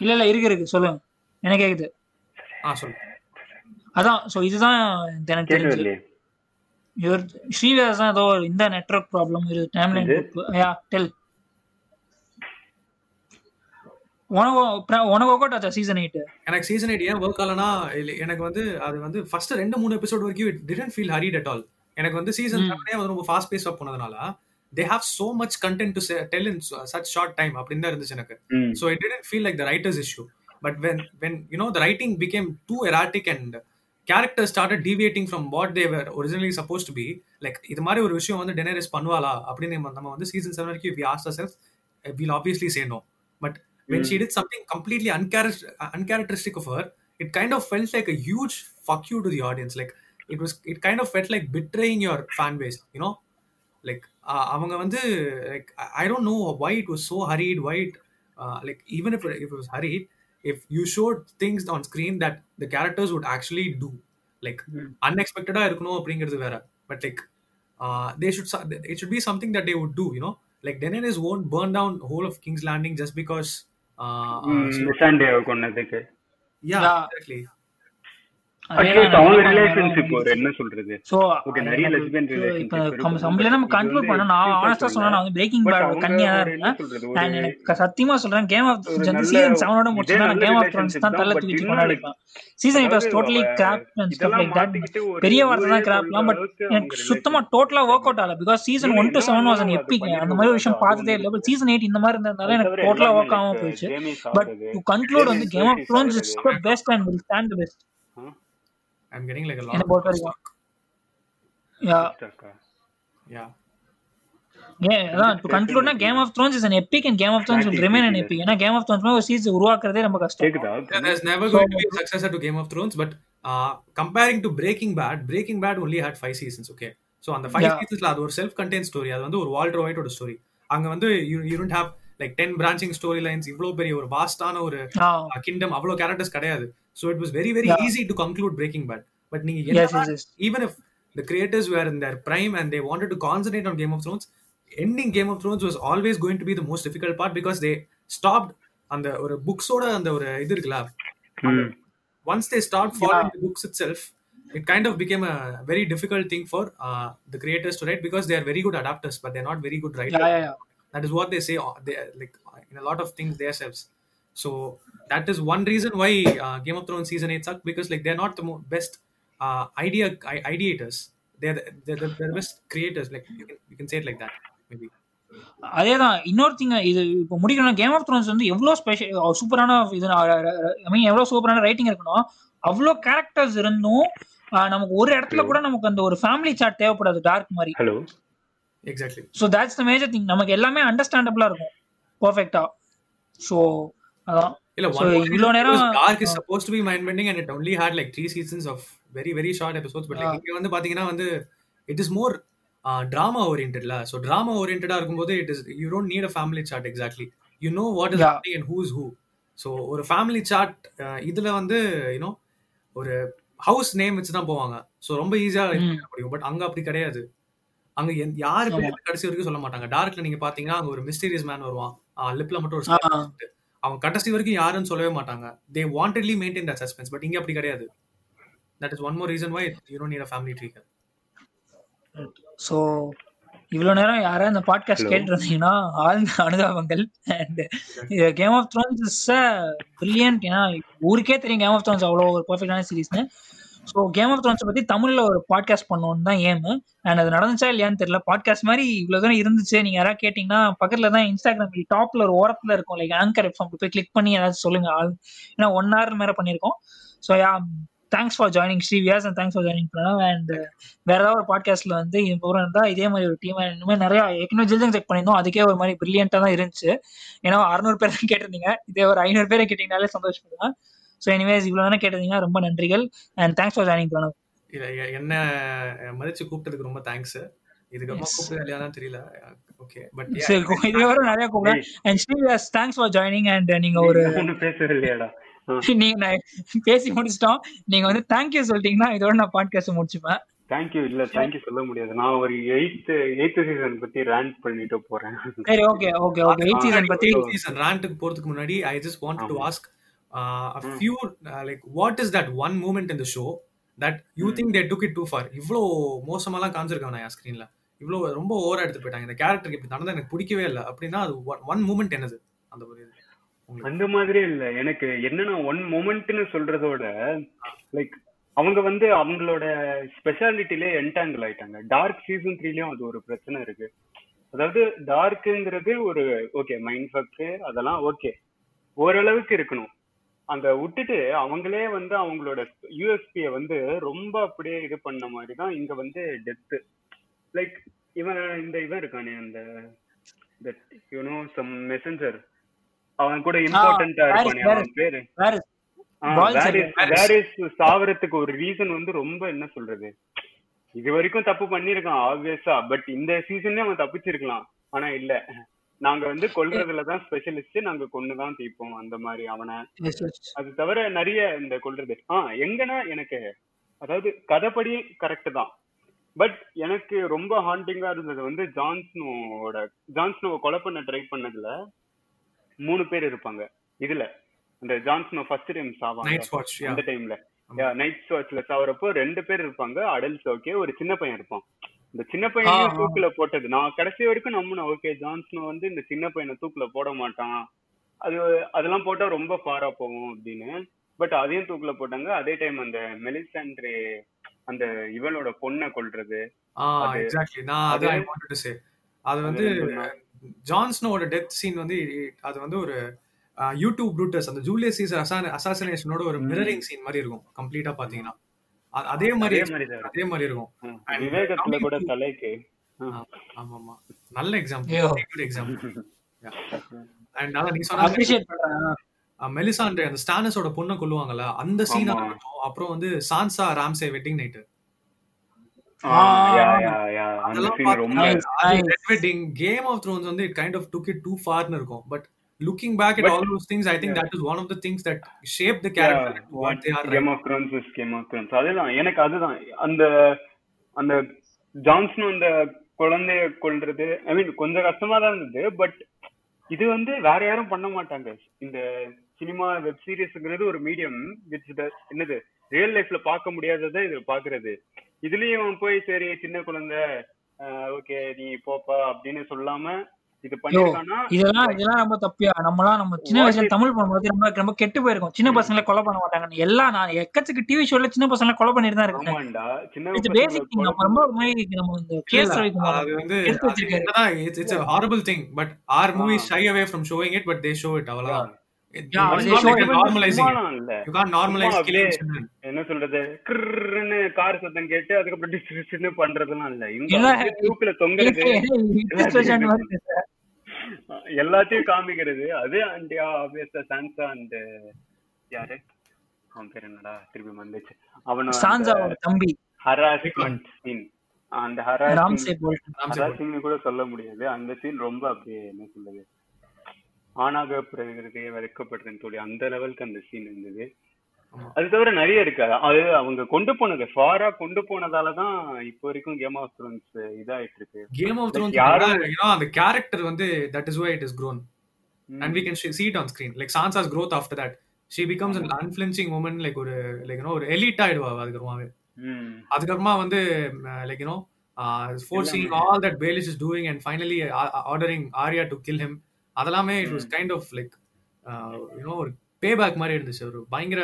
இல்ல இல்ல இருக்கு இருக்கு. சொல்லுங்க எனக்கு கேக்குது? ஆ சொல்லு. அதான் சோ இதுதான் எனக்கு கேட்கவே தெரிஞ்சு. இல்லையே. இவர் ஸ்ரீவியாஸ் தான் ஏதோ இந்த நெட்வொர்க் ப்ராப்ளம் இது டைம்லைன் யா டெல் உனக்கு உனக்கு ஒர்க் அவுட் ஆச்சா சீசன் எயிட் எனக்கு சீசன் எயிட் ஏன் ஒர்க் ஆகலனா இல்ல எனக்கு வந்து அது வந்து ஃபர்ஸ்ட் ரெண்டு மூணு எபிசோட் வரைக்கும் it didn't feel hurried at all எனக்கு வந்து சீசன். செவனே வந்து ரொம்ப ஃபாஸ்ட் பேஸா போனதுனால they have so much content to tell in such short time அப்படின்னு தான் இருந்துச்சு எனக்கு ம். So it didn't feel like the writer's issue. But when when you know the writing became too erratic and characters started deviating from what they were originally supposed to be, like இது மாதிரி ஒரு விஷயம் வந்து டெனரிஸ் பண்ணுவாளா அப்படின்னு நம்ம- வந்து season seven வரைக்கும் we asked ourselves, uh, we'll obviously say no. But when she did something completely uncharac- uncharacteristic of her, it kind of felt like a huge fuck you to the audience. Like it was, it kind of felt like betraying your fan base. You know, like uh, அவங்க வந்து like I- I don't know why it was so hurried. Why it uh, like even if it, if it was hurried, if you showed things on screen that the characters would actually do, like unexpected இருக்கணும் அப்படிங்கிறது வேற. But like uh, they should so- it should be something that they would do. You know, like Daenerys won't burn down whole of King's Landing just because. Uh, uh, ம், மிசாண்டியாவை கொன்னதுக்கு yeah, Yeah. exactly. சத்தியமா சொல்றேன் Game of வந்து season செவனோட இதே முடிச்சுன்னா நல்ல Game of Thrones தான் தள்ள தூக்கி கொண்டாடிப்பேன் season it was totally crap and இதெல்லாம் லைக் தட் பெரிய வார்த்தை தான் கிராப்லாம் பட் எனக்கு சுத்தமா டோட்டலா ஒர்க் அவுட் ஆகல. பிகாஸ் சீசன் இவன் ஒன் டு என்ன செவன் வாஸ் பண்ணிட்டு அந்த மாதிரி விஷயம். பார்த்ததே இல்லை. பட் சீசன் எயிட் இந்த மாதிரி இருந்ததுனால எனக்கு டோட்டலா ஒர்க் ஆகாம போயிடுச்சு பட் டு கன்க்ளூட் வந்து Game of Thrones it's சாகுறது. The best and will stand the best I'm getting like என்ன பொறுத்த வரைக்கும் யா அக்கா. யா அதான் to கன்க்ளூட்னா Game of Thrones is an epic and Game of Thrones will remain an epic. ஏன்னா Game of Thrones ஒரு series உருவாக்குறதே ரொம்ப கஷ்டம். கேக்குதா? Yeah, there's never going to be a successor to Game of Thrones, but uh, comparing to Breaking Bad, Breaking Bad only had five seasons, okay? So on the five Yeah. seasonsல அது ஒரு self content story அது வந்து ஒரு Walter ஒயிட்டோட story அங்க வந்து you you don't have like ten branching story lines இவ்வளோ பெரிய ஒரு வாஸ்டான ஒரு ஆ. கிங்டம் அவ்வளோ கேரக்டர்ஸ் கிடையாது. So it was very very Yeah. Easy to conclude breaking bad but நீங்க yes என்ன yes yes even if the creators were in their prime and they wanted to concentrate on Game of Thrones, ending Game of Thrones was always going to be the most difficult part because they stopped அந்த ஒரு புக்ஸோட அந்த ஒரு இது இருக்குல்ல ம். once they start following the books itself it kind of became a very difficult thing for uh, the creators to write because they are very good adapters but they're not very good writers yeah yeah yeah that is what they say uh, they like in a lot of things themselves so that is one reason why uh, game of thrones season 8 sucked because like they're not the mo- best uh, idea I- ideators they're the, they're, the, they're the best creators like you can, you can say it like that maybe அதேதான் இன்னொரு thing இது இப்போ முடிக்கணும் game of Thrones வந்து எவ்வளோ special சூப்பரான இது ஐ மீன் எவ்வளோ சூப்பரான ரைட்டிங் இருக்கணும் அவ்வளோ கேரக்டர்ஸ் இருந்தும் நமக்கு ஒரு இடத்துல கூட நமக்கு அந்த ஒரு ஃபேமிலி சார்ட் தேவைப்படாது டார்க் மாதிரி hello exactly so that's the major thing நமக்கு எல்லாமே அண்டர்ஸ்டாண்டபிளா இருக்கும் பர்ஃபெக்டா ஸோ அதான் இல்ல So, one more இவ்வளோ reason நேரம் is supposed to be mind bending and it only had like three seasons of very very short episodes but like Yeah. இங்க வந்து பாத்தீங்கன்னா வந்து it is more uh, drama orientedல so drama orientedா இருக்கும்போது it is you don't need a family chart exactly you know what is Yeah. happening and who is who so ஒரு family chart uh, இதுல வந்து you know ஒரு house name வச்சு தான் போவாங்க so ரொம்ப ஈஸியா. முடியும் பட் அங்க அப்படி கிடையாது அங்க எந்த- யாரு ஆமா. பேர் கடைசி வரைக்கும் சொல்ல மாட்டாங்க டார்க்ல நீங்க பாத்தீங்கன்னா அங்க ஒரு மிஸ்டீரியஸ் மேன் வருவான் லிப்ல மட்டும் ஒரு அவங்க கடைசி வரைக்கும் யாருன்னு சொல்லவே மாட்டாங்க. They wantedly maintain that suspense but இங்க அப்படி கிடையாது. That is one more reason why you don't need a family tree so இவ்வளோ நேரம் யாராவது இந்த பாட்காஸ்ட் Hello. கேட்டு இருந்தீங்கன்னா ஆழ்ந்த அனுதாபங்கள் and Game of Thrones is a brilliant ஏன்னா ஊருக்கே தெரியும் கேம் ஆஃப் த்ரோன்ஸ் அவ்வளோ ஒரு பர்ஃபெக்டான சீரீஸ்னு ஸோ கேம் ஆஃப் த்ரோன்ஸ் பற்றி தமிழில் ஒரு பாட்காஸ்ட் பண்ணணும்னு தான் ஏமு அண்ட் அது நடந்துச்சா இல்லையான்னு தெரியல. பாட்காஸ்ட் மாதிரி இவ்வளோ தூரம் இருந்துச்சு. நீங்க யாராவது கேட்டிங்கன்னா பக்கத்துல தான் இன்ஸ்டாகிராம் டாப்பில் ஒரு ஓரத்தில் இருக்கும். லைக் ஆங்கர் எஃப்எம் போய் கிளிக் பண்ணி ஏதாச்சும் சொல்லுங்க. ஏன்னா ஒன் ஹவர் மேலே பண்ணியிருக்கோம். So yeah thanks for joining Srivyas and thanks for joining Pranav and வேற ஏதாவது ஒரு பாட்காஸ்ட்ல வந்து இப்போ இருந்தா இதே மாதிரி ஒரு டீம் இனிமேல் நிறைய ஏற்கனவே ஜில்ஜங் செக் பண்ணியிருந்தோம். அதுக்கே ஒரு மாதிரி பிரில்லியண்டா தான் இருந்துச்சு. ஏன்னா அறுநூறு பேர் தான் கேட்டிருந்தீங்க. இதே ஒரு ஐநூறு பேரை கேட்டீங்கனாலே சந்தோஷப்படுவேன். ஸோ எனிவேஸ் இவ்வளோ தானே கேட்டிருந்தீங்க ரொம்ப நன்றிகள். And thanks for joining Pranav இல்ல என்ன மதிச்சு கூப்பிட்டதுக்கு ரொம்ப தேங்க்ஸ் இதுக்கப்புறமா இல்லையாதான் தெரியல. ஓகே பட் இதே வரை நிறைய கூப்பிடுறேன் and Srivyas thanks for joining and நீங்க ஒரு. <laughs> நீங்க நான் பேசி முடிச்சிட்டோம். நீங்க வந்து தேங்க்யூ சொல்லிட்டீங்கன்னா இதோட நான் பாட்காஸ்ட் முடிச்சுப்பேன். தேங்க்யூ இல்ல தேங்க்யூ சொல்ல முடியாது. நான் ஒரு எயித் எயித் சீசன் பத்தி ரேண்ட் பண்ணிட்டு போறேன். சரி okay okay okay eight season பத்தி சீசன் ரேண்ட்டுக்கு போறதுக்கு முன்னாடி I just want to. Ask a few uh, like what is that one moment in the show that you think they took it too far? இவ்ளோ மோசமாலாம் காமிச்சிருக்காங்க நான் ஸ்கிரீன்ல இவ்ளோ ரொம்ப ஓவரா எடுத்து போயிட்டாங்க. இந்த கேரக்டருக்கு இப்படி நடந்தா எனக்கு பிடிக்கவே இல்லை. அப்படின்னா அது ஒன் மூமெண்ட் என்னது? அந்த ஒரு அந்த மாதிரி இல்ல. எனக்கு என்னன்னா ஒன் மொமெண்ட்னு சொல்றதோட லைக் அவங்க வந்து அவங்களோட ஸ்பெஷாலிட்டிலே என்டாங்கிள் ஆயிட்டாங்க. டார்க் சீசன் த்ரீலயும் அது ஒரு பிரச்சனை இருக்கு. அதாவது டார்க்குங்கிறது ஒரு ஓகே மைண்ட் ஃபக்கு அதெல்லாம் ஓகே ஓரளவுக்கு இருக்கணும். அந்த விட்டுட்டு அவங்களே வந்து அவங்களோட யூஎஸ்பிய வந்து ரொம்ப அப்படியே இது பண்ண மாதிரி தான் இங்க வந்து டெத்து லைக் இவன் இந்த இவன் இருக்கானே அந்த யூனோ சம் மெசஞ்சர் அவன் கூட இம்பார்ட்டன்டா இருப்பானே Varys, அவன் பேரு. வேரிஸ் சாவறதுக்கு ஒரு ரீசன் வந்து ரொம்ப என்ன சொல்றது? இது வரைக்கும் தப்பு பண்ணிருக்கான் ஆப்வியஸா பட் இந்த சீசன்லயே அவன் தப்பிச்சிருக்கலாம். ஆனா இல்ல. நாங்க வந்து கொல்றதுல தான் ஸ்பெஷலிஸ்ட் நாங்க கொன்னுதான் தீப்போம் அந்த மாதிரி அவனை. அது தவிர நிறைய இந்த கொல்றது. ஆ எங்கன்னா எனக்கு அதாவது கதைப்படி கரெக்ட் தான். பட் எனக்கு ரொம்ப ஹாண்டிங்கா இருந்தது வந்து ஜான்ஸ்னோட ஜான்ஸ்னோவை கொலை பண்ண ட்ரை பண்ணதுல மூணு பேர் இருப்பாங்க. இதுல அந்த ஜான்ஸ்னோ ஃபர்ஸ்ட் டைம் சாவாங்க. அந்த டைம்ல நைட் வாட்ச்ல சாவறப்போ ரெண்டு பேர் இருப்பாங்க. அடல்ட்ஸ் ஓகே ஒரு சின்ன பையன் இருப்பான். இந்த சின்ன பையன் ஆ. தூக்குல போட்டது. நான் கடைசி வரைக்கும் நம்பினேன். ஓகே ஜான்சன் வந்து இந்த சின்ன பையனை தூக்குல போட மாட்டான். அது அதெல்லாம் போட்டா ரொம்ப ஃபாரா போகும் அப்படின்னு. பட் அதையும் தூக்குல போட்டாங்க. அதே டைம் அந்த மெலிசாண்ட்ரே அந்த இவளோட பொண்ணை கொல்றது. அது- வந்து ஜான்ஸ்னோட டெத் சீன் வந்து அது வந்து ஒரு யூடியூப் ப்ரூட்டஸ் அந்த ஜூலியஸ் சீசர் அசாசினேஷனோட ஒரு. மிரரிங் சீன் மாதிரி இருக்கும். கம்ப்ளீட்டா பாத்தீங்கன்னா அதே மாதிரி அதே மாதிரி இருக்கும். விவேகத்துல கூட தலைக்கு. ஆமா ஆமா நல்ல எக்ஸாம்பிள் எக்ஸாம்பிள் அண்ட் அதான் நீ சொன்ன அப்ரிஷியேட் பண்றேன். மெலிசாண்டே அந்த ஸ்டானஸோட பொண்ணை கொல்லுவாங்கல்ல அந்த சீன். அப்புறம் வந்து Sansa Ramsay wedding night ah, yeah, yeah, yeah. அந்த அதெல்லாம் scene ரொம்ப Nice, nice. Red wedding Game of Thrones வந்து it kind of took it too ஃபார்னு இருக்கும். But looking back at But- all those things i think Yeah. that is one of the things that shape the character Yeah, what they are Game of Thrones is Game of Thrones அதுதான் எனக்கு அதுதான். அந்த அந்த Johnson அந்த குழந்தைய கொல்றது ஐ மீன் கொஞ்சம் கஷ்டமா தான் இருந்தது பட் இது வந்து வேற யாரும் பண்ண மாட்டாங்க. இந்த சினிமா வெப் சீரிஸ்ங்கிறது ஒரு மீடியம் விச் என்னது ரியல் லைஃப்ல பார்க்க முடியாததை இது பாக்குறது இதுலயும் போய் சரி சின்ன குழந்தை ஓகே நீ போப்பா அப்படின்னு சொல்லாம இது இதெல்லாம் இதெல்லாம் ரொம்ப தப்பியா. நம்மலாம் நம்ம சின்ன வயசுல தமிழ் பண்ணும்போது ரொம்ப ரொம்ப கெட்டு போயிருக்கோம். சின்ன. பசங்களை கொலை பண்ண மாட்டாங்க. எல்லாம் நான் எக்கச்சக்க டிவி ஷோல சின்ன பசங்களை கொலை பண்ணிட்டு தான் இருக்கேன் இது பேசிக் திங் நம்ம ரொம்ப ஒரு மாதிரி நம்ம இந்த கேஸ் இல்ல, ரவிக்குமார் அது வந்து எடுத்து வச்சிருக்காரு. என்னதான் it's it's a horrible thing but our movies ஆ. shy away from showing it but they show it அவ்வளவுதான். என்ன சொல்றது? கிர்ன்னு கார் சத்தம் கேட்டு அதுக்கப்புறம் பண்றதெல்லாம் இல்ல. இவங்க தொங்குறது. எல்லாத்தையும் காமிக்கிறது. அது அண்ட் ஆப்வியஸா சான்சா அண்ட் யாரு? அவன் பேர் என்னடா? திருப்பி வந்துச்சு அவனோட சான்சாவோட தம்பி. ஹராஸ்மெண்ட் சீன் அந்த. ஹராசிங் கூட சொல்ல முடியாது. அந்த சீன் ரொம்ப அப்படியே என்ன சொல்றது? ஆணாக பிறகுறதே வெறுக்கப்படுறேன்னு சொல்லி அந்த லெவலுக்கு அந்த சீன் இருந்தது. அது தவிர நிறைய இருக்கு. அது அவங்க கொண்டு போனது ஃபாரா கொண்டு போனதால தான் இப்போ வரைக்கும் கேம் ஆஃப் த்ரோன்ஸ் இதாயிட்டு இருக்கு. கேம் ஆஃப் த்ரோன்ஸ் யாரும் அந்த கேரக்டர் வந்து that is why it is grown. and we can sh- see it on screen. Like sansa's growth after that. She becomes an unflinching woman like ஒரு know ஒரு elite ஆயிடுவா அதுக்கப்புறமாவே. அதுக்கப்புறமா வந்து like you know forcing. All that Baelish is doing and finally ordering Arya to kill him அதெல்லாமே it was kind of like you know ஒரு pay back மாதிரி இருந்துச்சு. ஒரு பயங்கர.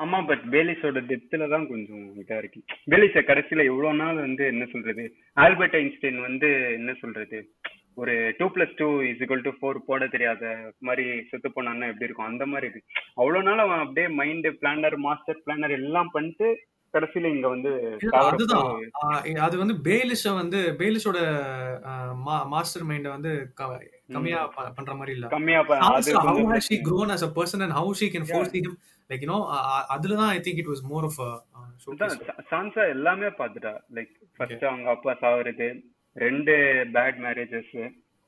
ஆமா பட் பேலிஸோட டெத்துல தான் கொஞ்சம் இதா இருக்கு. பேலிஸ கடைசியில எவ்வளவு நாள் வந்து என்ன சொல்றது? ஆல்பர்ட் ஐன்ஸ்டைன் வந்து என்ன சொல்றது? ஒரு two plus two is equal to four போட தெரியாத மாதிரி செத்து போனான்னா எப்படி இருக்கும்? அந்த மாதிரி இருக்கு. அவ்வளவு நாள் அவன் அப்படியே மைண்ட் பிளானர் மாஸ்டர் பிளானர் எல்லாம் பண்ணிட்டு கடைசியில இங்க வந்து அதுதான். அது வந்து பேலிஷ வந்து பேலிஷோட மாஸ்டர் மைண்ட வந்து கம்மியா பண்ற மாதிரி இல்ல. கம்மியா ப- அது Sansa, how கொஞ்சம் has she grown as a person and how she can Yeah. foresee him? Like you know uh, அதுல தான் I think it was more of Sansa எல்லாமே பாத்துட்டா லைக் ஃபர்ஸ்ட் அவங்க அப்பா சாவறது ரெண்டு பேட் மேரேஜஸ்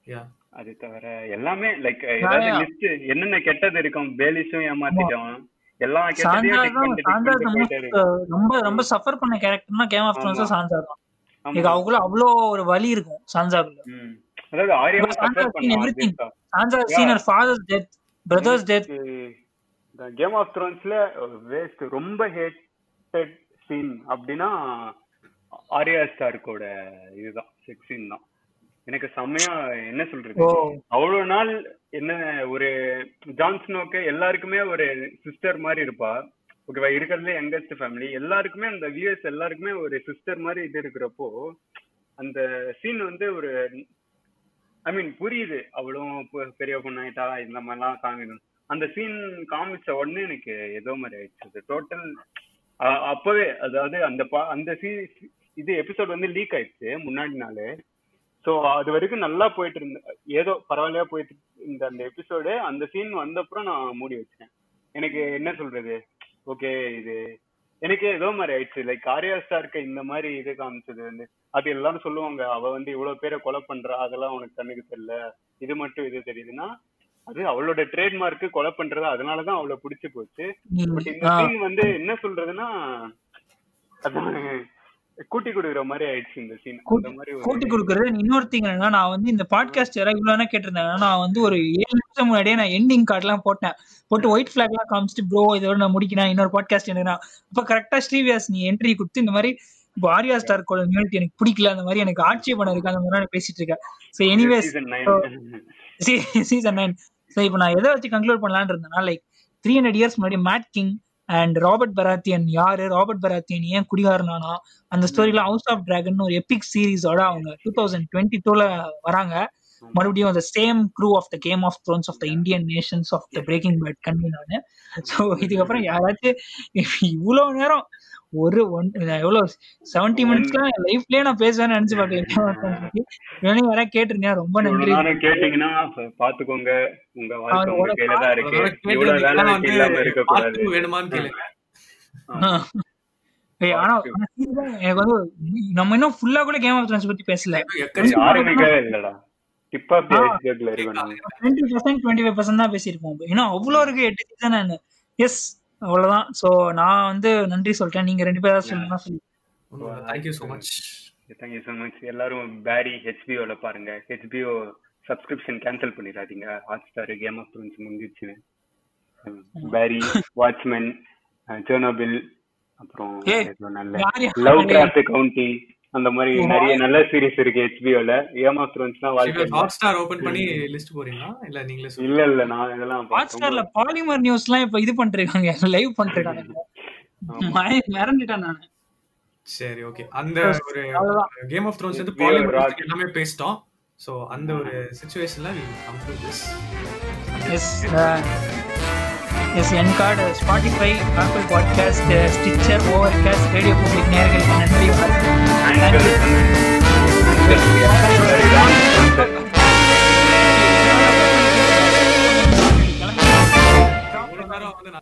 யா அது தவிர எல்லாமே லைக் ஏதாவது. லிஸ்ட் என்னென்ன கெட்டது இருக்கும் பேலிஸும் ஏமாத்திட்டோம். எல்லா சாந்தா கெட்டதையும் tick தான் பண்ணிட்டு tick சாந்தா பண்ணிட்டு போயிட்டே இருக்கு. ரொம்ப ரொம்ப சஃபர் பண்ண கேரக்டர்னா கேம் ஆஃப். சான்சா தான். அவங்களும் அவ்வளோ ஒரு வலி இருக்கும் சான்சாக்குள்ள ம். அதாவது Sansa சஃபர் பண்ணா Yeah. Scene father's death brother's death Game of த்ரோன்ஸ்ல waste ரொம்ப ஹேட்டட் சீன் அப்படின்னா ஆரியா ஸ்டார்க்கோட இதுதான் செக்ஸ் சீன் தான். எனக்கு செம்மையா என்ன சொல்றது? அவ்வளவு நாள் என்ன ஒரு ஜான்ஸ்னோக்கு எல்லாருக்குமே ஒரு சிஸ்டர் மாதிரி இருப்பா. ஓகேவா இருக்கிறதுல யங்கஸ்ட் ஃபேமிலி எல்லாருக்குமே அந்த வியூஎஸ் எல்லாருக்குமே ஒரு சிஸ்டர் மாதிரி இது இருக்கிறப்போ அந்த சீன் வந்து ஒரு ஐ மீன் புரியுது. அவளும் பெரிய பொண்ணாயிட்டா இந்த மாதிரிலாம் காமிக்கணும். அந்த சீன் காமிச்ச உடனே எனக்கு ஏதோ மாதிரி ஆயிடுச்சு. டோட்டல் அப்பவே அதாவது அந்த பா- அந்த சீ இது எபிசோட் வந்து லீக் ஆயிடுச்சு முன்னாடி நாளே. சோ அது வரைக்கும் நல்லா போயிட்டு இருந்த ஏதோ பரவாயில்லையா போயிட்டு இருந்த அந்த எபிசோடு அந்த சீன் வந்தப்புறம் நான் மூடி வச்சேன் எனக்கு என்ன சொல்றது? ஓகே இது எனக்கு ஏதோ மாதிரி ஆயிடுச்சு. லைக் ஆர்யா ஸ்டார்க்கு இந்த மாதிரி இது காமிச்சது. வந்து அது எல்லாரும் சொல்லுவாங்க அவ வந்து இவ்வளவு பேரை கொலை பண்றா அதெல்லாம் உனக்கு கண்ணுக்கு தெரியல. இது மட்டும் இது தெரியுதுன்னா அது அவளோட ட்ரேட்மார்க்கு கொலை பண்றது அதனாலதான் அவளை பிடிச்சு போச்சு. பட் இந்த வந்து என்ன சொல்றதுன்னா கூட்டி கொடுக்குற மாதிரி ஆயிடுச்சு இந்த சீன் கூட்டி கொடுக்கறது. இன்னொரு திங் என்னன்னா நான் வந்து இந்த பாட்காஸ்ட் யாராவது இவ்வளோ கேட்டிருந்தாங்க நான் வந்து ஒரு ஏழு நிமிஷம் முன்னாடியே நான் எண்டிங் கார்ட்லாம் போட்டேன். போட்டு ஒயிட் ஃபிளாக்லாம் காமிச்சிட்டு ப்ரோ இதோட நான் முடிக்கிறேன். இன்னொரு பாட்காஸ்ட் என்னன்னா அப்ப கரெக்டா ஸ்ரீவியாஸ் நீ என்ட்ரி கொடுத்து இந்த மாதிரி இப்போ ஆர்யா ஸ்டார் கோட யூனிட் எனக்கு பிடிக்கல. அந்த மாதிரி எனக்கு ஆட்சேபணம் இருக்கு. அந்த மாதிரி நான் பேசிட்டு இருக்கேன். So anyways. Season nine so இப்போ நான் எதை வச்சு கன்க்ளூட் பண்ணலான்னு இருந்தேன்னா லைக் த்ரீ ஹண்ட்ரட் இயர்ஸ் முன்னாடி mad king and Robert Baratheon யாரு? ராபர்ட் பராத்தியன் ஏன் குடிகாரனானா? அந்த ஸ்டோரிலாம் ஹவுஸ் ஆஃப் டிராகன் ஒரு எபிக் சீரிஸோட அவங்க டூ தௌசண்ட் டுவெண்ட்டி டூல வராங்க. மறுபடியும் அந்த same crew of the Game of Thrones of the Indian nations of the Breaking Bad கண்டி நான். ஸோ இதுக்கப்புறம் யாராச்சும் இவ்வளோ நேரம் ஒரு ஒன் எவ்வளவு? செவன்டி மினிட்ஸ்லாம் என் லைஃப்லயே நான் பேசுவேன்னு நினைச்சு பார்க்கல யாராவது கேட்டிருந்தேன் ரொம்ப நன்றி. கேட்டீங்கன்னா பாத்துக்கோங்க. உங்க ஆனா எனக்கு வந்து நம்ம இன்னும் ஃபுல்லா கூட கேம் ஆஃப் த்ரோன்ஸ் பத்தி பேசல. Twenty percent twenty five percent தான் பேசியிருப்போம். இன்னும் அவ்வளோ இருக்கு. எட்டு சீசன் எஸ் அவ்வளவுதான். சோ நான் வந்து நன்றி சொல்லிட்டேன். நீங்க ரெண்டு பேரும் சொல்லணும்னா சொல்லி thank you so much thank you so much எல்லாரும் பேரி ஹெச்பிஓல பாருங்க. ஹெச்பிஓ சப்ஸ்கிரிப்ஷன் கேன்சல் பண்ணிடாதீங்க. Hotstar Game of Thrones முடிஞ்சிச்சு பேரி வாட்ச்மேன் ஜெர்னோபில் அப்புறம் ஏய், ஏதோ நல்ல லவ் கிராஃப்ட் கவுண்டி அந்த மாதிரி நிறைய நல்ல சீரிஸ் இருக்கு ஹெச்பிஓல கேம் ஆஃப் த்ரோன்ஸ்லாம் வாழ்க்கை ஹாட் ஸ்டார் ஓபன் பண்ணி லிஸ்ட் போறீங்களா இல்ல நீங்களே இல்ல இல்ல நான் இதெல்லாம் ஹாட் ஸ்டார்ல பாலிமர் நியூஸ்லாம் இப்ப இது பண்ணிருக்காங்க. <laughs> லைவ் பண்ணிருக்காங்க. மிரண்டுட்டேன் நான். சரி ஓகே அந்த ஒரு. கேம் ஆஃப் த்ரோன்ஸ் வந்து பாலிமர். எல்லாமே பேசிட்டோம் சோ அந்த ஒரு சிச்சுவேஷன்ல we come to this yes yes Anchor Spotify Apple podcast Stitcher Overcast Radio Public நேர்களுக்கு நன்றி வணக்கம்